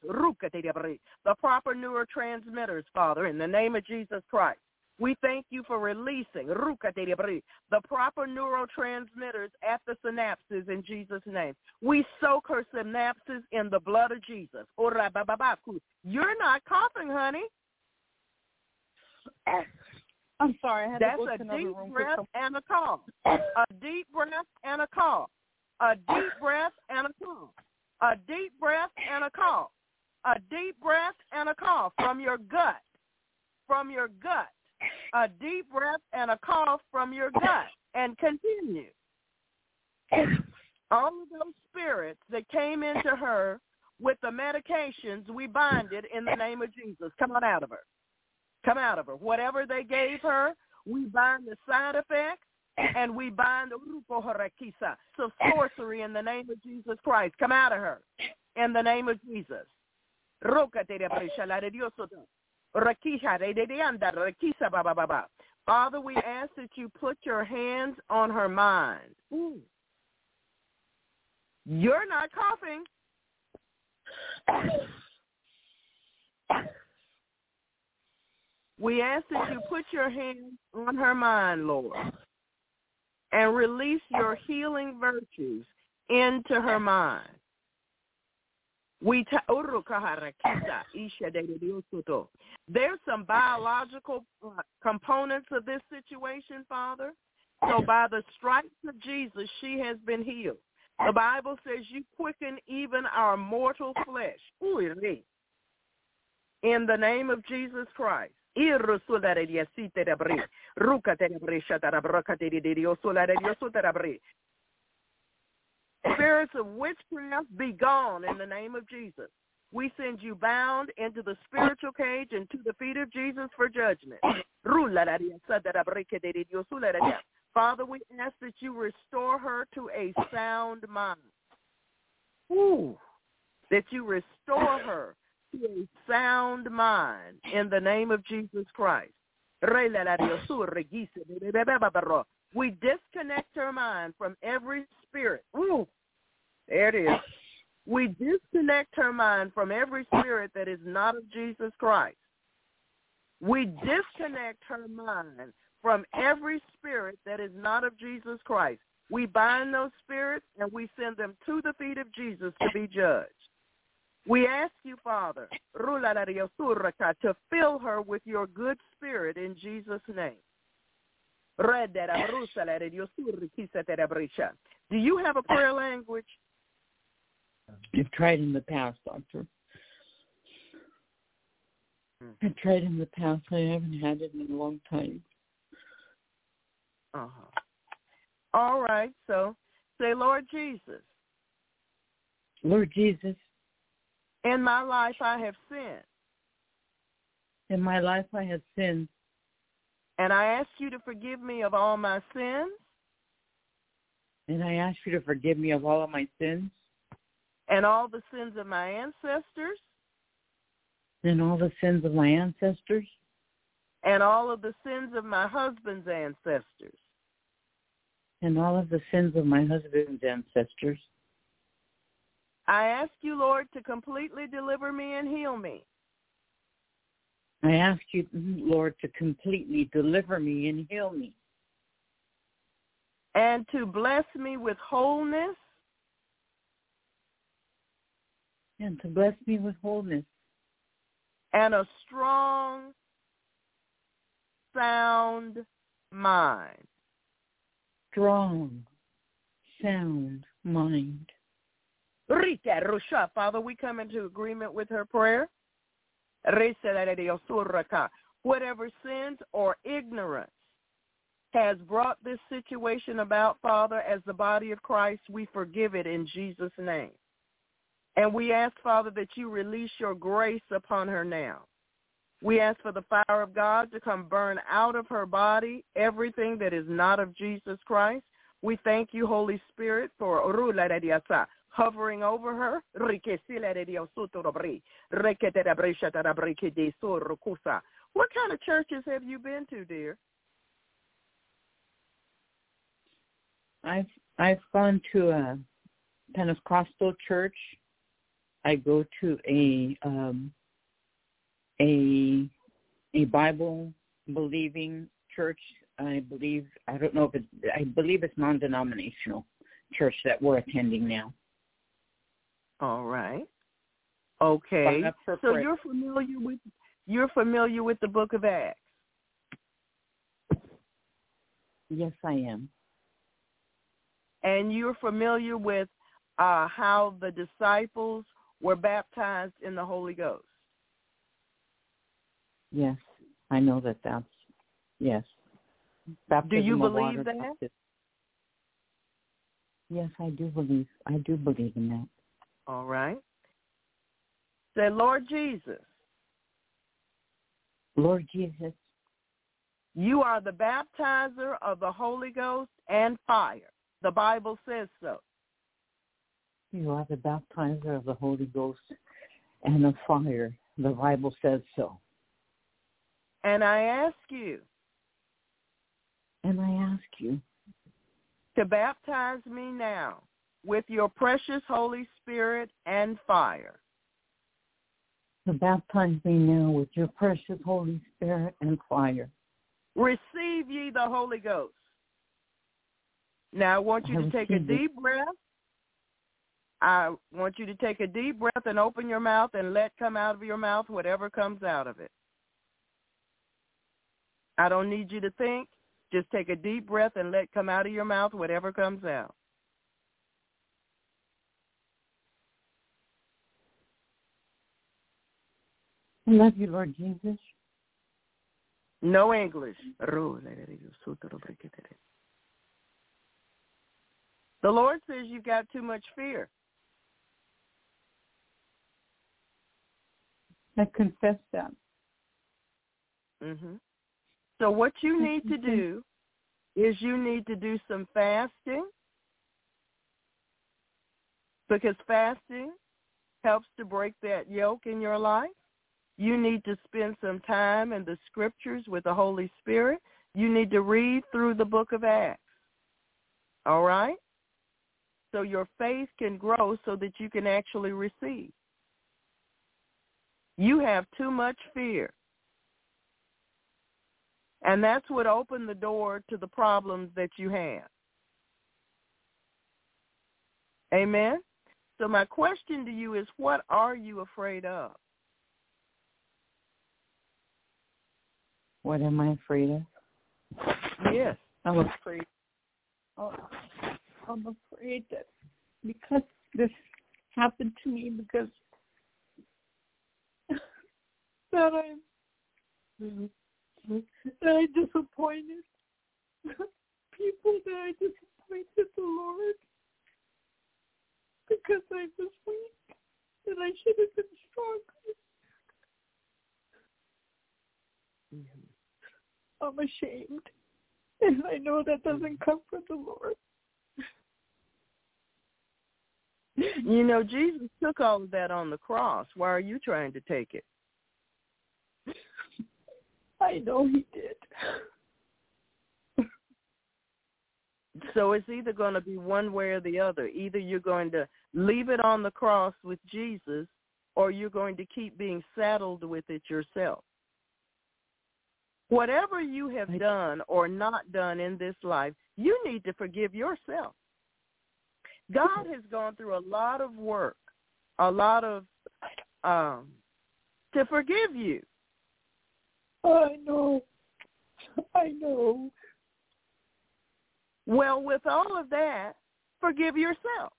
the proper neurotransmitters, Father, in the name of Jesus Christ. We thank you for releasing the proper neurotransmitters the synapses in Jesus' name. We soak her synapses in the blood of Jesus. You're not coughing, honey. I'm sorry, I had That's to a deep room breath and a cough. A deep breath and a cough. A deep breath and a cough. A deep breath and a cough. A deep breath and a cough from your gut. From your gut. A deep breath and a cough from your gut. And continue. All of those spirits that came into her with the medications, we bind it in the name of Jesus. Come on out of her come out of her. Whatever they gave her, we bind the side effects and we bind the harakisa, so sorcery in the name of Jesus Christ. Come out of her in the name of Jesus. Father, we ask that you put your hands on her mind. Ooh. You're not coughing. We ask that you put your hand on her mind, Lord, and release your healing virtues into her mind. We There's some biological uh, components of this situation, Father. So by the stripes of Jesus, she has been healed. The Bible says you quicken even our mortal flesh. In the name of Jesus Christ. Spirits of witchcraft be gone in the name of Jesus. We send you bound into the spiritual cage and to the feet of Jesus for judgment. Father, we ask that you restore her to a sound mind. Ooh, that you restore her to a sound mind in the name of Jesus Christ. We disconnect her mind from every spirit. Ooh, there it is. We disconnect her mind from every spirit that is not of Jesus Christ. We disconnect her mind from every spirit that is not of Jesus Christ. We bind those spirits and we send them to the feet of Jesus to be judged. We ask you, Father, to fill her with your good spirit in Jesus' name. Do you have a prayer language? I've tried in the past, Doctor. Hmm. I've tried in the past. I haven't had it in a long time. Uh-huh. All right. So say, Lord Jesus, Lord Jesus, in my life I have sinned, in my life I have sinned, and I ask you to forgive me of all my sins. And I ask you to forgive me of all of my sins. And all the sins of my ancestors. And all the sins of my ancestors. And all of the sins of my husband's ancestors. and all of the sins of my husband's ancestors. I ask you, Lord, to completely deliver me and heal me. I ask you, Lord, to completely deliver me and heal me and to bless me with wholeness and to bless me with wholeness and a strong, sound mind. strong, sound mind. Rita Rusha, Father, we come into agreement with her prayer. Whatever sins or ignorance has brought this situation about, Father, as the body of Christ, we forgive it in Jesus' name. And we ask, Father, that you release your grace upon her now. We ask for the fire of God to come burn out of her body everything that is not of Jesus Christ. We thank you, Holy Spirit, for hovering over her. What kind of churches have you been to, dear? I've I've gone to a Pentecostal church. I go to a um, a a Bible believing church. I believe I don't know if it's I believe it's non-denominational church that we're attending now. All right. Okay. Sign up for So you're familiar with you're familiar with the book of Acts. Yes, I am. and you're familiar with uh, how the disciples were baptized in the Holy Ghost. Yes, I know that that's yes. Baptism you believe that? baptism. Yes, I do believe. I do believe in that. All right. Say, Lord Jesus, Lord Jesus, you are the baptizer of the Holy Ghost and fire. The Bible says so. you are the baptizer of the Holy Ghost and of fire. The Bible says so. And I ask you And I ask you to baptize me now with your precious Holy Spirit and fire. to baptize me now with your precious Holy Spirit and fire. Receive ye the Holy Ghost. Now I want you I to take a receive it. deep breath. I want you to take a deep breath and open your mouth and let come out of your mouth whatever comes out of it. I don't need you to think. Just take a deep breath and let come out of your mouth whatever comes out. I love you, Lord Jesus. No English. The Lord says you've got too much fear. I confess that. hmm So what you need to do is you need to do some fasting because fasting helps to break that yoke in your life. You need to spend some time in the scriptures with the Holy Spirit. You need to read through the book of Acts. All right? So your faith can grow so that you can actually receive. You have too much fear. And that's what opened the door to the problems that you have. Amen? So my question to you is, what are you afraid of? What am I afraid of? Yes. I'm afraid. Oh, I'm afraid that because this happened to me, because that I'm And I disappointed people that I disappointed the Lord because I was weak and I should have been stronger. Mm-hmm. I'm ashamed. And I know that doesn't come from the Lord. You know, Jesus took all of that on the cross. Why are you trying to take it? I know he did. So it's either going to be one way or the other. Either you're going to leave it on the cross with Jesus or you're going to keep being saddled with it yourself. Whatever you have done or not done in this life, you need to forgive yourself. God has gone through a lot of work, a lot of um to forgive you. I know. I know. Well, with all of that, forgive yourself.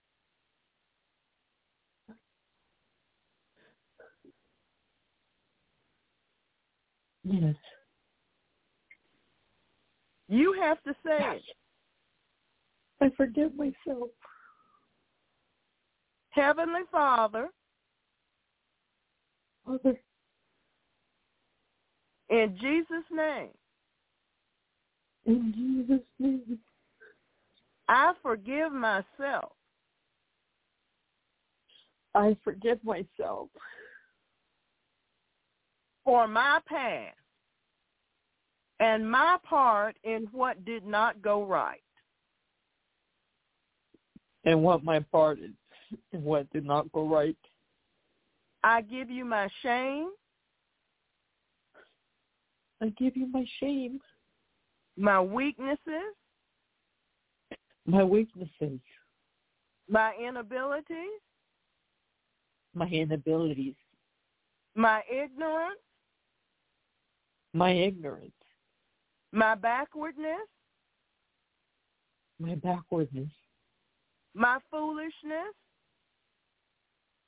Yes. You have to say it. I forgive myself. Heavenly Father, Father, in Jesus' name, in Jesus' name, I forgive myself. I forgive myself for my past and my part in what did not go right. And what my part in what did not go right. I give you my shame. I give you my shame. My weaknesses. My weaknesses. My inabilities. My inabilities. My ignorance. My ignorance. My backwardness. My backwardness. My foolishness.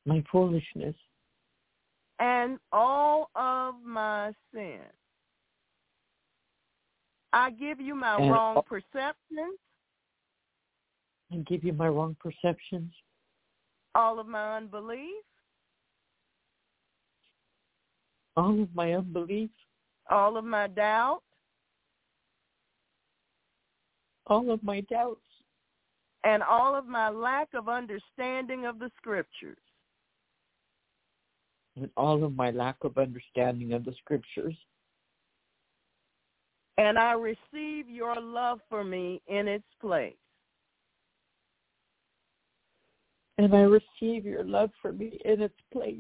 My foolishness. And all of my sin. I give you my and wrong perceptions. I give you my wrong perceptions. All of my unbelief. All of my unbelief. All of my doubt. All of my doubts. And all of my lack of understanding of the scriptures. And all of my lack of understanding of the scriptures. And I receive your love for me in its place. And I receive your love for me in its place.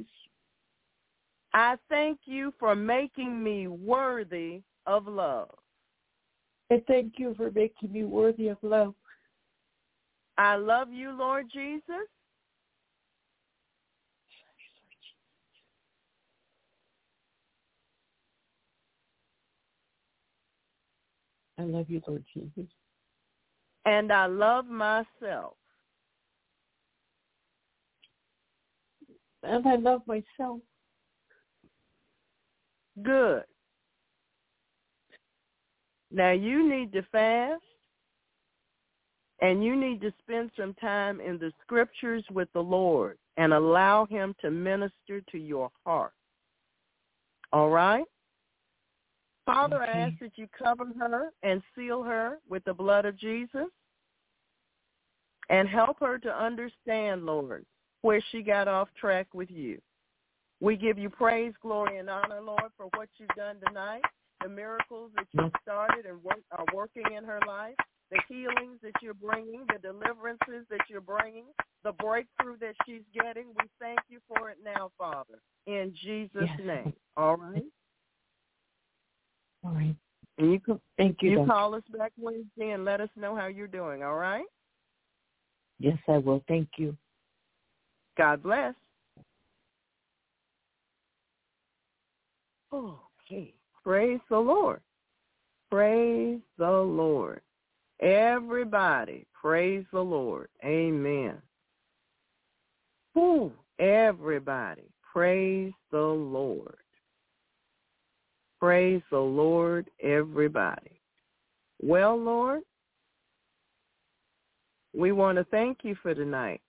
I thank you for making me worthy of love. I thank you for making me worthy of love. I love you, Lord Jesus. I love you, Lord Jesus. And I love myself. And I love myself. Good. Now you need to fast and you need to spend some time in the scriptures with the Lord and allow him to minister to your heart. All right? Father, okay. I ask that you cover her and seal her with the blood of Jesus and help her to understand, Lord, where she got off track with you. We give you praise, glory, and honor, Lord, for what you've done tonight, the miracles that you've started and work, are working in her life, the healings that you're bringing, the deliverances that you're bringing, the breakthrough that she's getting. We thank you for it now, Father, in Jesus' yes. name. All right? All right. And you can, Thank you. You Doctor. call us back Wednesday and let us know how you're doing, all right? Yes, I will. Thank you. God bless. Okay. Praise the Lord. Praise the Lord. Everybody, praise the Lord. Amen. Whew. Everybody, praise the Lord. Praise the Lord, everybody. Well, Lord, we want to thank you for tonight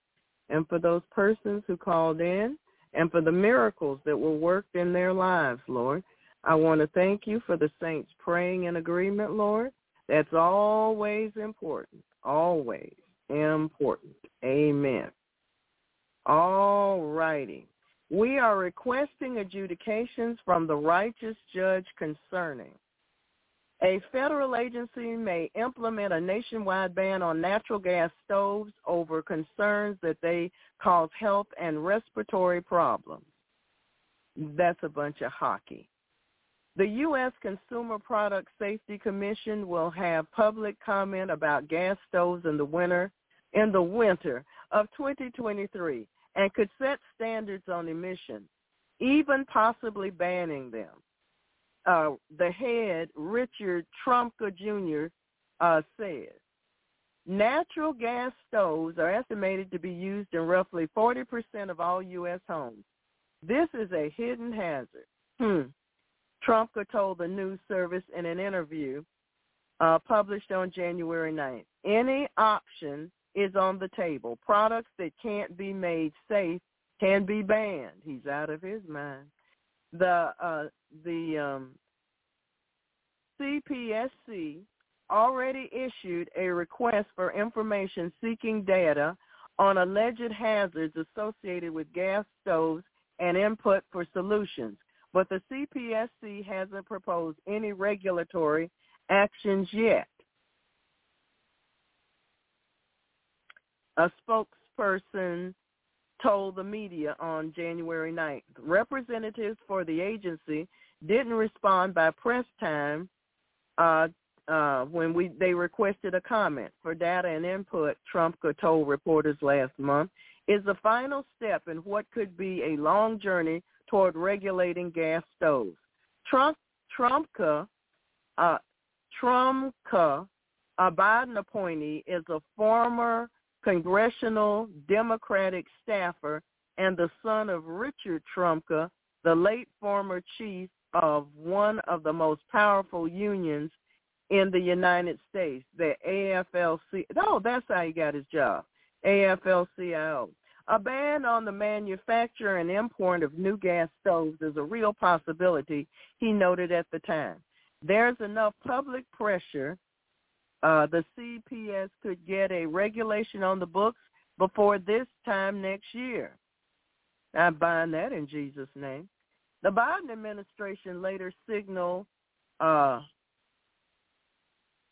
and for those persons who called in and for the miracles that were worked in their lives, Lord. I want to thank you for the saints praying in agreement, Lord. That's always important, always important. Amen. All righty. We are requesting adjudications from the righteous judge concerning a federal agency may implement a nationwide ban on natural gas stoves over concerns that they cause health and respiratory problems. That's a bunch of hockey. The U.S. Consumer Product Safety Commission will have public comment about gas stoves in the winter in the winter of 2023 and could set standards on emissions, even possibly banning them. Uh, the head, Richard Trumka Jr., uh, says, natural gas stoves are estimated to be used in roughly 40% of all U.S. homes. This is a hidden hazard. Hmm. Trumka told the news service in an interview uh, published on January 9th. Any option is on the table. Products that can't be made safe can be banned. He's out of his mind. The uh, the um, CPSC already issued a request for information seeking data on alleged hazards associated with gas stoves and input for solutions, but the CPSC hasn't proposed any regulatory actions yet. a spokesperson told the media on January 9th. Representatives for the agency didn't respond by press time uh, uh, when we they requested a comment for data and input. Trumka told reporters last month is the final step in what could be a long journey toward regulating gas stoves. Trump Trumpka uh, a Biden appointee, is a former congressional Democratic staffer and the son of Richard Trumka, the late former chief of one of the most powerful unions in the United States, the AFL-C. Oh, that's how he got his job, AFL-CIO. A ban on the manufacture and import of new gas stoves is a real possibility, he noted at the time. There's enough public pressure uh, the CPS could get a regulation on the books before this time next year. I bind that in Jesus' name. The Biden administration later signaled uh,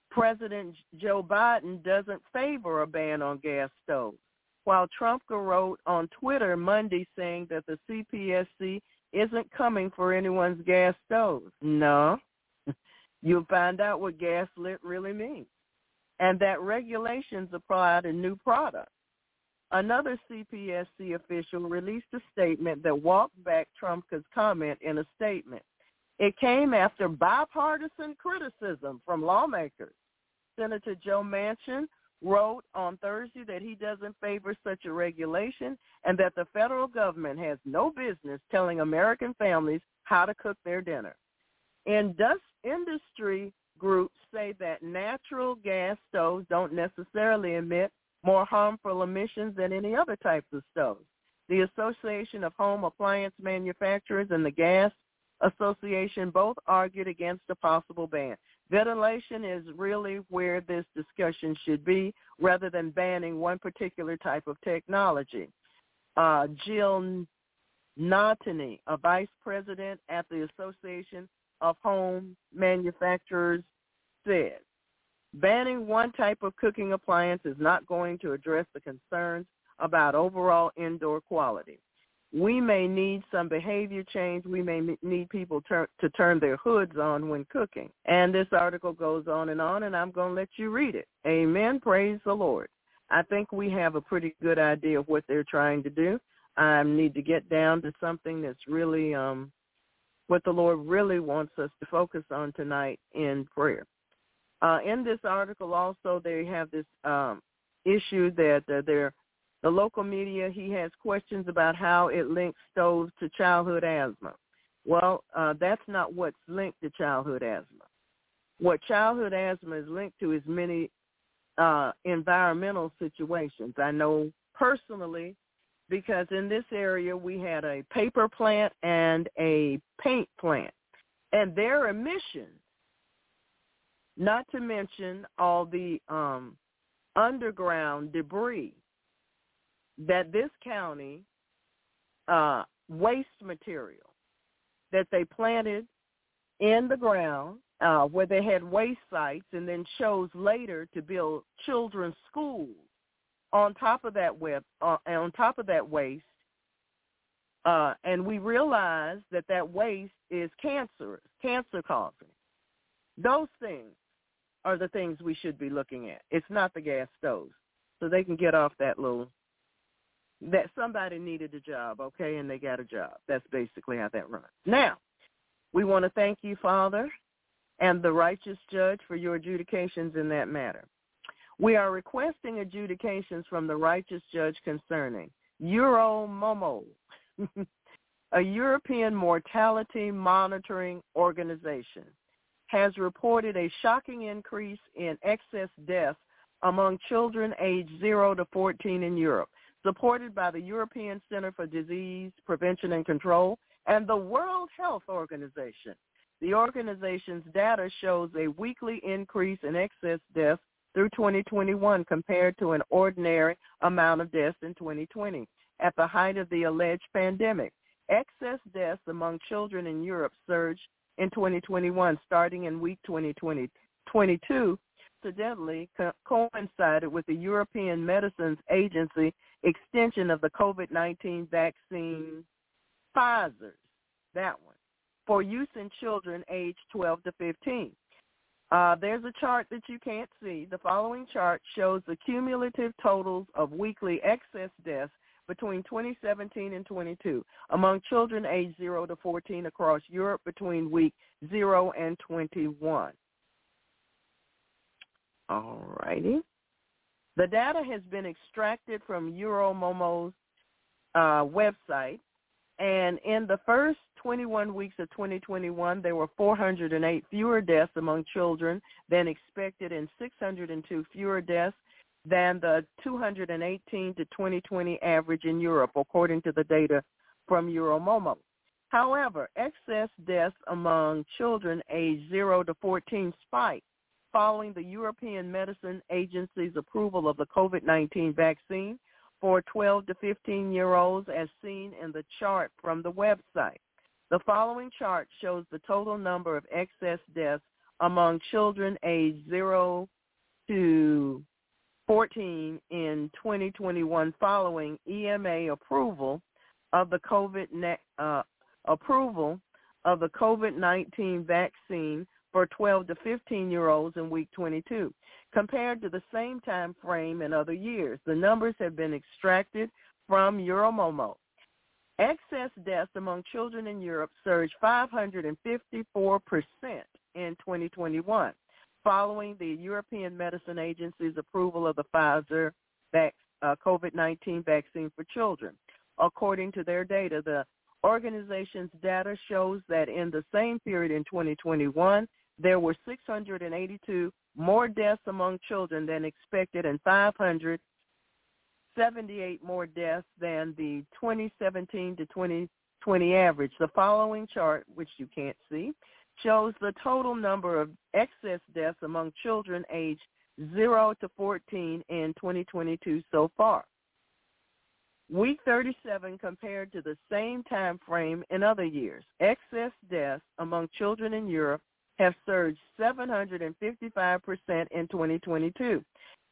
President Joe Biden doesn't favor a ban on gas stoves, while Trump wrote on Twitter Monday saying that the CPSC isn't coming for anyone's gas stoves. No. You'll find out what gaslit really means and that regulations apply to new products. Another CPSC official released a statement that walked back Trumpka's comment in a statement. It came after bipartisan criticism from lawmakers. Senator Joe Manchin wrote on Thursday that he doesn't favor such a regulation and that the federal government has no business telling American families how to cook their dinner. Industry groups say that natural gas stoves don't necessarily emit more harmful emissions than any other types of stoves. The Association of Home Appliance Manufacturers and the Gas Association both argued against a possible ban. Ventilation is really where this discussion should be rather than banning one particular type of technology. Uh, Jill Notini, a vice president at the Association of Home Manufacturers said, banning one type of cooking appliance is not going to address the concerns about overall indoor quality. We may need some behavior change. We may need people tur- to turn their hoods on when cooking. And this article goes on and on, and I'm going to let you read it. Amen. Praise the Lord. I think we have a pretty good idea of what they're trying to do. I need to get down to something that's really um, what the Lord really wants us to focus on tonight in prayer. Uh, in this article also they have this um, issue that uh, they're, the local media, he has questions about how it links stoves to childhood asthma. Well, uh, that's not what's linked to childhood asthma. What childhood asthma is linked to is many uh, environmental situations. I know personally because in this area we had a paper plant and a paint plant, and their emissions, not to mention all the um, underground debris that this county uh, waste material that they planted in the ground uh, where they had waste sites and then chose later to build children's schools on top of that web uh, on top of that waste uh, and we realize that that waste is cancerous cancer causing. Those things are the things we should be looking at. It's not the gas stoves so they can get off that little that somebody needed a job, okay, and they got a job. That's basically how that runs. Now, we want to thank you, Father, and the righteous judge for your adjudications in that matter. We are requesting adjudications from the righteous judge concerning Euromomo, a European mortality monitoring organization, has reported a shocking increase in excess deaths among children aged 0 to 14 in Europe supported by the European Center for Disease Prevention and Control and the World Health Organization. The organization's data shows a weekly increase in excess deaths through 2021 compared to an ordinary amount of deaths in 2020. At the height of the alleged pandemic, excess deaths among children in Europe surged in 2021, starting in week 2020, 22 incidentally co- coincided with the European Medicines Agency extension of the COVID-19 vaccine Pfizer's, that one, for use in children aged 12 to 15. Uh, there's a chart that you can't see. The following chart shows the cumulative totals of weekly excess deaths between 2017 and 22 among children aged 0 to 14 across Europe between week 0 and 21. All righty. The data has been extracted from Euromomo's uh, website, and in the first 21 weeks of 2021, there were 408 fewer deaths among children than expected and 602 fewer deaths than the 218 to 2020 average in Europe, according to the data from Euromomo. However, excess deaths among children aged 0 to 14 spiked following the European Medicine Agency's approval of the COVID-19 vaccine for 12 to 15-year-olds as seen in the chart from the website. The following chart shows the total number of excess deaths among children aged 0 to 14 in 2021 following EMA approval of the COVID uh, approval of the COVID-19 vaccine for 12 to 15 year olds in week 22 compared to the same time frame in other years. The numbers have been extracted from Euromomo. Excess deaths among children in Europe surged 554% in 2021 following the European Medicine Agency's approval of the Pfizer uh, COVID-19 vaccine for children. According to their data, the organization's data shows that in the same period in 2021, there were 682 more deaths among children than expected and 578 more deaths than the 2017 to 2020 average. The following chart, which you can't see, shows the total number of excess deaths among children aged 0 to 14 in 2022 so far. Week 37 compared to the same time frame in other years. Excess deaths among children in Europe have surged 755% in 2022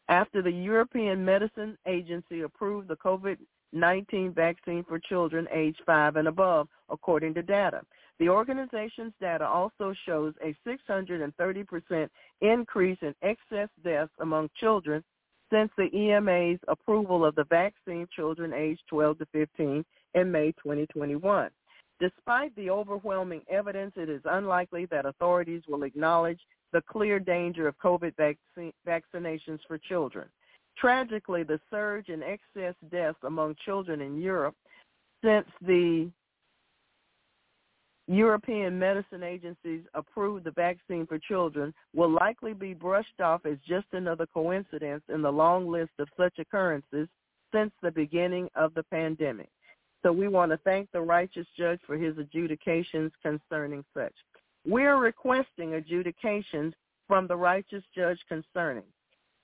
after the European Medicine Agency approved the COVID-19 vaccine for children aged 5 and above, according to data. The organization's data also shows a 630% increase in excess deaths among children since the EMA's approval of the vaccine children aged 12 to 15 in May 2021. Despite the overwhelming evidence, it is unlikely that authorities will acknowledge the clear danger of COVID vaccinations for children. Tragically, the surge in excess deaths among children in Europe since the European medicine agencies approved the vaccine for children will likely be brushed off as just another coincidence in the long list of such occurrences since the beginning of the pandemic. So we want to thank the righteous judge for his adjudications concerning such. We're requesting adjudications from the righteous judge concerning.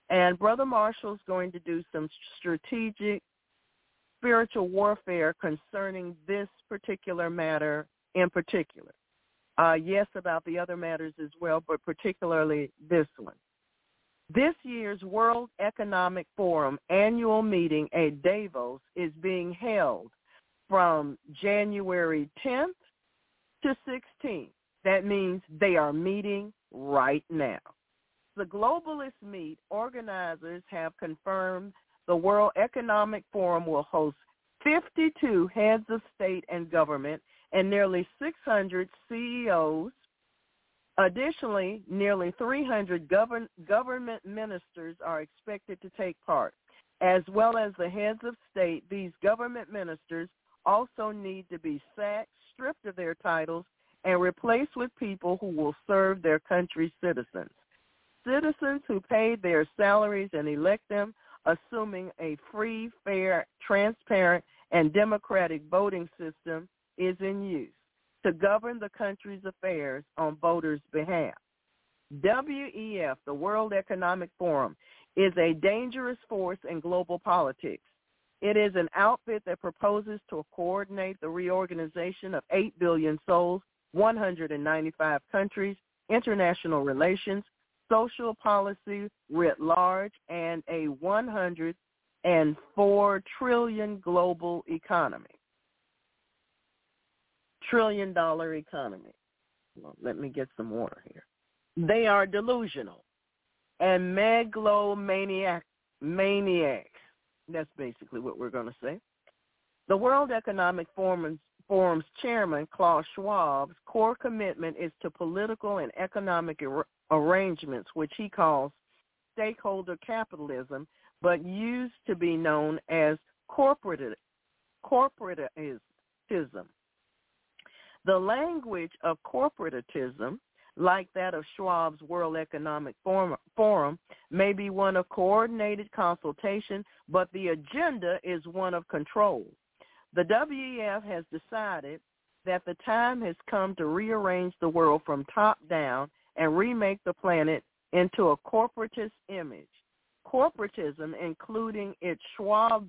And Brother Marshall's going to do some strategic spiritual warfare concerning this particular matter in particular. Uh, yes, about the other matters as well, but particularly this one. This year's World Economic Forum annual meeting at Davos is being held from January 10th to 16th. That means they are meeting right now. The globalist meet organizers have confirmed the World Economic Forum will host 52 heads of state and government and nearly 600 CEOs. Additionally, nearly 300 govern- government ministers are expected to take part. As well as the heads of state, these government ministers also need to be sacked, stripped of their titles, and replaced with people who will serve their country's citizens. Citizens who paid their salaries and elect them, assuming a free, fair, transparent, and democratic voting system is in use to govern the country's affairs on voters' behalf. WEF, the World Economic Forum, is a dangerous force in global politics. It is an outfit that proposes to coordinate the reorganization of 8 billion souls, 195 countries, international relations, social policy writ large, and a 104 trillion global economy trillion dollar economy. Well, let me get some water here. They are delusional and megalomaniac maniacs. That's basically what we're going to say. The World Economic Forum's, Forum's chairman, Klaus Schwab's core commitment is to political and economic ar- arrangements, which he calls stakeholder capitalism, but used to be known as corporate, corporatism. The language of corporatism, like that of Schwab's World Economic Forum, may be one of coordinated consultation, but the agenda is one of control. The WEF has decided that the time has come to rearrange the world from top down and remake the planet into a corporatist image. Corporatism, including its Schwab,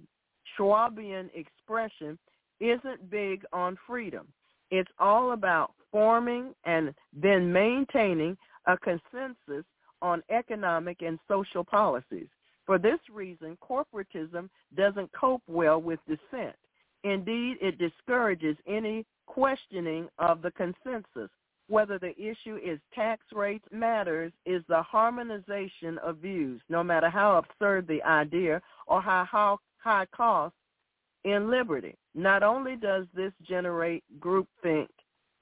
Schwabian expression, isn't big on freedom. It's all about forming and then maintaining a consensus on economic and social policies. For this reason, corporatism doesn't cope well with dissent. Indeed, it discourages any questioning of the consensus. Whether the issue is tax rates matters is the harmonization of views, no matter how absurd the idea or how, how high cost in liberty. Not only does this generate groupthink,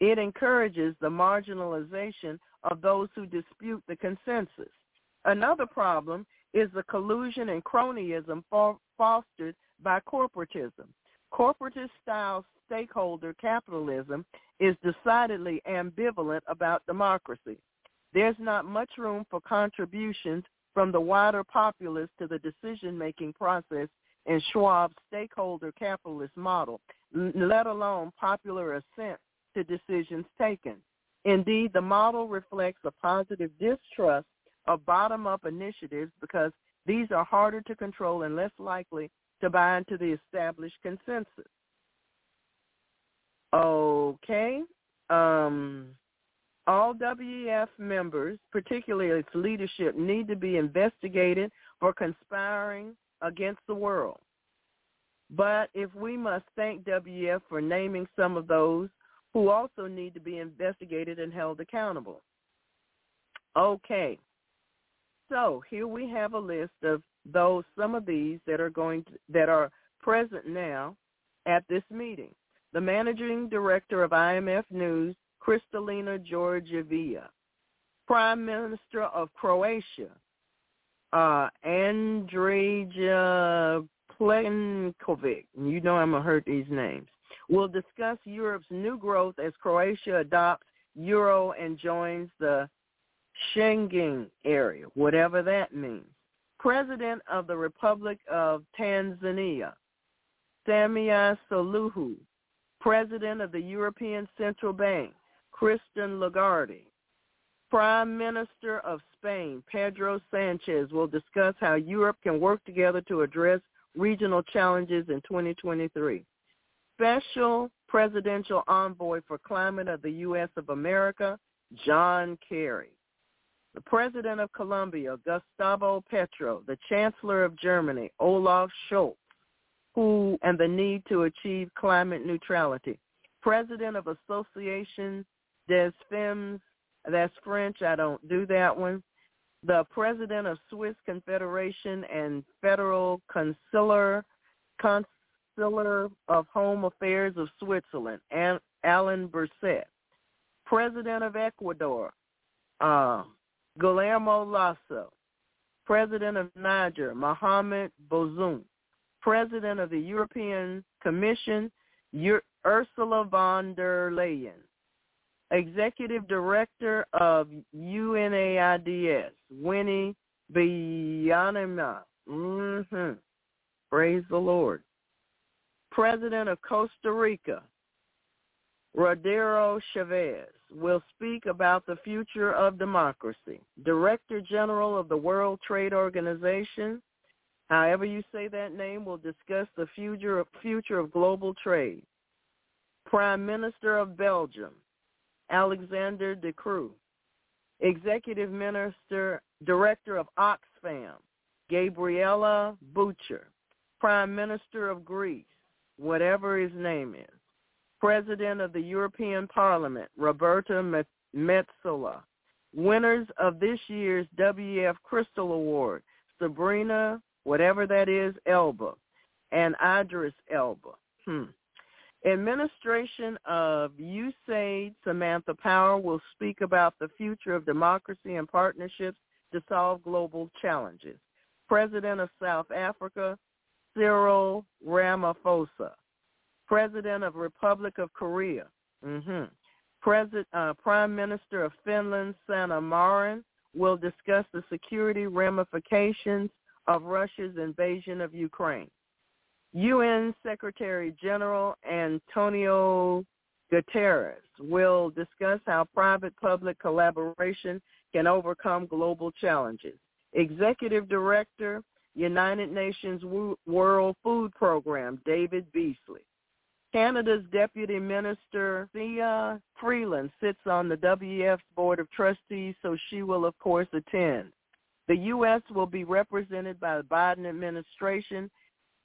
it encourages the marginalization of those who dispute the consensus. Another problem is the collusion and cronyism fostered by corporatism. Corporatist-style stakeholder capitalism is decidedly ambivalent about democracy. There's not much room for contributions from the wider populace to the decision-making process in Schwab's stakeholder capitalist model, let alone popular assent to decisions taken. Indeed, the model reflects a positive distrust of bottom-up initiatives because these are harder to control and less likely to bind to the established consensus. Okay. Um, all WEF members, particularly its leadership, need to be investigated for conspiring against the world. But if we must thank WEF for naming some of those who also need to be investigated and held accountable. Okay. So here we have a list of those, some of these that are going to, that are present now at this meeting. The managing director of IMF News, Kristalina Georgieva. Prime Minister of Croatia, uh, Andrija Plenkovic. You know I'm going to hurt these names. We'll discuss Europe's new growth as Croatia adopts Euro and joins the Schengen area, whatever that means. President of the Republic of Tanzania, Samia Suluhu, President of the European Central Bank, Christine Lagarde, Prime Minister of Spain, Pedro Sanchez, will discuss how Europe can work together to address regional challenges in 2023. Special Presidential Envoy for Climate of the U.S. of America, John Kerry. The President of Colombia, Gustavo Petro, the Chancellor of Germany, Olaf Scholz, who and the need to achieve climate neutrality. President of Association des Femmes, that's French, I don't do that one. The President of Swiss Confederation and Federal Consular, Consular of Home Affairs of Switzerland, Alain Berset. President of Ecuador, uh, Guillermo Lasso. President of Niger, Mohamed Bazoum. President of the European Commission, Ursula von der Leyen. Executive Director of UNAIDS, Winnie Byanyima. Mm-hmm. Praise the Lord. President of Costa Rica, Rodero Chavez, will speak about the future of democracy. Director General of the World Trade Organization, however you say that name, will discuss the future of, future of global trade. Prime Minister of Belgium, Alexander De Croo. Executive Minister, Director of Oxfam, Gabriella Butcher. Prime Minister of Greece, whatever his name is. President of the European Parliament, Roberta Metsola. Winners of this year's WEF Crystal Award, Sabrina whatever that is, Elba, and Idris Elba. Hmm. Administration of USAID, Samantha Power, will speak about the future of democracy and partnerships to solve global challenges. President of South Africa, Cyril Ramaphosa. President of Republic of Korea. Mm-hmm. President, uh, Prime Minister of Finland, Sanna Marin, will discuss the security ramifications of Russia's invasion of Ukraine. UN Secretary General Antonio Guterres will discuss how private-public collaboration can overcome global challenges. Executive Director, United Nations World Food Program, David Beasley. Canada's Deputy Minister, Thea Freeland, sits on the WEF's Board of Trustees, so she will, of course, attend. The U.S. will be represented by the Biden administration,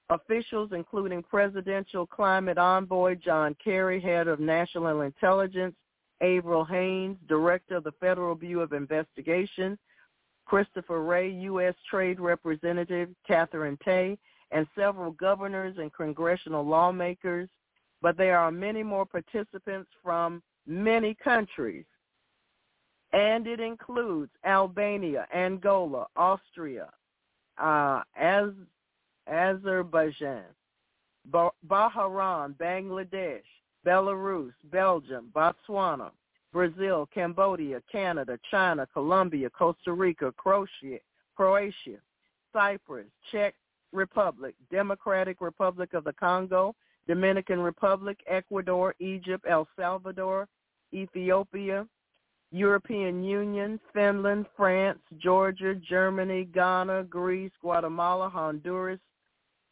officials including Presidential Climate Envoy John Kerry, head of National Intelligence, Avril Haines, Director of the Federal Bureau of Investigation, Christopher Wray, U.S. Trade Representative Katherine Tai, and several governors and congressional lawmakers. But there are many more participants from many countries and it includes Albania, Angola, Austria, uh, Azerbaijan, Bahrain, Bangladesh, Belarus, Belgium, Botswana, Brazil, Cambodia, Canada, China, Colombia, Costa Rica, Croatia, Croatia, Cyprus, Czech Republic, Democratic Republic of the Congo, Dominican Republic, Ecuador, Egypt, El Salvador, Ethiopia, European Union, Finland, France, Georgia, Germany, Ghana, Greece, Guatemala, Honduras.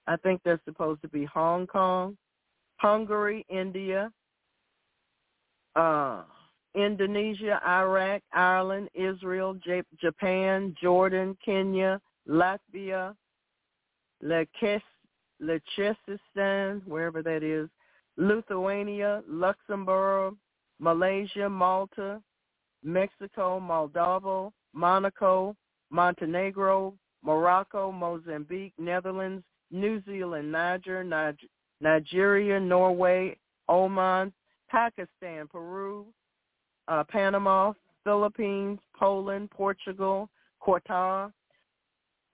I think that's supposed to be Hong Kong, Hungary, India, uh, Indonesia, Iraq, Ireland, Israel, J- Japan, Jordan, Kenya, Latvia, Liechtenstein, wherever that is, Lithuania, Luxembourg, Malaysia, Malta, Mexico, Moldova, Monaco, Montenegro, Morocco, Mozambique, Netherlands, New Zealand, Niger, Nigeria, Norway, Oman, Pakistan, Peru, uh, Panama, Philippines, Poland, Portugal, Qatar,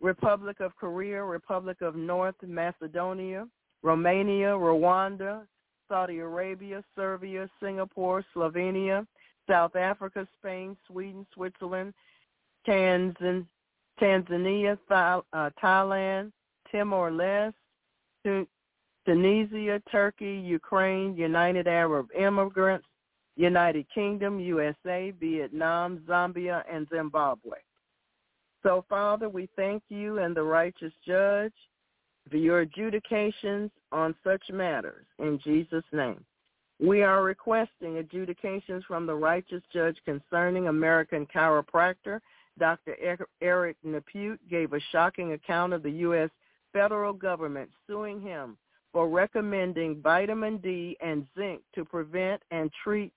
Republic of Korea, Republic of North Macedonia, Romania, Rwanda, Saudi Arabia, Serbia, Singapore, Slovenia, South Africa, Spain, Sweden, Switzerland, Tanzan, Tanzania, Th- Thailand, Timor-Leste, Tunisia, Turkey, Ukraine, United Arab Emirates, United Kingdom, USA, Vietnam, Zambia, and Zimbabwe. So, Father, we thank you and the righteous judge for your adjudications on such matters in Jesus' name. We are requesting adjudications from the righteous judge concerning American chiropractor. Dr. Eric Nepute gave a shocking account of the U.S. federal government suing him for recommending vitamin D and zinc to prevent and treat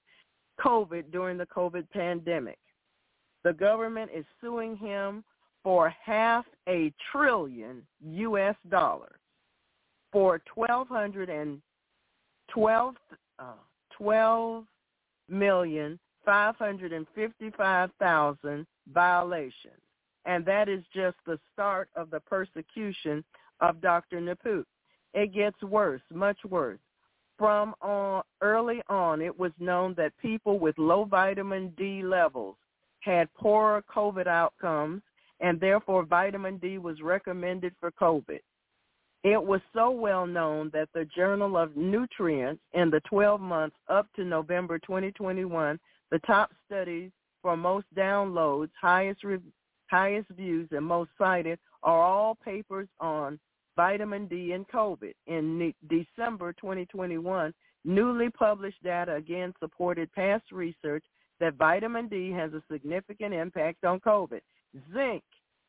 COVID during the COVID pandemic. The government is suing him for half a trillion U.S. dollars for 1,212 uh, 12 million five hundred and fifty-five thousand violations, and that is just the start of the persecution of Dr. Nepute. It gets worse, much worse. From on, early on, it was known that people with low vitamin D levels had poorer COVID outcomes, and therefore vitamin D was recommended for COVID. It was so well known that the Journal of Nutrients in the 12 months up to November 2021, the top studies for most downloads, highest re- highest views, and most cited are all papers on vitamin D and COVID. In December 2021, newly published data again supported past research that vitamin D has a significant impact on COVID. Zinc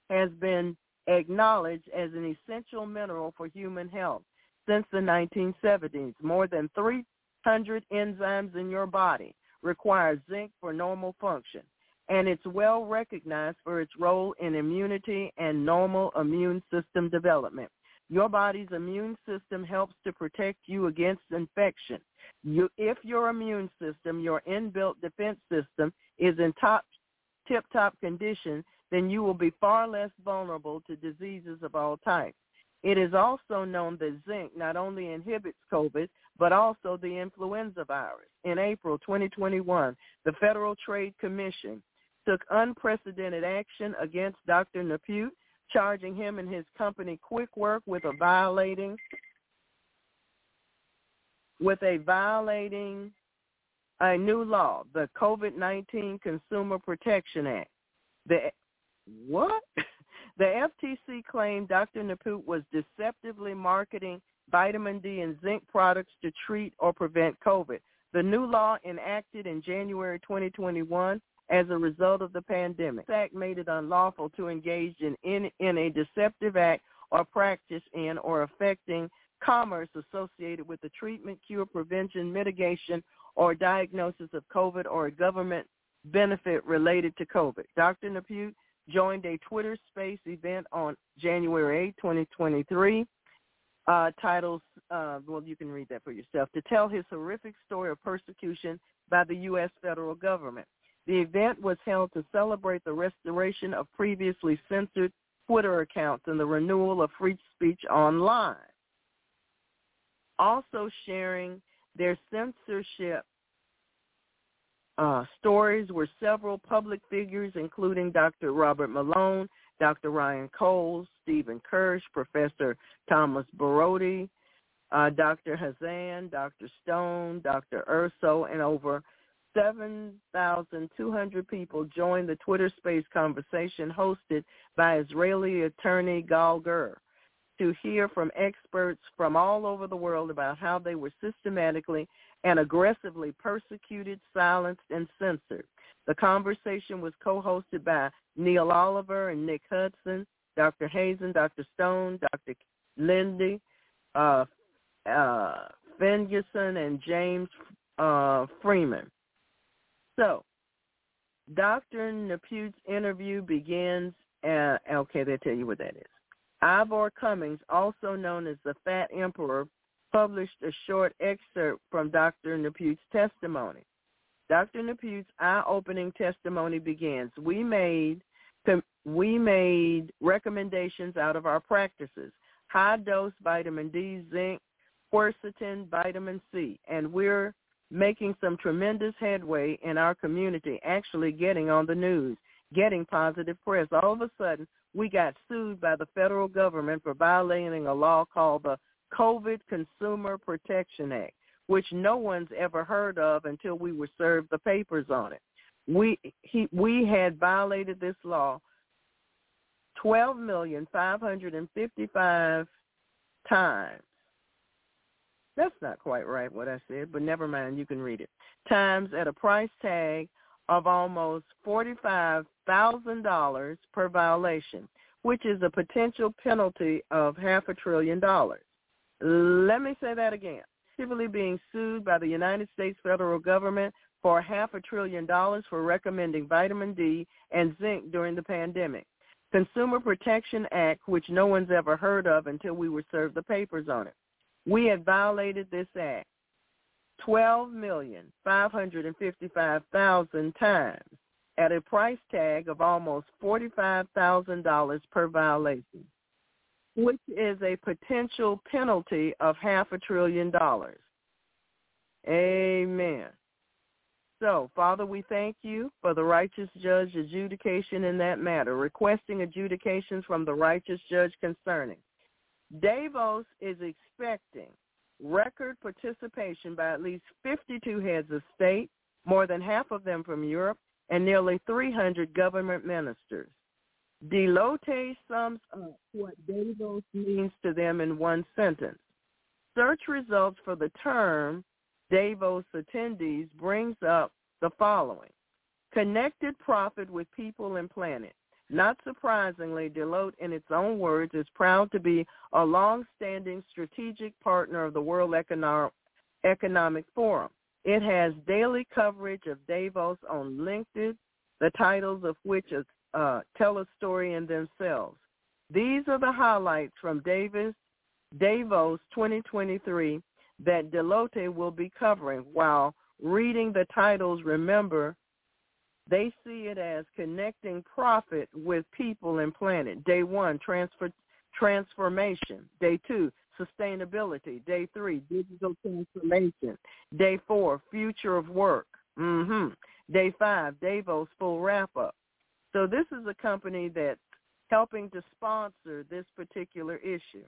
has been acknowledged as an essential mineral for human health since the 1970s. More than 300 enzymes in your body require zinc for normal function, and it's well recognized for its role in immunity and normal immune system development. Your body's immune system helps to protect you against infection. You, if your immune system, your inbuilt defense system, is in top tip-top condition, then you will be far less vulnerable to diseases of all types. It is also known that zinc not only inhibits COVID, but also the influenza virus. In April 2021, the Federal Trade Commission took unprecedented action against Dr. Nepute, charging him and his company QuickWork with a violating with a violating a new law, the COVID-19 Consumer Protection Act. The what? The FTC claimed Dr. Nepute was deceptively marketing vitamin D and zinc products to treat or prevent COVID. The new law enacted in January 2021 as a result of the pandemic. This act made it unlawful to engage in, in, in a deceptive act or practice in or affecting commerce associated with the treatment, cure, prevention, mitigation, or diagnosis of COVID or a government benefit related to COVID. Dr. Nepute joined a Twitter Space event on January 8, 2023, uh, titled, uh, well, you can read that for yourself, to tell his horrific story of persecution by the U.S. federal government. The event was held to celebrate the restoration of previously censored Twitter accounts and the renewal of free speech online. Also sharing their censorship uh, stories were several public figures, including Dr. Robert Malone, Dr. Ryan Coles, Stephen Kirsch, Professor Thomas Borody, uh, Dr. Hazan, Dr. Stone, Dr. Urso, and over 7,200 people joined the Twitter space conversation hosted by Israeli attorney Gal Ger to hear from experts from all over the world about how they were systematically and aggressively persecuted, silenced, and censored. The conversation was co-hosted by Neil Oliver and Nick Hudson, Dr. Hazan, Dr. Stone, Dr. Lindy, uh, uh, and James uh, Freeman. So, Dr. Nepute's interview begins, uh, okay, they'll tell you what that is. Ivor Cummins, also known as the Fat Emperor, published a short excerpt from Dr. Nepute's testimony. Dr. Nepute's eye-opening testimony begins, we made, we made recommendations out of our practices. High-dose vitamin D, zinc, quercetin, vitamin C, and we're making some tremendous headway in our community, actually getting on the news, getting positive press. All of a sudden, we got sued by the federal government for violating a law called the COVID Consumer Protection Act, which no one's ever heard of until we were served the papers on it. We he, we had violated this law twelve million five hundred and fifty five times. That's not quite right what I said, but never mind, you can read it. Times at a price tag of almost $45,000 per violation, which is a potential penalty of half a trillion dollars. Let me say that again. Civilly being sued by the United States federal government for half a trillion dollars for recommending vitamin D and zinc during the pandemic. Consumer Protection Act, which no one's ever heard of until we were served the papers on it. We had violated this act 12,555,000 times at a price tag of almost $45,000 per violation, which is a potential penalty of half a trillion dollars. Amen. So, Father, we thank you for the righteous judge adjudication in that matter, requesting adjudications from the righteous judge concerning. Davos is expecting record participation by at least 52 heads of state, more than half of them from Europe, and nearly 300 government ministers. Deloitte sums up what Davos means to them in one sentence. Search results for the term Davos attendees brings up the following. Connected profit with people and planet. Not surprisingly, Deloitte, in its own words, is proud to be a long-standing strategic partner of the World Economic Forum. It has daily coverage of Davos on LinkedIn, the titles of which uh, tell a story in themselves. These are the highlights from Davis, Davos 2023 that Deloitte will be covering. While reading the titles, remember, they see it as connecting profit with people and planet. Day one, transfer, transformation. Day two, sustainability. Day three, digital transformation. Day four, future of work. Mm-hmm. Day five, Davos full wrap-up. So this is a company that's helping to sponsor this particular issue.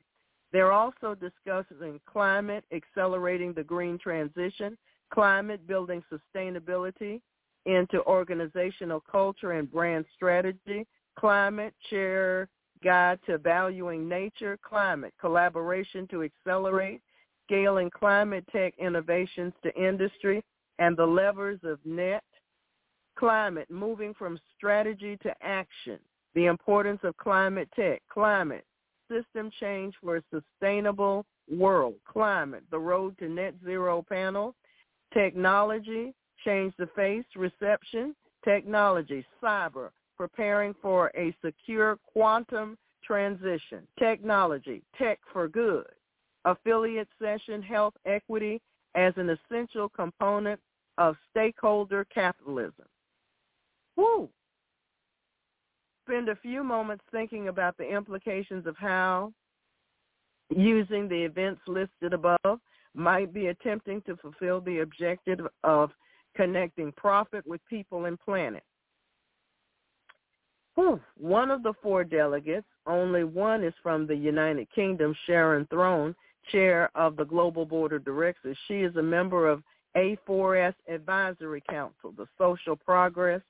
They're also discussing climate, accelerating the green transition, climate, building sustainability into organizational culture and brand strategy, climate, chair, guide to valuing nature, climate, collaboration to accelerate, scaling climate tech innovations to industry, and the levers of net, climate, moving from strategy to action, the importance of climate tech, climate, system change for a sustainable world, climate, the road to net zero panel, technology, change the face, reception, technology, cyber, preparing for a secure quantum transition, technology, tech for good, affiliate session, health equity as an essential component of stakeholder capitalism. Woo! spend a few moments thinking about the implications of how using the events listed above might be attempting to fulfill the objective of connecting profit with people and planet. Whew. One of the four delegates, only one is from the United Kingdom, Sharon Thorne, chair of the Global Board of Directors. She is a member of A4S Advisory Council, the Social Progress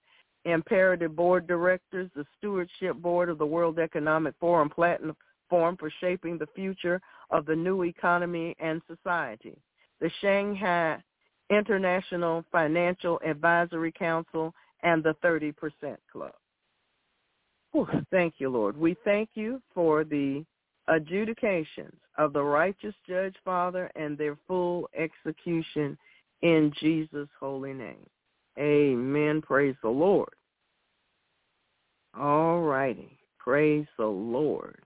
Imperative Board Directors, the Stewardship Board of the World Economic Forum Platform for Shaping the Future of the New Economy and Society, the Shanghai International Financial Advisory Council, and the 30% Club. Whew, thank you, Lord. We thank you for the adjudications of the righteous judge, Father, and their full execution in Jesus' holy name. Amen. Praise the Lord. All righty. Praise the Lord.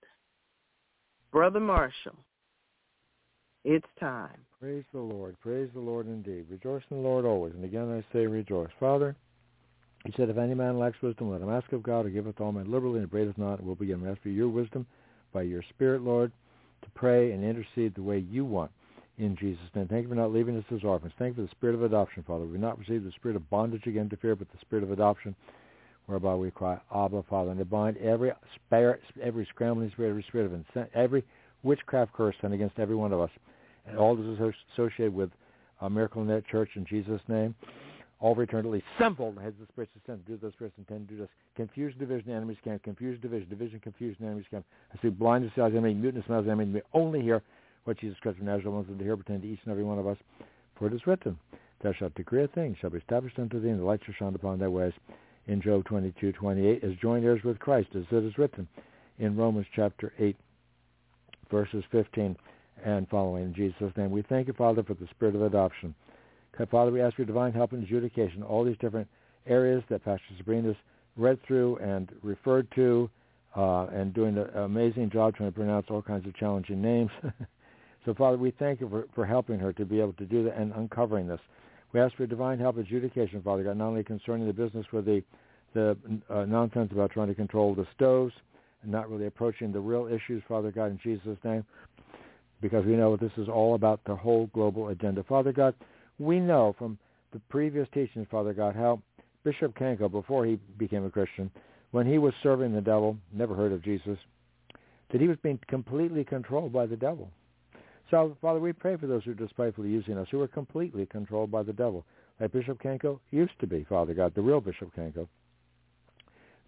Brother Marshall, it's time. Praise the Lord. Praise the Lord indeed. Rejoice in the Lord always. And again I say rejoice. Father, he said, if any man lacks wisdom, let him ask of God, who giveth all men liberally and upbraideth not, and will begin. We ask for your wisdom by your Spirit, Lord, to pray and intercede the way you want. in Jesus' name. Thank you for not leaving us as orphans. Thank you for the spirit of adoption, Father. We've not received the spirit of bondage again to fear, but the spirit of adoption, whereby we cry, Abba, Father. And to bind every spirit, every scrambling spirit, every spirit of every witchcraft curse sent against every one of us, and all this is associated with a Miracle Net Church in Jesus' name. All return at least heads of the spirits sent do those spirits intend to do this. Confuse division, enemies can confuse division, division, confusion, enemies can. I see blindness, eyes, enemy, muteness, mouths, enemy, we only hear what Jesus Christ of Nazareth wants them to hear pertain to each and every one of us. For it is written, Thou shalt decree a thing, shall be established unto thee, and the light shall shine upon thy ways. In Job 22, 28, as joint heirs with Christ, as it is written in Romans chapter 8, verses 15 and following. In Jesus' name, we thank you, Father, for the spirit of adoption. Father, we ask for divine help in adjudication, all these different areas that Pastor Sabrina's read through and referred to, uh, and doing an amazing job trying to pronounce all kinds of challenging names. so, Father, we thank you for, for helping her to be able to do that and uncovering this. We ask for divine help adjudication, Father God, not only concerning the business with the the uh, nonsense about trying to control the stoves and not really approaching the real issues, Father God, in Jesus' name, because we know this is all about the whole global agenda. Father God, we know from the previous teachings, Father God, how Bishop Kanko, before he became a Christian, when he was serving the devil, never heard of Jesus, that he was being completely controlled by the devil. So, Father, we pray for those who are despitefully using us, who are completely controlled by the devil, like Bishop Kanko used to be, Father God, the real Bishop Kanko,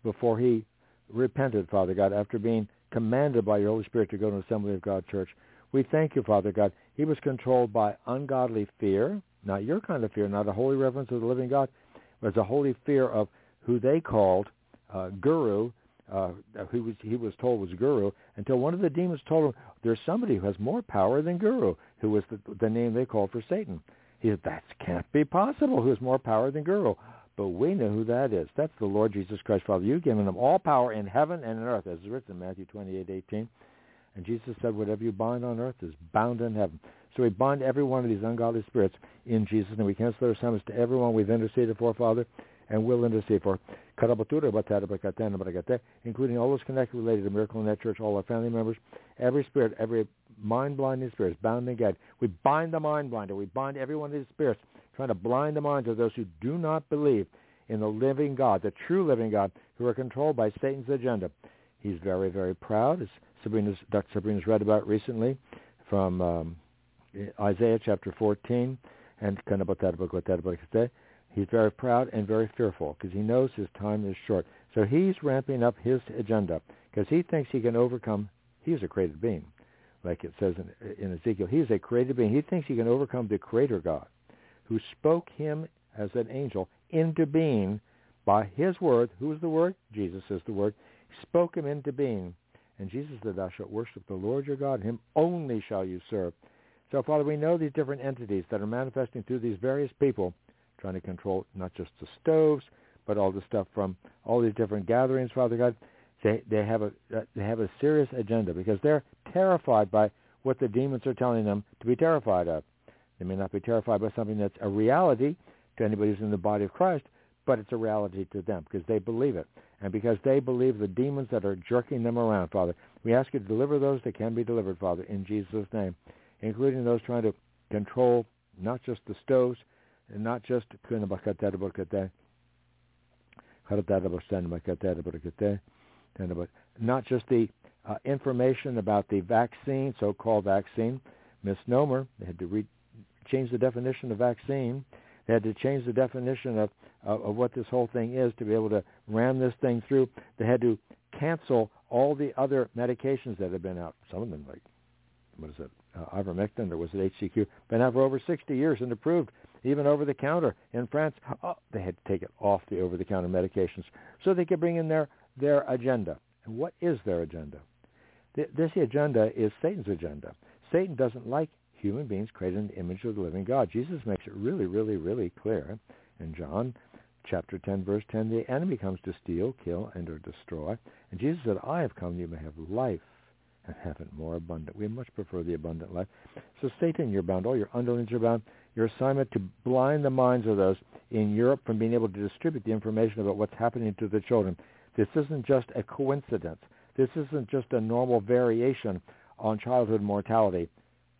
before he repented, Father God, after being commanded by your Holy Spirit to go to an Assembly of God church. We thank you, Father God. He was controlled by ungodly fear, not your kind of fear, not a holy reverence of the living God, but a holy fear of who they called uh, Guru, uh, who was, he was told was Guru, until one of the demons told him, there's somebody who has more power than Guru, who was the, the name they called for Satan. He said, that can't be possible, who has more power than Guru. But we know who that is. That's the Lord Jesus Christ, Father. You've given him all power in heaven and in earth, as is written in Matthew 28, 18. And Jesus said, whatever you bind on earth is bound in heaven. So we bind every one of these ungodly spirits in Jesus' and We cancel their assignments to everyone we've interceded for, Father, and will intercede for. Including all those connected related to Miracle Net Church, all our family members, every spirit, every mind-blinding spirit is bound and gagged. We bind the mind blinder. We bind every one of these spirits, trying to blind the minds of those who do not believe in the living God, the true living God, who are controlled by Satan's agenda. He's very, very proud, as Sabrina's, Dr. Sabrina's read about recently from um, Isaiah chapter 14, and kind about that book what that book is say. he's very proud and very fearful because he knows his time is short. So he's ramping up his agenda because he thinks he can overcome. He's a created being, like it says in, in Ezekiel. He's a created being. He thinks he can overcome the Creator God, who spoke him as an angel into being by his word. Who is the word? Jesus is the word. He spoke him into being. And Jesus said, thou shalt worship the Lord your God. Him only shall you serve. So, Father, we know these different entities that are manifesting through these various people trying to control not just the stoves, but all the stuff from all these different gatherings, Father God. They, they, have a, uh, they have a serious agenda because they're terrified by what the demons are telling them to be terrified of. They may not be terrified by something that's a reality to anybody who's in the body of Christ, but it's a reality to them because they believe it. And because they believe the demons that are jerking them around, Father, we ask you to deliver those that can be delivered, Father, in Jesus' name including those trying to control not just the stoves and not just not just the uh, information about the vaccine, so-called vaccine, misnomer. They had to re- change the definition of vaccine. They had to change the definition of, of, of what this whole thing is to be able to ram this thing through. They had to cancel all the other medications that have been out. Some of them, like, what is it, uh, ivermectin or was it HCQ, been out for over 60 years and approved even over the counter in France. Oh, they had to take it off the over the counter medications so they could bring in their their agenda. And what is their agenda? This agenda is Satan's agenda. Satan doesn't like human beings created in the image of the living God. Jesus makes it really, really, really clear in John chapter 10, verse 10, the enemy comes to steal, kill, and or destroy. And Jesus said, I have come you may have life and have it more abundant. We much prefer the abundant life. So Satan, you're bound. All your underlings are bound. Your assignment to blind the minds of those in Europe from being able to distribute the information about what's happening to the children. This isn't just a coincidence. This isn't just a normal variation on childhood mortality.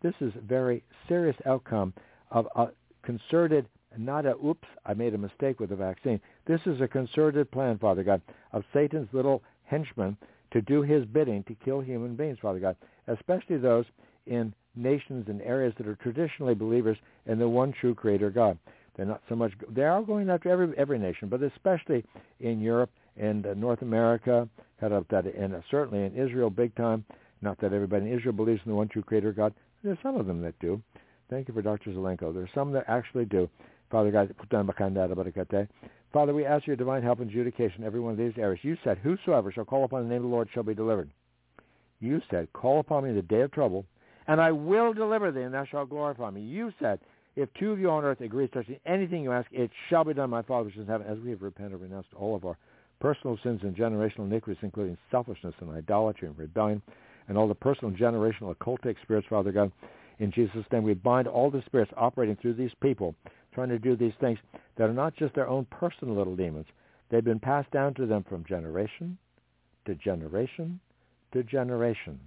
This is a very serious outcome of a concerted, not a oops, I made a mistake with the vaccine. This is a concerted plan, Father God, of Satan's little henchmen to do his bidding to kill human beings, Father God, especially those in nations and areas that are traditionally believers in the one true Creator God. They're not so much. They are going after every every nation, but especially in Europe and uh, North America, cut up that, and uh, certainly in Israel, big time. Not that everybody in Israel believes in the one true Creator God. There's some of them that do. Thank you for Dr. Zelenko. There's some that actually do. Father God, Father, we ask your divine help and adjudication in every one of these areas. You said, whosoever shall call upon the name of the Lord shall be delivered. You said, call upon me in the day of trouble, and I will deliver thee, and thou shalt glorify me. You said, if two of you on earth agree touching anything you ask, it shall be done, my Father which is in heaven, as we have repented and renounced all of our personal sins and generational iniquities, including selfishness and idolatry and rebellion, and all the personal generational occultic spirits, Father God. In Jesus' name, we bind all the spirits operating through these people trying to do these things that are not just their own personal little demons. They've been passed down to them from generation to generation to generation.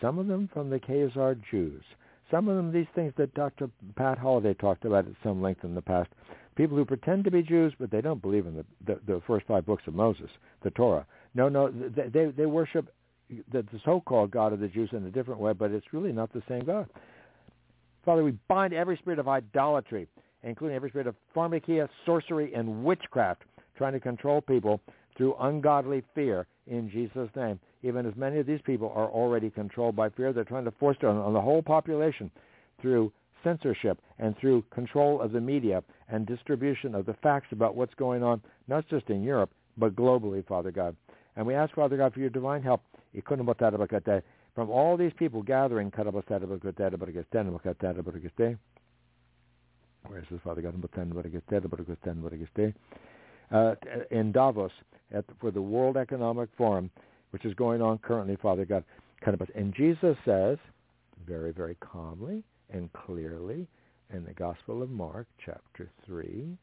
Some of them from the Khazar Jews. Some of them these things that Dr. Pat Holliday talked about at some length in the past. People who pretend to be Jews, but they don't believe in the, the, the first five books of Moses, the Torah. No, no, they, they worship the, the so-called God of the Jews in a different way, but it's really not the same God. Father, we bind every spirit of idolatry, including every spirit of pharmakia, sorcery, and witchcraft, trying to control people through ungodly fear in Jesus' name. Even as many of these people are already controlled by fear, they're trying to force it on, on the whole population through censorship and through control of the media and distribution of the facts about what's going on, not just in Europe, but globally, Father God. And we ask, Father God, for your divine help from all these people gathering, where is this, Father God? Uh, in Davos at, for the World Economic Forum, which is going on currently, Father God. And Jesus says, very, very calmly and clearly, in the Gospel of Mark, chapter 3,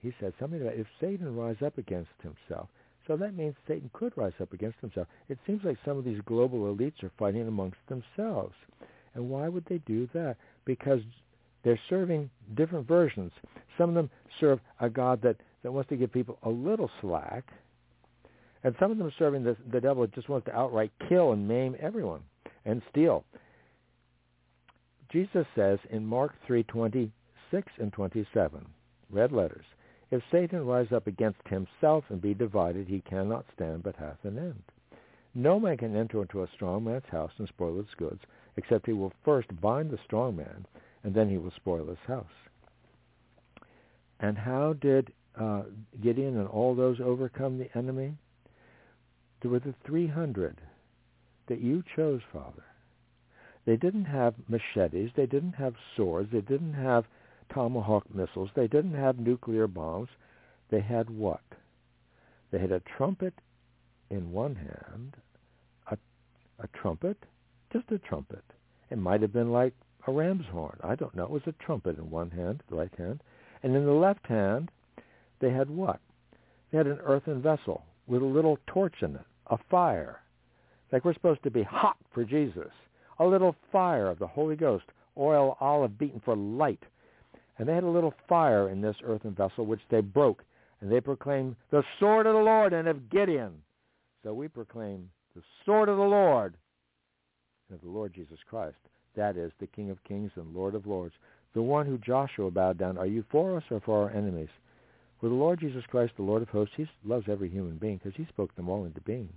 he says something about if Satan rise up against himself, so that means Satan could rise up against himself. It seems like some of these global elites are fighting amongst themselves. And why would they do that? Because they're serving different versions. Some of them serve a God that, that wants to give people a little slack. And some of them are serving the, the devil that just wants to outright kill and maim everyone and steal. Jesus says in Mark 3:26 and 27, red letters, if Satan rise up against himself and be divided, he cannot stand but hath an end. No man can enter into a strong man's house and spoil his goods, except he will first bind the strong man, and then he will spoil his house. And how did uh, Gideon and all those overcome the enemy? There were the 300 that you chose, Father. They didn't have machetes. They didn't have swords. They didn't have Tomahawk missiles. They didn't have nuclear bombs. They had what? They had a trumpet in one hand, a, a trumpet, just a trumpet. It might have been like a ram's horn. I don't know. It was a trumpet in one hand, the right hand. And in the left hand, they had what? They had an earthen vessel with a little torch in it, a fire. Like we're supposed to be hot for Jesus. A little fire of the Holy Ghost, oil, olive beaten for light and they had a little fire in this earthen vessel, which they broke. And they proclaimed the sword of the Lord and of Gideon. So we proclaim the sword of the Lord and of the Lord Jesus Christ. That is the King of kings and Lord of lords. The one who Joshua bowed down. Are you for us or for our enemies? For the Lord Jesus Christ, the Lord of hosts, he loves every human being because he spoke them all into being.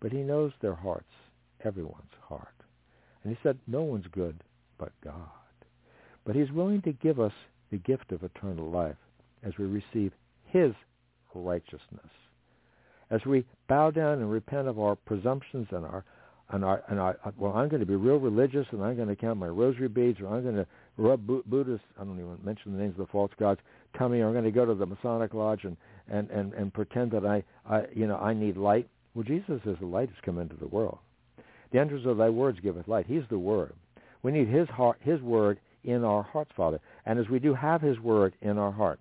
But he knows their hearts, everyone's heart. And he said, no one's good but God. But he's willing to give us the gift of eternal life as we receive his righteousness. As we bow down and repent of our presumptions and our and our and our well, I'm going to be real religious and I'm going to count my rosary beads or I'm going to rub Buddhist. I don't even mention the names of the false gods. Tummy, or I'm going to go to the Masonic lodge and and and and pretend that I I you know I need light. Well, Jesus is the light has come into the world. The entrance of thy words giveth light. He's the word. We need his heart, his word in our hearts, Father. And as we do have his word in our heart,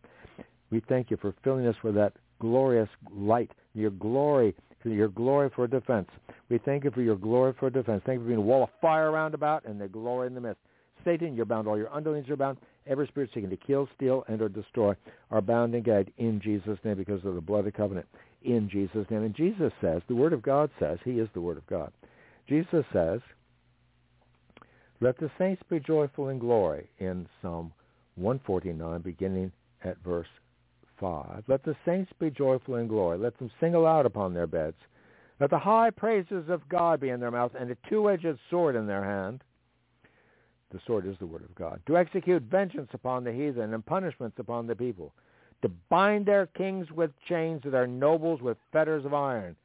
we thank you for filling us with that glorious light. Your glory your glory for defense. We thank you for your glory for defense. Thank you for being a wall of fire round about and the glory in the midst. Satan, you're bound. All your underlings are bound. Every spirit seeking to kill, steal, and or destroy are bound and gagged in Jesus' name because of the blood of the covenant. In Jesus' name. And Jesus says, the Word of God says, He is the Word of God. Jesus says, let the saints be joyful in glory in Psalm 149, beginning at verse 5. Let the saints be joyful in glory. Let them sing aloud upon their beds. Let the high praises of God be in their mouth and a two-edged sword in their hand. The sword is the word of God. To execute vengeance upon the heathen and punishments upon the people. To bind their kings with chains, and their nobles with fetters of iron.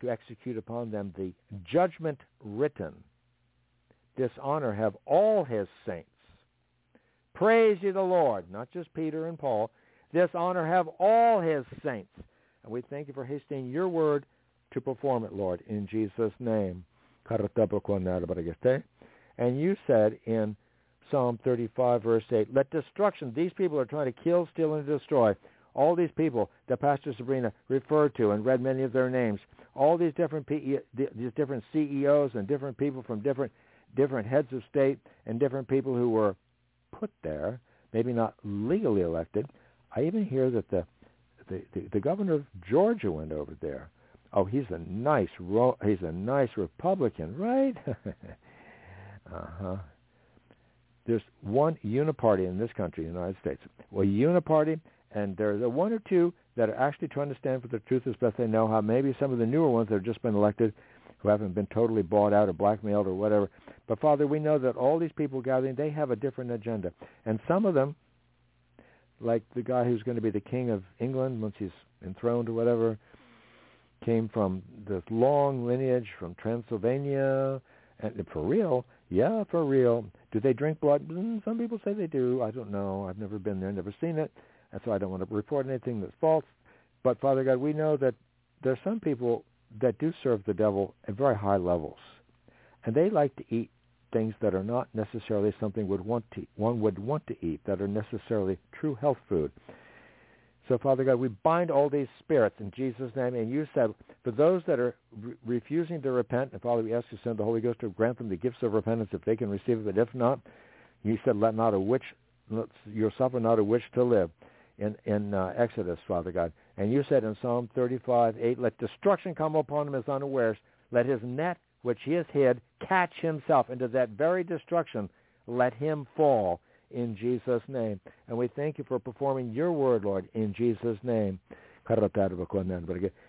To execute upon them the judgment written dishonor have all his saints. Praise ye the Lord, not just Peter and Paul. Dishonor have all his saints. And we thank you for hastening your word to perform it, Lord, in Jesus' name. And you said in Psalm 35, verse 8, let destruction, these people are trying to kill, steal, and destroy. All these people that Pastor Sabrina referred to and read many of their names, all these different these different CEOs and different people from different different heads of state and different people who were put there, maybe not legally elected. I even hear that the the, the, the governor of Georgia went over there. Oh, he's a nice he's a nice Republican, right? uh-huh. There's one uniparty in this country, the United States. Well, uniparty, and there's a one or two that are actually trying to stand for the truth as best they know how. Maybe some of the newer ones that have just been elected who haven't been totally bought out or blackmailed or whatever. But Father, we know that all these people gathering, they have a different agenda. And some of them, like the guy who's going to be the king of England once he's enthroned or whatever, came from this long lineage from Transylvania. And for real, yeah, for real. Do they drink blood? Mm, some people say they do. I don't know. I've never been there, never seen it. And so I don't want to report anything that's false. But Father God, we know that there are some people that do serve the devil at very high levels. And they like to eat things that are not necessarily something would want to, one would want to eat, that are necessarily true health food. So, Father God, we bind all these spirits in Jesus' name. And you said, for those that are re- refusing to repent, and Father, we ask you to send the Holy Ghost to grant them the gifts of repentance if they can receive it. But if not, you said, let not a witch, you suffer not a witch to live in, in uh, Exodus, Father God. And you said in Psalm 35, 8, let destruction come upon him as unawares. Let his net, which he has hid, catch himself. Into that very destruction, let him fall in Jesus' name. And we thank you for performing your word, Lord, in Jesus' name.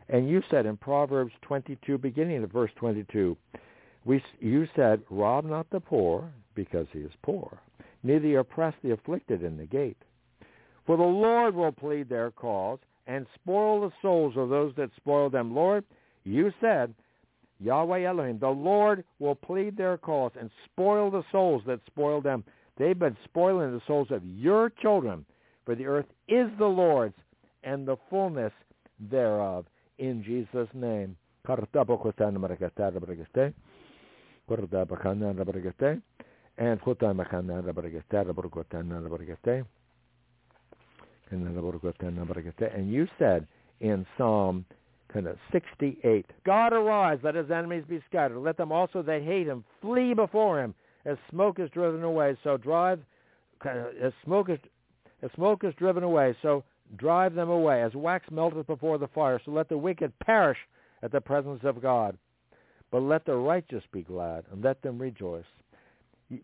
And you said in Proverbs 22, beginning of verse 22, we, you said, rob not the poor because he is poor, neither oppress the afflicted in the gate. For the Lord will plead their cause and spoil the souls of those that spoil them. Lord, you said, Yahweh Elohim, the Lord will plead their cause and spoil the souls that spoil them. They've been spoiling the souls of your children, for the earth is the Lord's and the fullness thereof. In Jesus' name. And you said in Psalm 68, God arise, let his enemies be scattered. Let them also that hate him flee before him as smoke is driven away. So drive, as smoke is, as smoke is driven away, so drive them away. As wax melteth before the fire, so let the wicked perish at the presence of God. But let the righteous be glad, and let them rejoice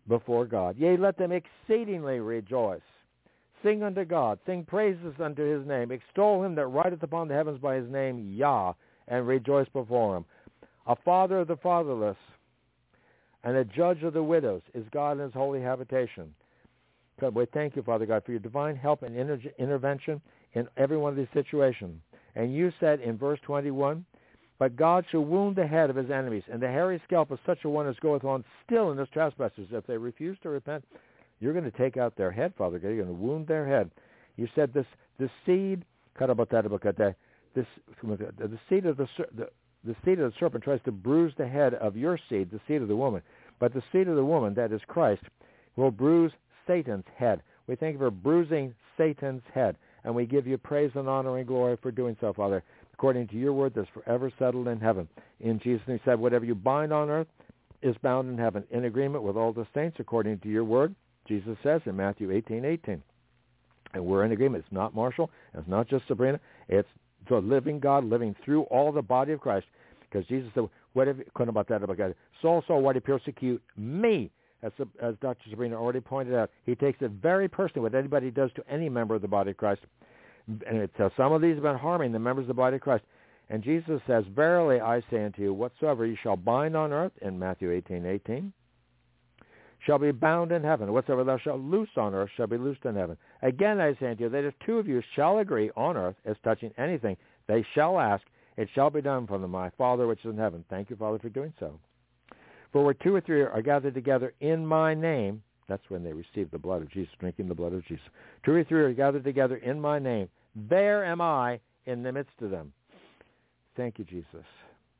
before God. Yea, let them exceedingly rejoice Sing unto God. Sing praises unto his name. Extol him that rideth upon the heavens by his name, Yah, and rejoice before him. A father of the fatherless and a judge of the widows is God in his holy habitation. God, we thank you, Father God, for your divine help and inter- intervention in every one of these situations. And you said in verse 21, But God shall wound the head of his enemies, and the hairy scalp of such a one as goeth on still in his trespasses. If they refuse to repent, you're going to take out their head, Father God. You're going to wound their head. You said this the seed, this the seed of the, the the seed of the serpent tries to bruise the head of your seed, the seed of the woman. But the seed of the woman, that is Christ, will bruise Satan's head. We thank you for bruising Satan's head. And we give you praise and honor and glory for doing so, Father. according to your word that's forever settled in heaven. In Jesus' name, he said, whatever you bind on earth is bound in heaven, in agreement with all the saints according to your word, Jesus says in Matthew 18, 18. And we're in agreement. It's not Marshall. It's not just Sabrina. It's the living God living through all the body of Christ. Because Jesus said, what if, couldn't about that about God. Saul, why do you persecute me? As, as Dr. Sabrina already pointed out, he takes it very personally what anybody does to any member of the body of Christ. And it says, some of these have been harming the members of the body of Christ. And Jesus says, Verily I say unto you, whatsoever you shall bind on earth, in Matthew 18, 18, shall be bound in heaven. Whatsoever thou shalt loose on earth shall be loosed in heaven. Again I say unto you, that if two of you shall agree on earth as touching anything, they shall ask, it shall be done from my Father which is in heaven. Thank you, Father, for doing so. For where two or three are gathered together in my name, that's when they receive the blood of Jesus, drinking the blood of Jesus. Two or three are gathered together in my name. There am I in the midst of them. Thank you, Jesus.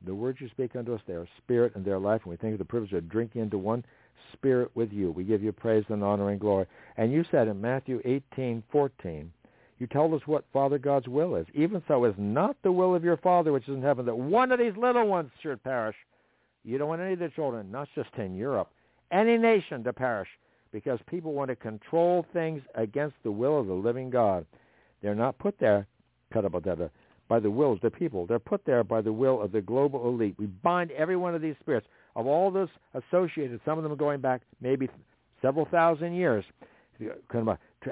The words you speak unto us, they are spirit and they are life, and we thank you for the privilege of drinking into one spirit with you. We give you praise and honor and glory. And you said in Matthew 18, 14, you told us what Father God's will is. Even so is not the will of your Father which is in heaven that one of these little ones should perish. You don't want any of the children, not just in Europe, any nation to perish because people want to control things against the will of the living God. They're not put there, by the will of the people. They're put there by the will of the global elite. We bind every one of these spirits, of all those associated, some of them are going back maybe several thousand years,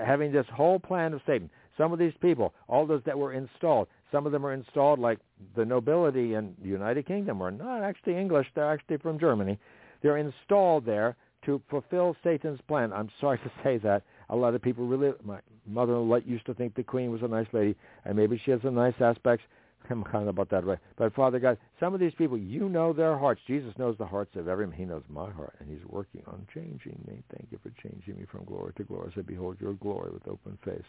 having this whole plan of Satan. Some of these people, all those that were installed, some of them are installed like the nobility in the United Kingdom are not actually English, they're actually from Germany. They're installed there to fulfill Satan's plan. I'm sorry to say that. A lot of people really, my mother in law used to think the queen was a nice lady, and maybe she has some nice aspects. About that way. But Father God, some of these people, you know their hearts. Jesus knows the hearts of every man. He knows my heart, and he's working on changing me. Thank you for changing me from glory to glory. I behold your glory with open face.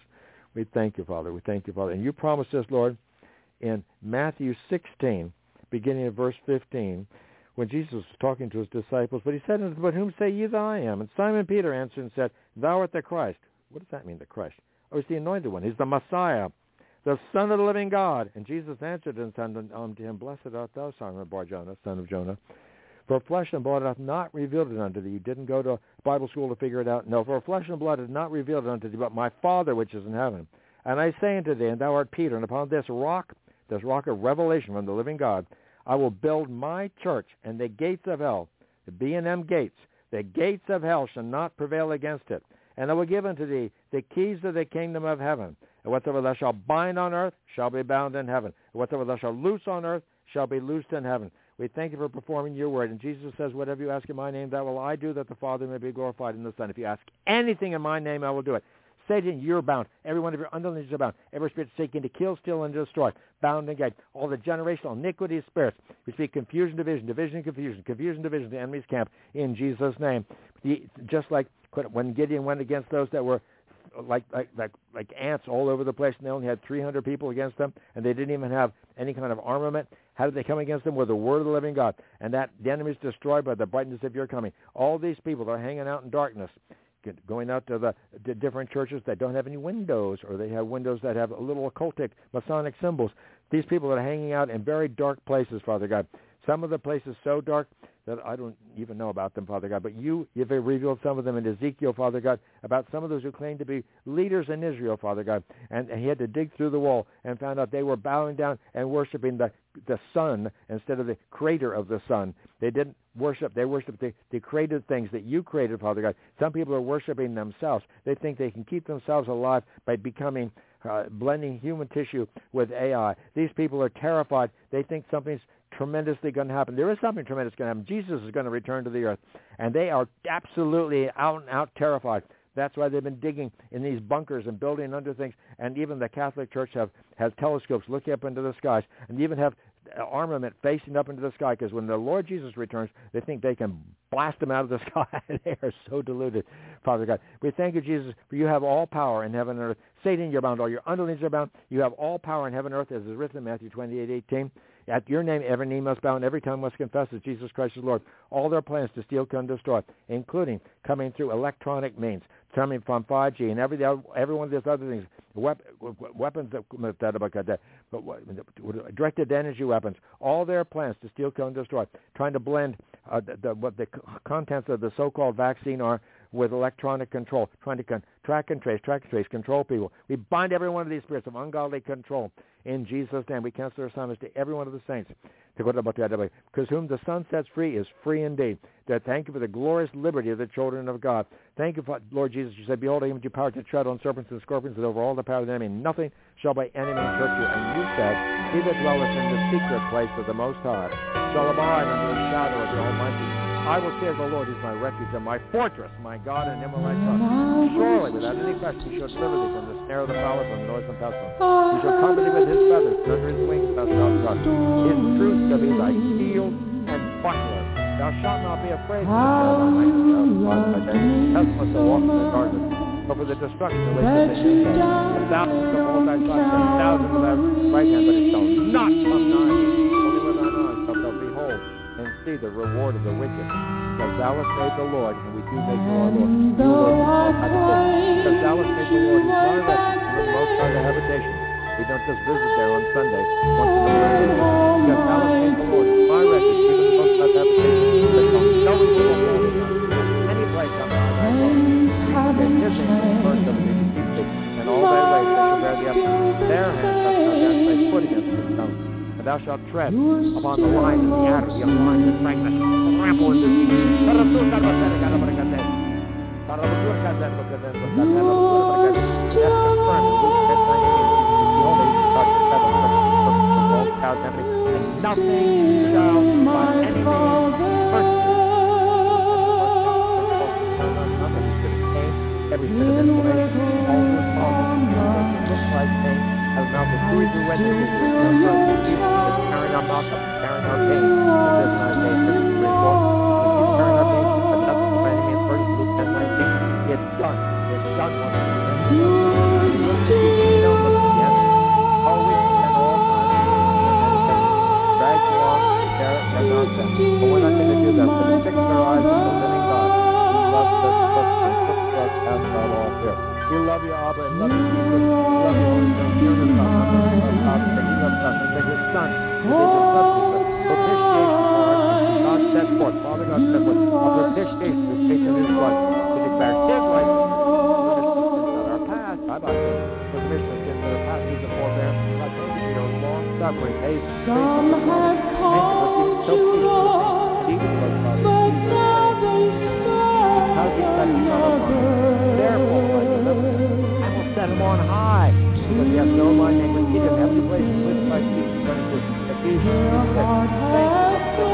We thank you, Father. We thank you, Father. And you promised us, Lord, in Matthew 16, beginning at verse 15, when Jesus was talking to his disciples, but he said unto them, But whom say ye that I am? And Simon Peter answered and said, Thou art the Christ. What does that mean, the Christ? Oh, he's the anointed one. He's the Messiah, the Son of the living God. And Jesus answered and said unto him, Blessed art thou, Simon Bar-Jonah, son of Jonah. For flesh and blood hath not revealed it unto thee. You didn't go to Bible school to figure it out. No, for flesh and blood hath not revealed it unto thee, but my Father which is in heaven. And I say unto thee, and thou art Peter, and upon this rock, this rock of revelation from the living God, I will build my church, and the gates of hell, the B&M gates, the gates of hell shall not prevail against it. And I will give unto thee the keys of the kingdom of heaven. And whatsoever thou shalt bind on earth shall be bound in heaven. And whatsoever thou shalt loose on earth shall be loosed in heaven. We thank you for performing your word. And Jesus says, whatever you ask in my name, that will I do, that the Father may be glorified in the Son. If you ask anything in my name, I will do it. Satan, you're bound. Every one of your underlings are bound. Every spirit seeking to kill, steal, and destroy. Bound and gagged. All the generational iniquity spirits. We speak confusion, division, division, confusion, confusion, division, the enemy's camp in Jesus' name. Just like when Gideon went against those that were like like like like ants all over the place, and they only had 300 people against them, and they didn't even have any kind of armament. How did they come against them? With the word of the living God, and that the enemy is destroyed by the brightness of your coming. All these people that are hanging out in darkness, going out to the, the different churches that don't have any windows, or they have windows that have little occultic Masonic symbols. These people that are hanging out in very dark places, Father God. Some of the places so dark that I don't even know about them, Father God. But you, you've revealed some of them in Ezekiel, Father God, about some of those who claim to be leaders in Israel, Father God. And, and he had to dig through the wall and found out they were bowing down and worshiping the, the sun instead of the creator of the sun. They didn't worship. They worship the, the created things that you created, Father God. Some people are worshiping themselves. They think they can keep themselves alive by becoming uh, blending human tissue with AI. These people are terrified. They think something's tremendously going to happen. There is something tremendous going to happen. Jesus is going to return to the earth. And they are absolutely out and out terrified. That's why they've been digging in these bunkers and building under things. And even the Catholic Church have has telescopes looking up into the skies, and even have armament facing up into the sky. Because when the Lord Jesus returns, they think they can blast them out of the sky. they are so deluded, Father God. We thank you, Jesus, for you have all power in heaven and earth. Satan, you're bound. All your underlings are bound. You have all power in heaven and earth, as is written in Matthew 28, 18. At your name, every knee must bow and every tongue must confess that Jesus Christ is Lord. All their plans to steal, kill, and destroy, including coming through electronic means, coming from 5G and every every one of these other things, weapons that, directed energy weapons, all their plans to steal, kill, and destroy, trying to blend uh, the, the, what the contents of the so-called vaccine are with electronic control, trying to con- track and trace, track and trace, control people. We bind every one of these spirits of ungodly control in Jesus' name. We cancel our assignments to every one of the saints. Because whom the Son sets free is free indeed. Thank you for the glorious liberty of the children of God. Thank you, for, Lord Jesus. You said, Behold, I give you power to tread on serpents and scorpions and over all the power of the enemy. Nothing shall by any means hurt you. And you said, He that dwelleth in the secret place of the Most High shall abide under the shadow of the Almighty. I will say the Lord is my refuge and my fortress, my God, and him will I trust. Surely, without any question, he shall deliver thee from the snare of the fowler, from the noise of pestilence. He shall cover thee with his feathers, and under his wings thou shalt trust. His truth shall be thy shield and buckler. Thou shalt not be afraid of the terror by night, nor by day, pestilence that walks in the darkness, but for the destruction of the that A thousand of all thy sides, and a thousand of thy right hand, but it shall not come nigh thee. And see the reward of the wicked. Because thou hast made the Lord, and we do make you our Lord. You, Lord, Because thou hast made the Lord, who is my refuge, and the most high the habitation. We don't just visit there on Sunday, once in a moon. Because thou hast made the Lord, my refuge, even the most high the habitation. That no evil will fall in any place on thy right. And his name first of thee to keep thee, and all thy ways they shall bear thee up. Their hands shall thou dash thy foot against the stone thou shalt tread upon the lion and the adder, the lion and fragment, the sea. That's the firm in Luke 10, 19. And nothing shall by any means. Every bit of information, pain, has now the three through witnesses who have come from Jesus is our mouth up, carrying our pain. It says in Isaiah 53, 4, He's carrying our but that's the man in verse Luke 10, 19. It's done. It's done once and for all. Always and all times. Drag you on, share it, and nonsense. But we're not going to do that. We're going to fix our eyes on the living God. Loves us, loves us, us, all fear. We love you, Abba, and love you, Jesus. We love you, Holy Spirit. You're the Son. We love Father, that He loves us, that His Son is a substitute, propitiation for our sins. God set forth, Father God set forth, a propitiation to take in His blood, to declare His righteousness, our past. I about to for the mission of sins that are past, a forbearance. God, thank you for your long suffering, patience, faithfulness, thank you for being so patient and even to us, Father. How you set Himself. Therefore, I will set him on high. Because he has no my name, but he didn't have to with my feet. According to Ephesians 2 6. Thank you.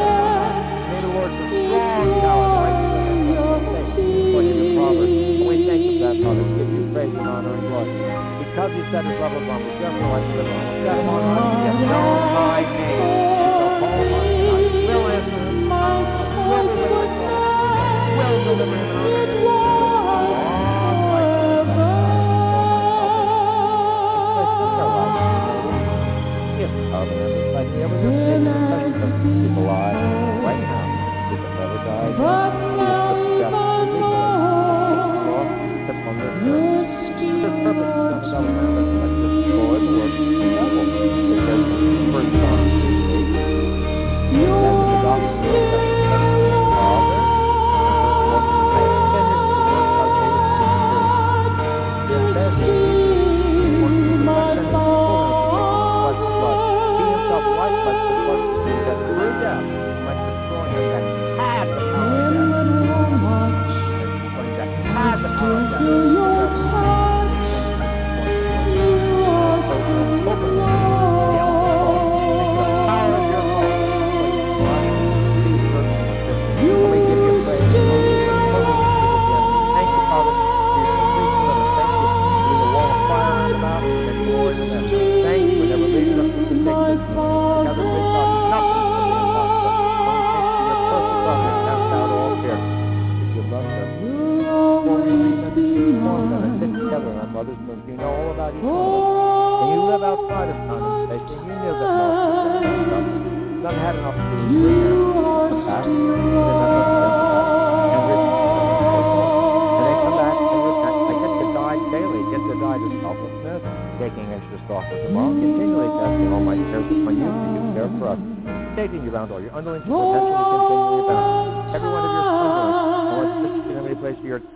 May the Lord the strong tower, right in the heaven of the according to Proverbs. And we thank you for that, Father. We give you praise and honor and glory. Because he set his love upon therefore I on. Set him on high. He has my name. He shall call upon me, and I will deliver him. Will deliver him and honor him. love and understand you take people alive right now. People never died. Your footsteps,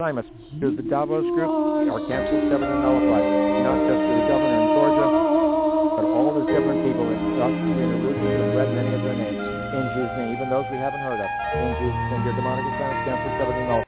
your assignments to the Davos group, our canceled, severed, and nullified, not just to the governor in Georgia, but all the different people that Dr. Serena Lucy has read many of their names. In Jesus' name, even those we haven't heard of. In Jesus' name, your demonic assignments canceled, severed, and nullified.